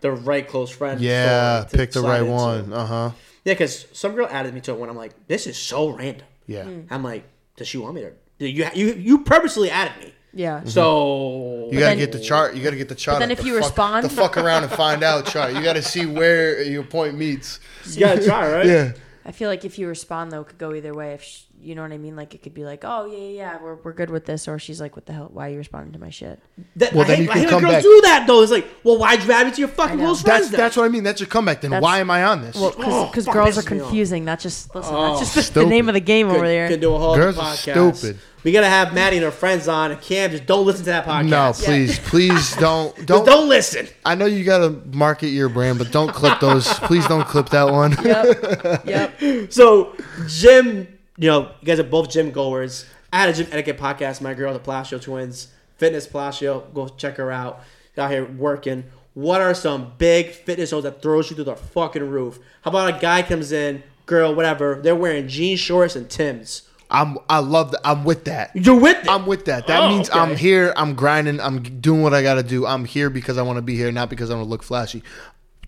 Speaker 1: The right close friend.
Speaker 2: Yeah,
Speaker 1: for- to
Speaker 2: pick the
Speaker 1: slide
Speaker 2: right
Speaker 1: into.
Speaker 2: one. Uh huh.
Speaker 1: Yeah, because some girl added me to it when I'm like, this is so random.
Speaker 2: Yeah.
Speaker 3: Hmm.
Speaker 1: I'm like, does she want me to? You you you purposely added me.
Speaker 3: Yeah.
Speaker 2: Mm-hmm.
Speaker 1: So
Speaker 2: You gotta
Speaker 3: then-
Speaker 2: get the chart. You gotta get the chart.
Speaker 3: then if
Speaker 2: the
Speaker 3: you
Speaker 2: fuck,
Speaker 3: respond-
Speaker 2: the fuck around and find out chart. You gotta see where your point meets.
Speaker 1: you gotta try, right?
Speaker 2: Yeah.
Speaker 3: I feel like if you respond though, it could go either way. If sh you know what I mean, like it could be like, oh yeah, yeah, yeah, we're, we're good with this, or she's like, what the hell? Why are you responding to my shit?
Speaker 1: That,
Speaker 2: Well,
Speaker 1: I
Speaker 2: then
Speaker 1: hate,
Speaker 2: you
Speaker 1: I
Speaker 2: can
Speaker 1: hate when
Speaker 2: come
Speaker 1: girls
Speaker 2: back.
Speaker 1: do that though. It's like, well, why'd you add me to your fucking
Speaker 3: know.
Speaker 1: close
Speaker 2: That's
Speaker 1: friends? then?
Speaker 2: that's what I mean. That's your comeback. Then
Speaker 3: That's-
Speaker 2: why am I on this?
Speaker 3: Well,
Speaker 1: Oh,
Speaker 3: because
Speaker 1: fuck,
Speaker 3: girls are
Speaker 1: pisses me off.
Speaker 3: confusing. That's just listen.
Speaker 1: Oh,
Speaker 3: that's just the, the
Speaker 2: stupid.
Speaker 3: name of the game
Speaker 1: Could,
Speaker 3: over there.
Speaker 1: could do a whole
Speaker 2: Girls
Speaker 1: other
Speaker 2: are
Speaker 1: podcast.
Speaker 2: stupid.
Speaker 1: We gotta have Maddie and her friends on. And Cam, just don't listen to that podcast.
Speaker 2: no, please, please don't don't.
Speaker 1: don't listen.
Speaker 2: I know you gotta market your brand, but don't clip those. please don't clip that one.
Speaker 3: Yep. yep.
Speaker 1: So, gym, you know, you guys are both gym goers. I had a gym etiquette podcast. My girl, the Palacio twins, Fitness Palacio. Go check her out. Out here working. What are some big fitness shows that throws you through the fucking roof? How about a guy comes in, girl, whatever, they're wearing jean shorts and Tims.
Speaker 2: I'm I love that. I'm with that.
Speaker 1: You're with it.
Speaker 2: I'm with that. That
Speaker 1: Oh,
Speaker 2: means
Speaker 1: okay.
Speaker 2: I'm here. I'm grinding. I'm doing what I got to do. I'm here because I want to be here, not because I want to look flashy.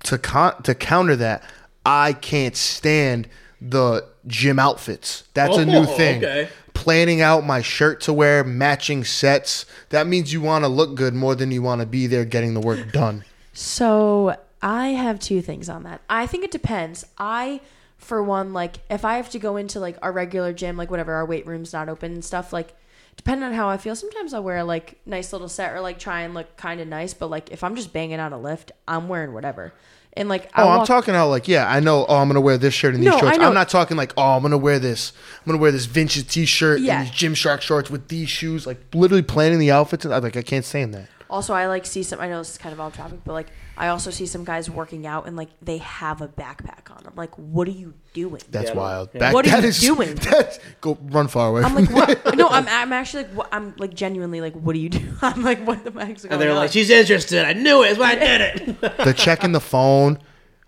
Speaker 2: To con- to counter that, I can't stand the gym outfits. That's a new
Speaker 1: Oh,
Speaker 2: thing.
Speaker 1: okay.
Speaker 2: Planning out my shirt to wear, matching sets. That means you want to look good more than you want to be there getting the work done.
Speaker 3: So I have two things on that. I think it depends. I, for one, like if I have to go into like our regular gym, like whatever, our weight room's not open and stuff, like depending on how I feel, sometimes I'll wear like nice little set or like try and look kind of nice. But like if I'm just banging out a lift, I'm wearing whatever. And like
Speaker 2: Oh,
Speaker 3: I
Speaker 2: I'm talking out like yeah, I know. Oh, I'm gonna wear this shirt and these
Speaker 3: No,
Speaker 2: shorts. I'm not talking like oh, I'm gonna wear this. I'm gonna wear this vintage T-shirt
Speaker 3: Yeah.
Speaker 2: and these Gymshark shorts with these shoes. Like literally planning the outfits. And I'm like I can't stand that.
Speaker 3: Also, I like see some. I know this is kind of off topic, but like I also see some guys working out and like they have a backpack on. I'm like, what are you doing?
Speaker 2: That's
Speaker 1: Yeah,
Speaker 2: wild.
Speaker 1: yeah.
Speaker 2: Back-
Speaker 3: What are
Speaker 2: that
Speaker 3: you
Speaker 2: is-
Speaker 3: doing?
Speaker 2: That's, go run far away.
Speaker 3: I'm
Speaker 2: from
Speaker 3: like, what? no, I'm, I'm actually like, what, I'm like genuinely like, what do you do? I'm like, what the heck's going
Speaker 1: and they're
Speaker 3: on?
Speaker 1: like, she's interested. I knew it. That's why I did it.
Speaker 2: the checking the phone,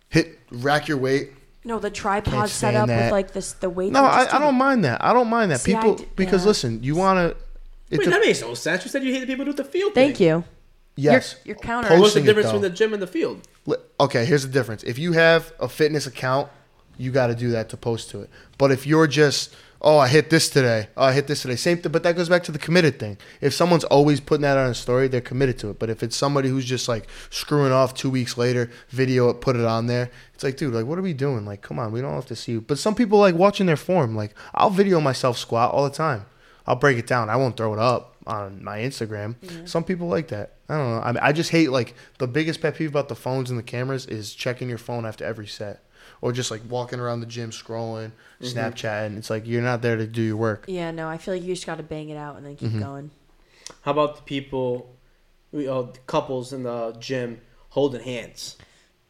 Speaker 2: hit rack your weight.
Speaker 3: no, the tripod
Speaker 2: Can't
Speaker 3: set
Speaker 2: stand
Speaker 3: up
Speaker 2: that.
Speaker 3: with like this, the weight.
Speaker 2: No, I, I don't mind that. I don't mind that.
Speaker 3: See, I
Speaker 2: People
Speaker 3: d-
Speaker 2: because
Speaker 3: yeah.
Speaker 2: listen, you want to.
Speaker 1: Wait, that makes no sense. You said you hated people who do the field thing.
Speaker 3: Thank
Speaker 1: thing.
Speaker 3: you.
Speaker 2: Yes.
Speaker 3: You're, you're oh, counter.
Speaker 2: Post-
Speaker 1: What's the
Speaker 2: Posting it,
Speaker 1: difference
Speaker 2: though.
Speaker 1: between the gym and the field?
Speaker 2: Li- Okay, here's the difference. If you have a fitness account, you got to do that to post to it. But if you're just, oh, I hit this today, oh, I hit this today, same thing. But that goes back to the committed thing. If someone's always putting that on a story, they're committed to it. But if it's somebody who's just like screwing off two weeks later, video it, put it on there, it's like, dude, like, what are we doing? Like, come on, we don't have to see you. But some people like watching their form. Like, I'll video myself squat all the time. I'll break it down. I won't throw it up. on my Instagram. Some people like that. I don't know. I, mean, I just hate like the biggest pet peeve about the phones and the cameras is checking your phone after every set, or just like walking around the gym scrolling, Snapchatting. It's like you're not there to do your work.
Speaker 3: Yeah, no, I feel like you just got to bang it out and then keep
Speaker 2: Mm-hmm.
Speaker 3: going.
Speaker 1: How about the people, we the couples in the gym holding hands?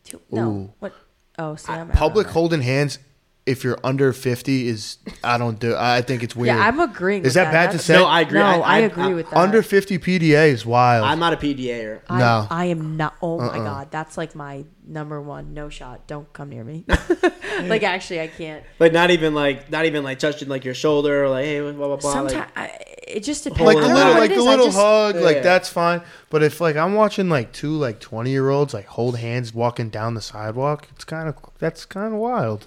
Speaker 3: Two- No,
Speaker 2: Ooh.
Speaker 3: what? Oh, see, I'm out
Speaker 2: Public holding hands. If you're under fifty, is I don't do. I think it's weird.
Speaker 3: Yeah, I'm agreeing.
Speaker 2: Is
Speaker 3: with
Speaker 2: that bad to say?
Speaker 1: No, I agree.
Speaker 3: No,
Speaker 1: I,
Speaker 3: I, agree with that.
Speaker 2: under fifty PDA is wild.
Speaker 1: I'm not a PDAer.
Speaker 3: I,
Speaker 2: No. Uh-uh.
Speaker 3: I am not. Oh my uh-uh. god, that's like my number one. No shot. Don't come near me. like actually, I can't.
Speaker 1: Like not even like not even like touching like your shoulder or like hey blah blah blah.
Speaker 3: Sometimes
Speaker 1: Like,
Speaker 3: it just depends.
Speaker 2: like
Speaker 3: I
Speaker 2: the little like
Speaker 3: it
Speaker 2: the little
Speaker 3: just-
Speaker 2: hug, like that's fine. But if like I'm watching like two like twenty year olds like hold hands walking down the sidewalk, it's kind of that's kind of wild.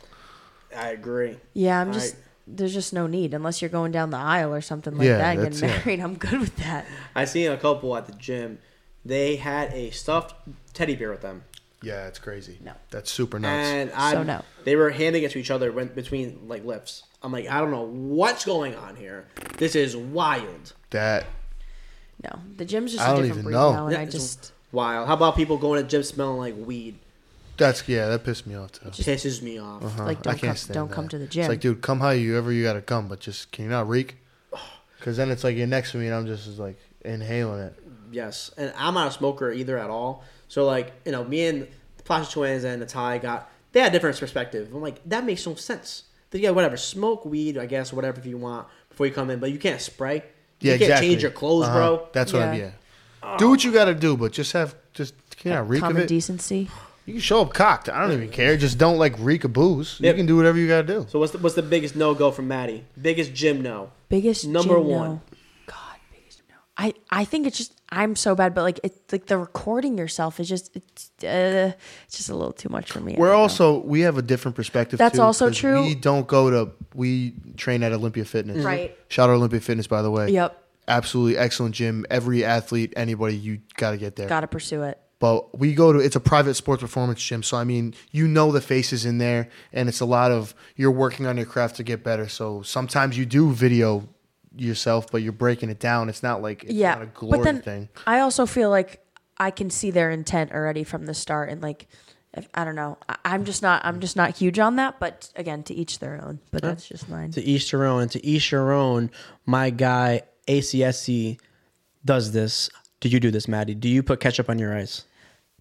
Speaker 1: I agree.
Speaker 3: Yeah, I'm
Speaker 1: I-
Speaker 3: just. There's just no need unless you're going down the aisle or something like
Speaker 2: Yeah,
Speaker 3: that and getting
Speaker 2: it.
Speaker 3: married. I'm good with that.
Speaker 1: I seen a couple at the gym. They had a stuffed teddy bear with them,
Speaker 2: Yeah, it's crazy.
Speaker 3: No.
Speaker 2: that's super nuts.
Speaker 1: and I
Speaker 3: So no.
Speaker 1: they were handing it to each other went between like lifts. I'm like I don't know what's going on here. This is wild.
Speaker 2: that
Speaker 3: No, the gym's just
Speaker 2: I
Speaker 3: a
Speaker 2: don't
Speaker 3: different
Speaker 2: even
Speaker 3: breed
Speaker 2: know.
Speaker 3: now, and
Speaker 1: Yeah,
Speaker 3: I just
Speaker 1: Wild. How about people going to the gym smelling like weed?
Speaker 2: That's yeah, that pissed me off too.
Speaker 1: Pisses me off.
Speaker 2: Uh-huh.
Speaker 3: like don't
Speaker 2: can't
Speaker 3: come,
Speaker 2: stand
Speaker 3: don't
Speaker 2: that.
Speaker 3: come to the
Speaker 2: It's
Speaker 3: gym.
Speaker 2: like, dude, come how you ever you gotta come, but just can you not reek? Because then it's like you're next to me and I'm just like inhaling it.
Speaker 1: Yes, and I'm not a smoker either at all. So like you know, me and the Palacio Twins and the Ty got they had a different perspective. I'm like that makes no sense. Then yeah, whatever, smoke weed, I guess, whatever if you want before you come in, but you can't spray.
Speaker 2: Yeah,
Speaker 1: you can't
Speaker 2: exactly.
Speaker 1: change your clothes,
Speaker 2: Uh-huh.
Speaker 1: bro.
Speaker 2: That's what I'm.
Speaker 3: Yeah.
Speaker 2: Yeah. Do what you gotta do, but just have just can you not reek of
Speaker 3: Common
Speaker 2: it?
Speaker 3: decency.
Speaker 2: You can show up cocked. I don't even care. Just don't like reek of booze.
Speaker 1: Yep.
Speaker 2: You can do whatever you gotta do.
Speaker 1: So what's the, what's the biggest no go from Maddie? Biggest gym no.
Speaker 3: Biggest
Speaker 1: Number
Speaker 3: gym
Speaker 1: one.
Speaker 3: no. God, biggest no. I I think it's just I'm so bad, but like it's like the recording yourself is just it's uh, it's just a little too much for me. I
Speaker 2: We're
Speaker 3: don't know.
Speaker 2: also we have a different perspective.
Speaker 3: That's
Speaker 2: too,
Speaker 3: also
Speaker 2: 'cause
Speaker 3: true.
Speaker 2: We don't go to we train at Olympia Fitness.
Speaker 3: Right.
Speaker 2: Shout out Olympia Fitness, by the way.
Speaker 3: Yep.
Speaker 2: Absolutely excellent gym. Every athlete, anybody, you got to get there.
Speaker 3: got to pursue it.
Speaker 2: But we go to it's a private sports performance gym, so I mean, you know the faces in there, and it's a lot of you're working on your craft to get better. So sometimes you do video yourself, but you're breaking it down. It's not like it's
Speaker 3: yeah,
Speaker 2: not a glory
Speaker 3: but then
Speaker 2: thing.
Speaker 3: I also feel like I can see their intent already from the start, and like if, I don't know, I, I'm just not I'm just not huge on that. But again, to each their own. But that's just mine.
Speaker 1: To each their own. To each their own, my guy ACSC does this. Do you do this, Maddie? Do you put ketchup on your rice?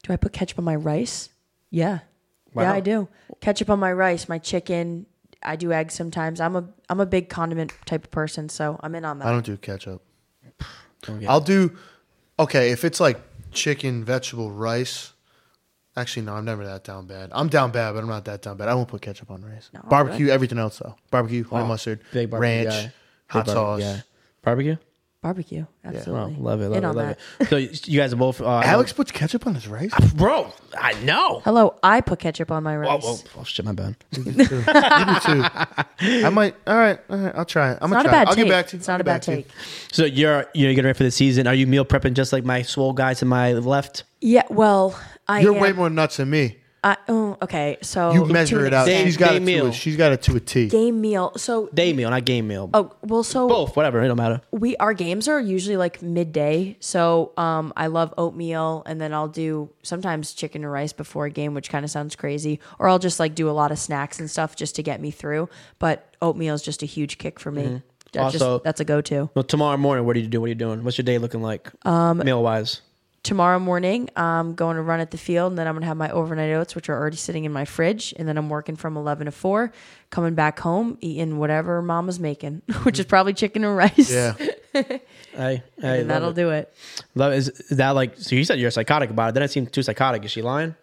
Speaker 3: Do I put ketchup on my rice? Yeah.
Speaker 1: Wow.
Speaker 3: Yeah, I do. Ketchup on my rice, my chicken. I do eggs sometimes. I'm a I'm a big condiment type of person, so I'm in on that.
Speaker 2: I don't do ketchup.
Speaker 1: Don't
Speaker 2: I'll do okay if it's like chicken, vegetable, rice. Actually, no, I'm never that down bad. I'm down bad, but I'm not that down bad. I won't put ketchup on rice.
Speaker 3: No,
Speaker 2: barbecue, everything else though. Barbecue, honey
Speaker 1: Oh,
Speaker 2: mustard,
Speaker 1: big barbecue
Speaker 2: ranch,
Speaker 1: guy. Big
Speaker 2: hot
Speaker 1: barbecue
Speaker 2: sauce.
Speaker 1: guy. Barbecue?
Speaker 3: Barbecue,
Speaker 1: Oh,
Speaker 3: absolutely.
Speaker 1: love it, love
Speaker 3: in
Speaker 1: it,
Speaker 3: on
Speaker 1: love
Speaker 3: that.
Speaker 1: it. So you guys are both. Uh,
Speaker 2: Alex puts ketchup on his rice.
Speaker 1: bro, I know.
Speaker 3: Hello, I put ketchup on my
Speaker 1: Oh,
Speaker 3: rice.
Speaker 1: oh, oh, shit, my bad.
Speaker 2: you do too. I might. All right, all right. I'll try it. I'm
Speaker 3: It's
Speaker 2: gonna
Speaker 3: not a
Speaker 2: try. it.
Speaker 3: bad
Speaker 2: I'll
Speaker 3: take.
Speaker 2: get back to you.
Speaker 3: It's
Speaker 2: I'll
Speaker 3: not a
Speaker 2: get back
Speaker 3: bad
Speaker 2: to you.
Speaker 3: take.
Speaker 1: So you're you're getting ready for the season. Are you meal prepping just like my swole guy to my left?
Speaker 3: Yeah, well, I
Speaker 2: You're
Speaker 3: am,
Speaker 2: way more nuts than me.
Speaker 3: I, oh, okay, so
Speaker 2: You measure it out.
Speaker 1: Day-
Speaker 2: She's got
Speaker 1: day
Speaker 2: it to
Speaker 1: meal.
Speaker 2: a, She's got it to a T.
Speaker 3: Game meal. So
Speaker 1: Day meal, not game meal.
Speaker 3: oh well, so
Speaker 1: Both, whatever. It don't matter.
Speaker 3: we our games are usually like midday. So um, I love oatmeal, and then I'll do sometimes chicken and rice before a game, which kind of sounds crazy. Or I'll just like do a lot of snacks and stuff just to get me through. But oatmeal is just a huge kick for me. That's
Speaker 1: Also-
Speaker 3: just, that's a go to.
Speaker 1: Well, tomorrow morning, what do you do? What are you doing? What's your day looking like? Um, meal wise.
Speaker 3: Tomorrow morning, I'm going to run at the field, and then I'm going to have my overnight oats, which are already sitting in my fridge. And then I'm working from 11 to 4, coming back home, eating whatever mama's making, which is probably chicken and rice.
Speaker 2: Yeah.
Speaker 1: Hey, hey,
Speaker 3: And that'll
Speaker 1: it.
Speaker 3: do it.
Speaker 1: Love is, is that like? So you said you're psychotic about it. Then it seemed too psychotic. Is she lying?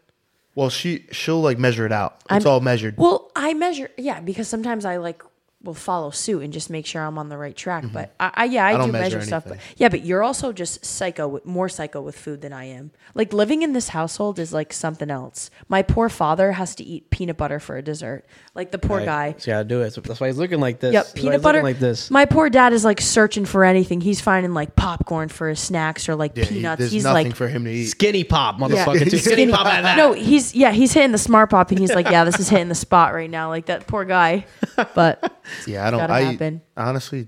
Speaker 2: Well, she she'll like measure it out. It's
Speaker 3: I'm-
Speaker 2: all measured.
Speaker 3: Well, I measure, yeah, because sometimes I like will follow suit and just make sure I'm on the right track. But I, I yeah, I,
Speaker 2: Mm-hmm. I don't measure
Speaker 3: measure, stuff. But yeah, but you're also just psycho, with, more psycho with food than I am. Like living in this household is like something else. My poor father has to eat peanut butter for a dessert. Like the poor
Speaker 1: Right.
Speaker 3: guy.
Speaker 1: He's got to do it. That's why he's looking like this.
Speaker 3: Yep,
Speaker 1: That's
Speaker 3: peanut butter
Speaker 1: like this.
Speaker 3: My poor dad is like searching for anything. He's finding like popcorn for his snacks or like
Speaker 2: Yeah, he-
Speaker 3: peanuts.
Speaker 2: there's
Speaker 3: he's
Speaker 2: nothing
Speaker 3: like
Speaker 2: for him to eat.
Speaker 1: Skinny pop, motherfucker. Too skinny
Speaker 3: Skinny-
Speaker 1: pop out that.
Speaker 3: No, he's yeah, he's hitting the smart pop and he's like, yeah, this is hitting the spot right now. Like that poor guy. But
Speaker 2: Yeah, I don't.
Speaker 3: Gotta
Speaker 2: I
Speaker 3: happen.
Speaker 2: honestly,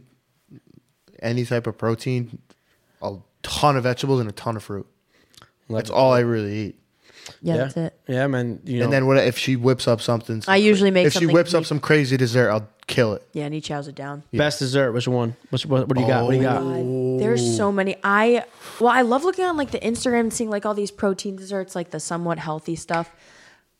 Speaker 2: any type of protein, a ton of vegetables and a ton of fruit.
Speaker 1: Like-
Speaker 2: That's all I really eat.
Speaker 3: Yeah, that's it.
Speaker 1: Yeah, man. You know,
Speaker 2: And then what if she whips up something?
Speaker 3: I usually make
Speaker 2: if she whips up some crazy dessert, I'll kill it.
Speaker 3: Yeah, and he chows it down.
Speaker 1: best dessert. Which one? Which, what, what do you got? What do you got?
Speaker 3: Oh God, there's so many. I well, I love looking on like the Instagram and seeing like all these protein desserts, like the somewhat healthy stuff.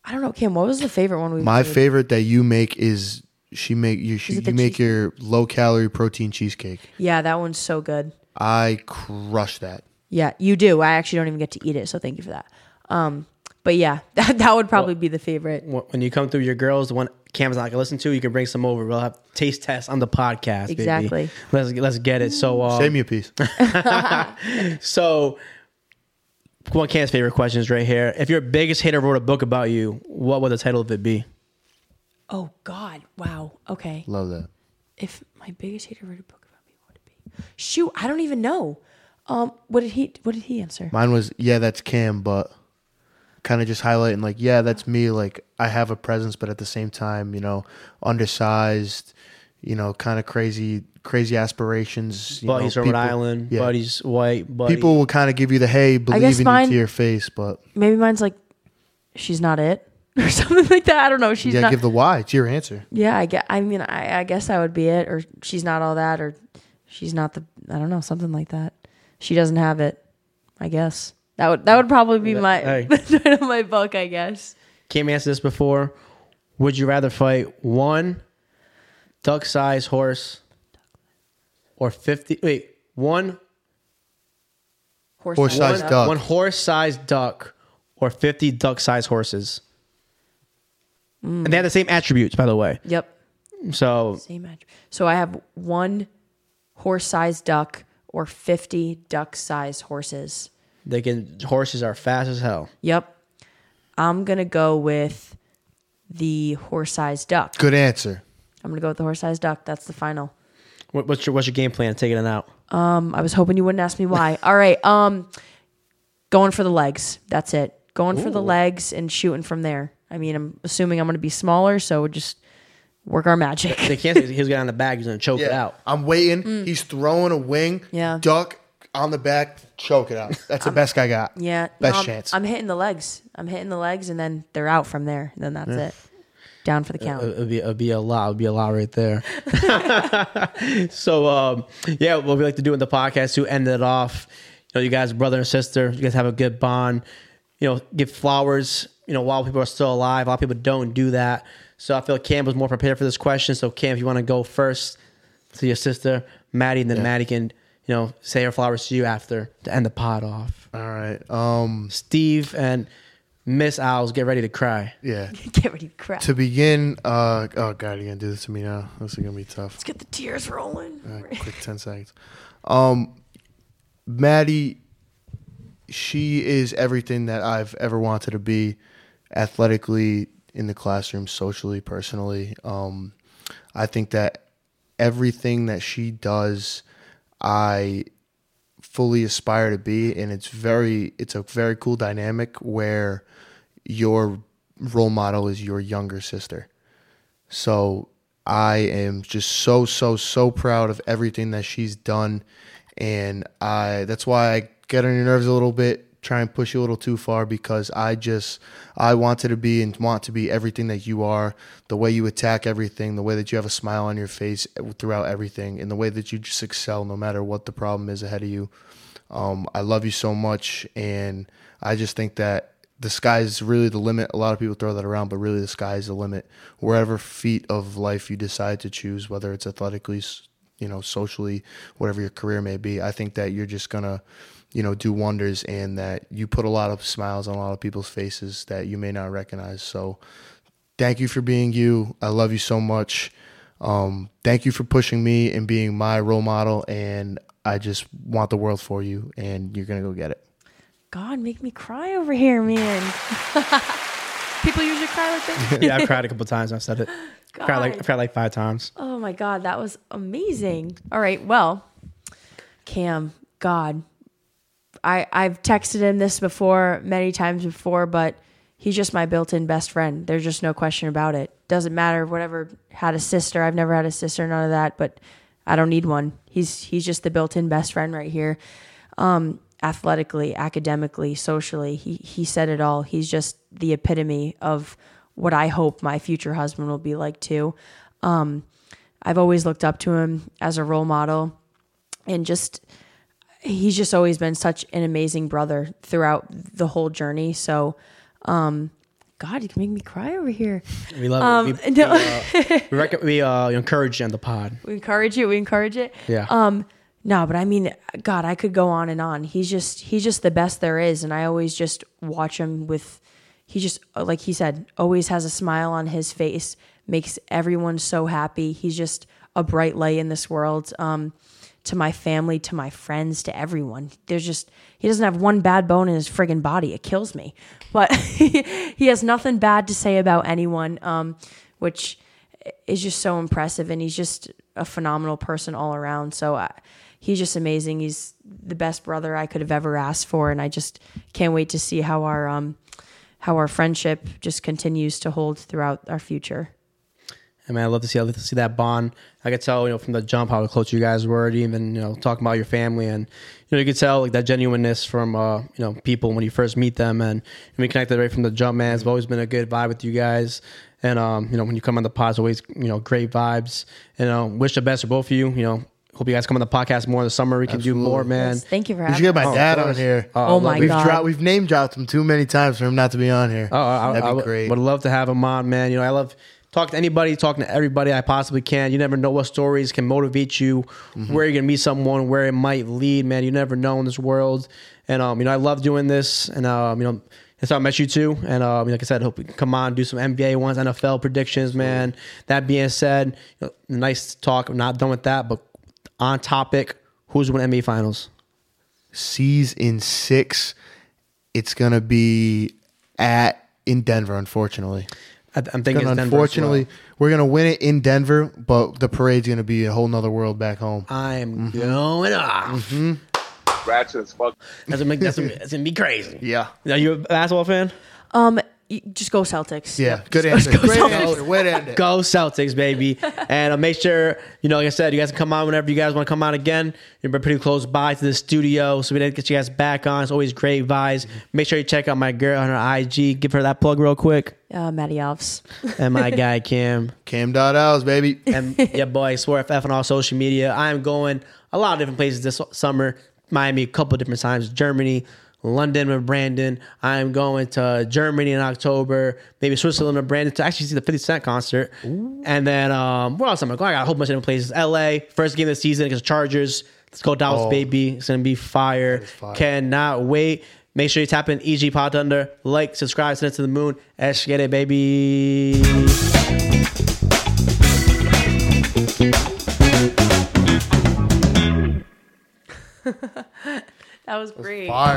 Speaker 3: I don't know, Cam. What was the favorite one we?
Speaker 2: My
Speaker 3: did?
Speaker 2: favorite that you make is she make you she,
Speaker 3: Is it the
Speaker 2: you make
Speaker 3: cheese-
Speaker 2: your low calorie protein cheesecake.
Speaker 3: Yeah, that one's so good.
Speaker 2: I crush that.
Speaker 3: Yeah, you do. I actually don't even get to eat it, so thank you for that. Um, but yeah, that that would probably be the favorite.
Speaker 1: When you come through your girls, the one Cam's not gonna listen to, you can bring some over. We'll have taste tests on the podcast. baby.
Speaker 3: Exactly.
Speaker 1: Let's let's get it. So um,
Speaker 2: Save me a piece.
Speaker 1: So, one of Cam's favorite questions right here. If your biggest hater wrote a book about you, what would the title of it be?
Speaker 3: Oh God! Wow. Okay.
Speaker 2: Love that.
Speaker 3: If my biggest hater wrote a book about me, what would it be? Shoot, I don't even know. Um, what did he? What did he answer?
Speaker 2: Mine was yeah, that's Cam, but kind of just highlighting like yeah, that's me. Like I have a presence, but at the same time, you know, undersized, you know, kind of crazy, crazy aspirations. You
Speaker 1: But
Speaker 2: know,
Speaker 1: he's from
Speaker 2: people-
Speaker 1: Rhode Island.
Speaker 2: yeah.
Speaker 1: But he's white. But
Speaker 2: People will kind of give you the hey, believe in
Speaker 3: mine-
Speaker 2: you to your face, but
Speaker 3: Maybe mine's like, she's not it, or something like that. I don't know. She's
Speaker 2: yeah,
Speaker 3: not.
Speaker 2: give the why. It's your answer.
Speaker 3: yeah, I get. I mean, I, I guess that would be it, or she's not all that, or she's not the. I don't know, something like that. She doesn't have it. I guess that would that would probably be my
Speaker 1: Hey.
Speaker 3: the title of my book. I guess.
Speaker 1: Cam answered this before. Would you rather fight one duck-sized horse or fifty? Wait, one
Speaker 3: Horse
Speaker 2: Horse-sized
Speaker 3: duck.
Speaker 2: duck.
Speaker 1: one horse-sized duck or fifty duck-sized horses? And they have the same attributes, by the way.
Speaker 3: Yep.
Speaker 1: So
Speaker 3: Same match. So I have one horse-sized duck or fifty duck-sized horses.
Speaker 1: they can horses are fast as hell.
Speaker 3: Yep. I'm gonna go with the horse-sized duck.
Speaker 2: Good answer.
Speaker 3: I'm gonna go with the horse-sized duck. That's the final.
Speaker 1: What, what's your what's your game plan? Taking it out.
Speaker 3: Um, I was hoping you wouldn't ask me why. All right. Um, going for the legs. That's it. Going for the legs and shooting from there. I mean, I'm assuming I'm going to be smaller, so we'll just work our magic.
Speaker 1: They can't say he's got on the bag. He's gonna choke it out.
Speaker 2: I'm waiting. He's throwing a wing.
Speaker 3: Mm. Yeah.
Speaker 2: Duck on the back, choke it out. That's the best I got.
Speaker 3: Yeah.
Speaker 2: Best
Speaker 3: no, I'm,
Speaker 2: chance.
Speaker 3: I'm hitting the legs. I'm hitting the legs, and then they're out from there. Then that's it. Down for the count.
Speaker 1: It'd be, it'd be a lot. It'd be a lot right there. so, um, yeah, what we like to do in the podcast to end it off. You know, you guys, brother and sister, you guys have a good bond. You know, give flowers. You know, while people are still alive, a lot of people don't do that. So I feel Cam was more prepared for this question. So Cam, if you want to go first to your sister, Maddie, and then Maddie can, you know, say her flowers to you after to end the pod off.
Speaker 2: All right. Um.
Speaker 1: Steve and Miss Alves, get ready to cry.
Speaker 2: Yeah.
Speaker 3: Get ready to cry.
Speaker 2: To begin, uh, oh god, you're gonna do this to me now. This is gonna be tough.
Speaker 3: Let's get the tears rolling.
Speaker 2: All right, quick ten seconds. Um, Maddie, she is everything that I've ever wanted to be, athletically, in the classroom, socially, personally. Um, I think that everything that she does, I fully aspire to be, and it's very, it's a very cool dynamic where your role model is your younger sister. So I am just so so so proud of everything that she's done, and I that's why I get on your nerves a little bit, try and push you a little too far because I just I wanted to be and want to be everything that you are, the way you attack everything, the way that you have a smile on your face throughout everything, and the way that you just excel no matter what the problem is ahead of you. Um, I love you so much, and I just think that the sky is really the limit. A lot of people throw that around, but really the sky is the limit. Wherever feat of life you decide to choose, whether it's athletically, you know, socially, whatever your career may be, I think that you're just gonna, you know, do wonders, and that you put a lot of smiles on a lot of people's faces that you may not recognize. So, thank you for being you. I love you so much. Um, thank you for pushing me and being my role model, and I just want the world for you, and you're gonna go get it.
Speaker 3: God, make me cry over here, man. People usually cry like that.
Speaker 1: yeah, I've cried a couple times. I've said it. Cried like, I've cried like five times.
Speaker 3: Oh my God, that was amazing. All right, well, Cam, God, I I've texted him this before many times before, but he's just my built-in best friend. There's just no question about it. Doesn't matter whatever had a sister. I've never had a sister, none of that, but I don't need one. He's he's just the built-in best friend right here. um, athletically, academically, socially. He he said it all. He's just the epitome of what I hope my future husband will be like too. Um, I've always looked up to him as a role model, and just he's just always been such an amazing brother throughout the whole journey. So, um, God, you can make me cry over here.
Speaker 1: We love
Speaker 3: Um,
Speaker 1: it. We,
Speaker 3: no.
Speaker 1: we, uh, we, rec- we uh, encourage you on the pod.
Speaker 3: We encourage it. We encourage it.
Speaker 1: Yeah.
Speaker 3: Um, no, but I mean, God, I could go on and on. He's just he's just the best there is, and I always just watch him with. He just like he said, always has a smile on his face, makes everyone so happy. He's just a bright light in this world. Um, to my family, to my friends, to everyone. There's just he doesn't have one bad bone in his friggin' body. It kills me, but he has nothing bad to say about anyone. Um, which is just so impressive and he's just a phenomenal person all around so uh, he's just amazing he's the best brother i could have ever asked for and i just can't wait to see how our um how our friendship just continues to hold throughout our future
Speaker 1: I mean, I love to see. I love to see that bond. I could tell, you know, from the jump how close you guys were. Even you know, talking about your family, and you know, you could tell like that genuineness from uh, you know people when you first meet them, and we connected right from the jump. Man, it's always been a good vibe with you guys, and um, you know, when you come on the pod, it's always you know great vibes. And uh, wish the best for both of you. You know, hope you guys come on the podcast more in the summer. We can do more, man.
Speaker 3: Yes, thank you for
Speaker 2: We should
Speaker 3: having
Speaker 2: get my dad
Speaker 1: of
Speaker 2: on
Speaker 1: course.
Speaker 2: here.
Speaker 3: Oh my
Speaker 2: we've
Speaker 3: God.
Speaker 2: dropped, we've name dropped him too many times for him not to be on here.
Speaker 1: Oh, I,
Speaker 2: That'd
Speaker 1: I,
Speaker 2: be
Speaker 1: I
Speaker 2: great.
Speaker 1: Would love to have him on, man. You know, I love talking to anybody, talk to everybody I possibly can. You never know what stories can motivate you,
Speaker 2: Mm-hmm.
Speaker 1: where you're gonna meet someone, where it might lead, man. You never know in this world. And um, you know, I love doing this, and um, you know. That's how I met you too, and uh, like I said, hope we can come on do some NBA ones, NFL predictions, man. That being said, you know, nice talk. I'm not done with that, but on topic, who's winning NBA Finals?
Speaker 2: C's in six. It's gonna be at in Denver, unfortunately.
Speaker 1: I, I'm thinking
Speaker 2: Gonna-
Speaker 1: Denver as
Speaker 2: unfortunately,
Speaker 1: well.
Speaker 2: we're gonna win it in Denver, but the parade's gonna be a whole nother world back home.
Speaker 1: I'm
Speaker 2: Mm-hmm.
Speaker 1: going off.
Speaker 4: ratchet as fuck.
Speaker 1: That's gonna, make, that's, gonna, that's gonna be crazy.
Speaker 2: Yeah,
Speaker 1: Are you a basketball fan?
Speaker 3: um y- just go celtics
Speaker 2: yeah. Good
Speaker 3: Just
Speaker 2: answer.
Speaker 3: go
Speaker 2: Great
Speaker 3: Celtics.
Speaker 2: answer. Way to end it.
Speaker 1: Go Celtics, baby. and uh, make sure, you know, like I said, you guys can come on whenever you guys want to come on again. You're pretty close by to the studio, so we didn't get you guys back on. It's always great vibes. Make sure you check out my girl on her IG. Give her that plug real quick.
Speaker 3: uh Maddie Alves.
Speaker 1: And my guy, Cam.
Speaker 2: Cam dot Alves, baby.
Speaker 1: And yeah, boy, Swerve F on all social media. I am going a lot of different places this summer. Miami, a couple different times. Germany, London with Brandon. I am going to Germany in October. Maybe Switzerland with Brandon to actually see the 50 Cent concert. And then um, where else am I going? I got a whole bunch of different places. LA, first game of the season against Chargers. Let's go Dallas,
Speaker 2: Oh.
Speaker 1: baby. It's gonna be fire.
Speaker 2: fire.
Speaker 1: Cannot wait. Make sure you tap in EG Pod Thunder. Like, subscribe, send it to the moon. Let's get it, baby.
Speaker 3: That was great.
Speaker 2: Fire.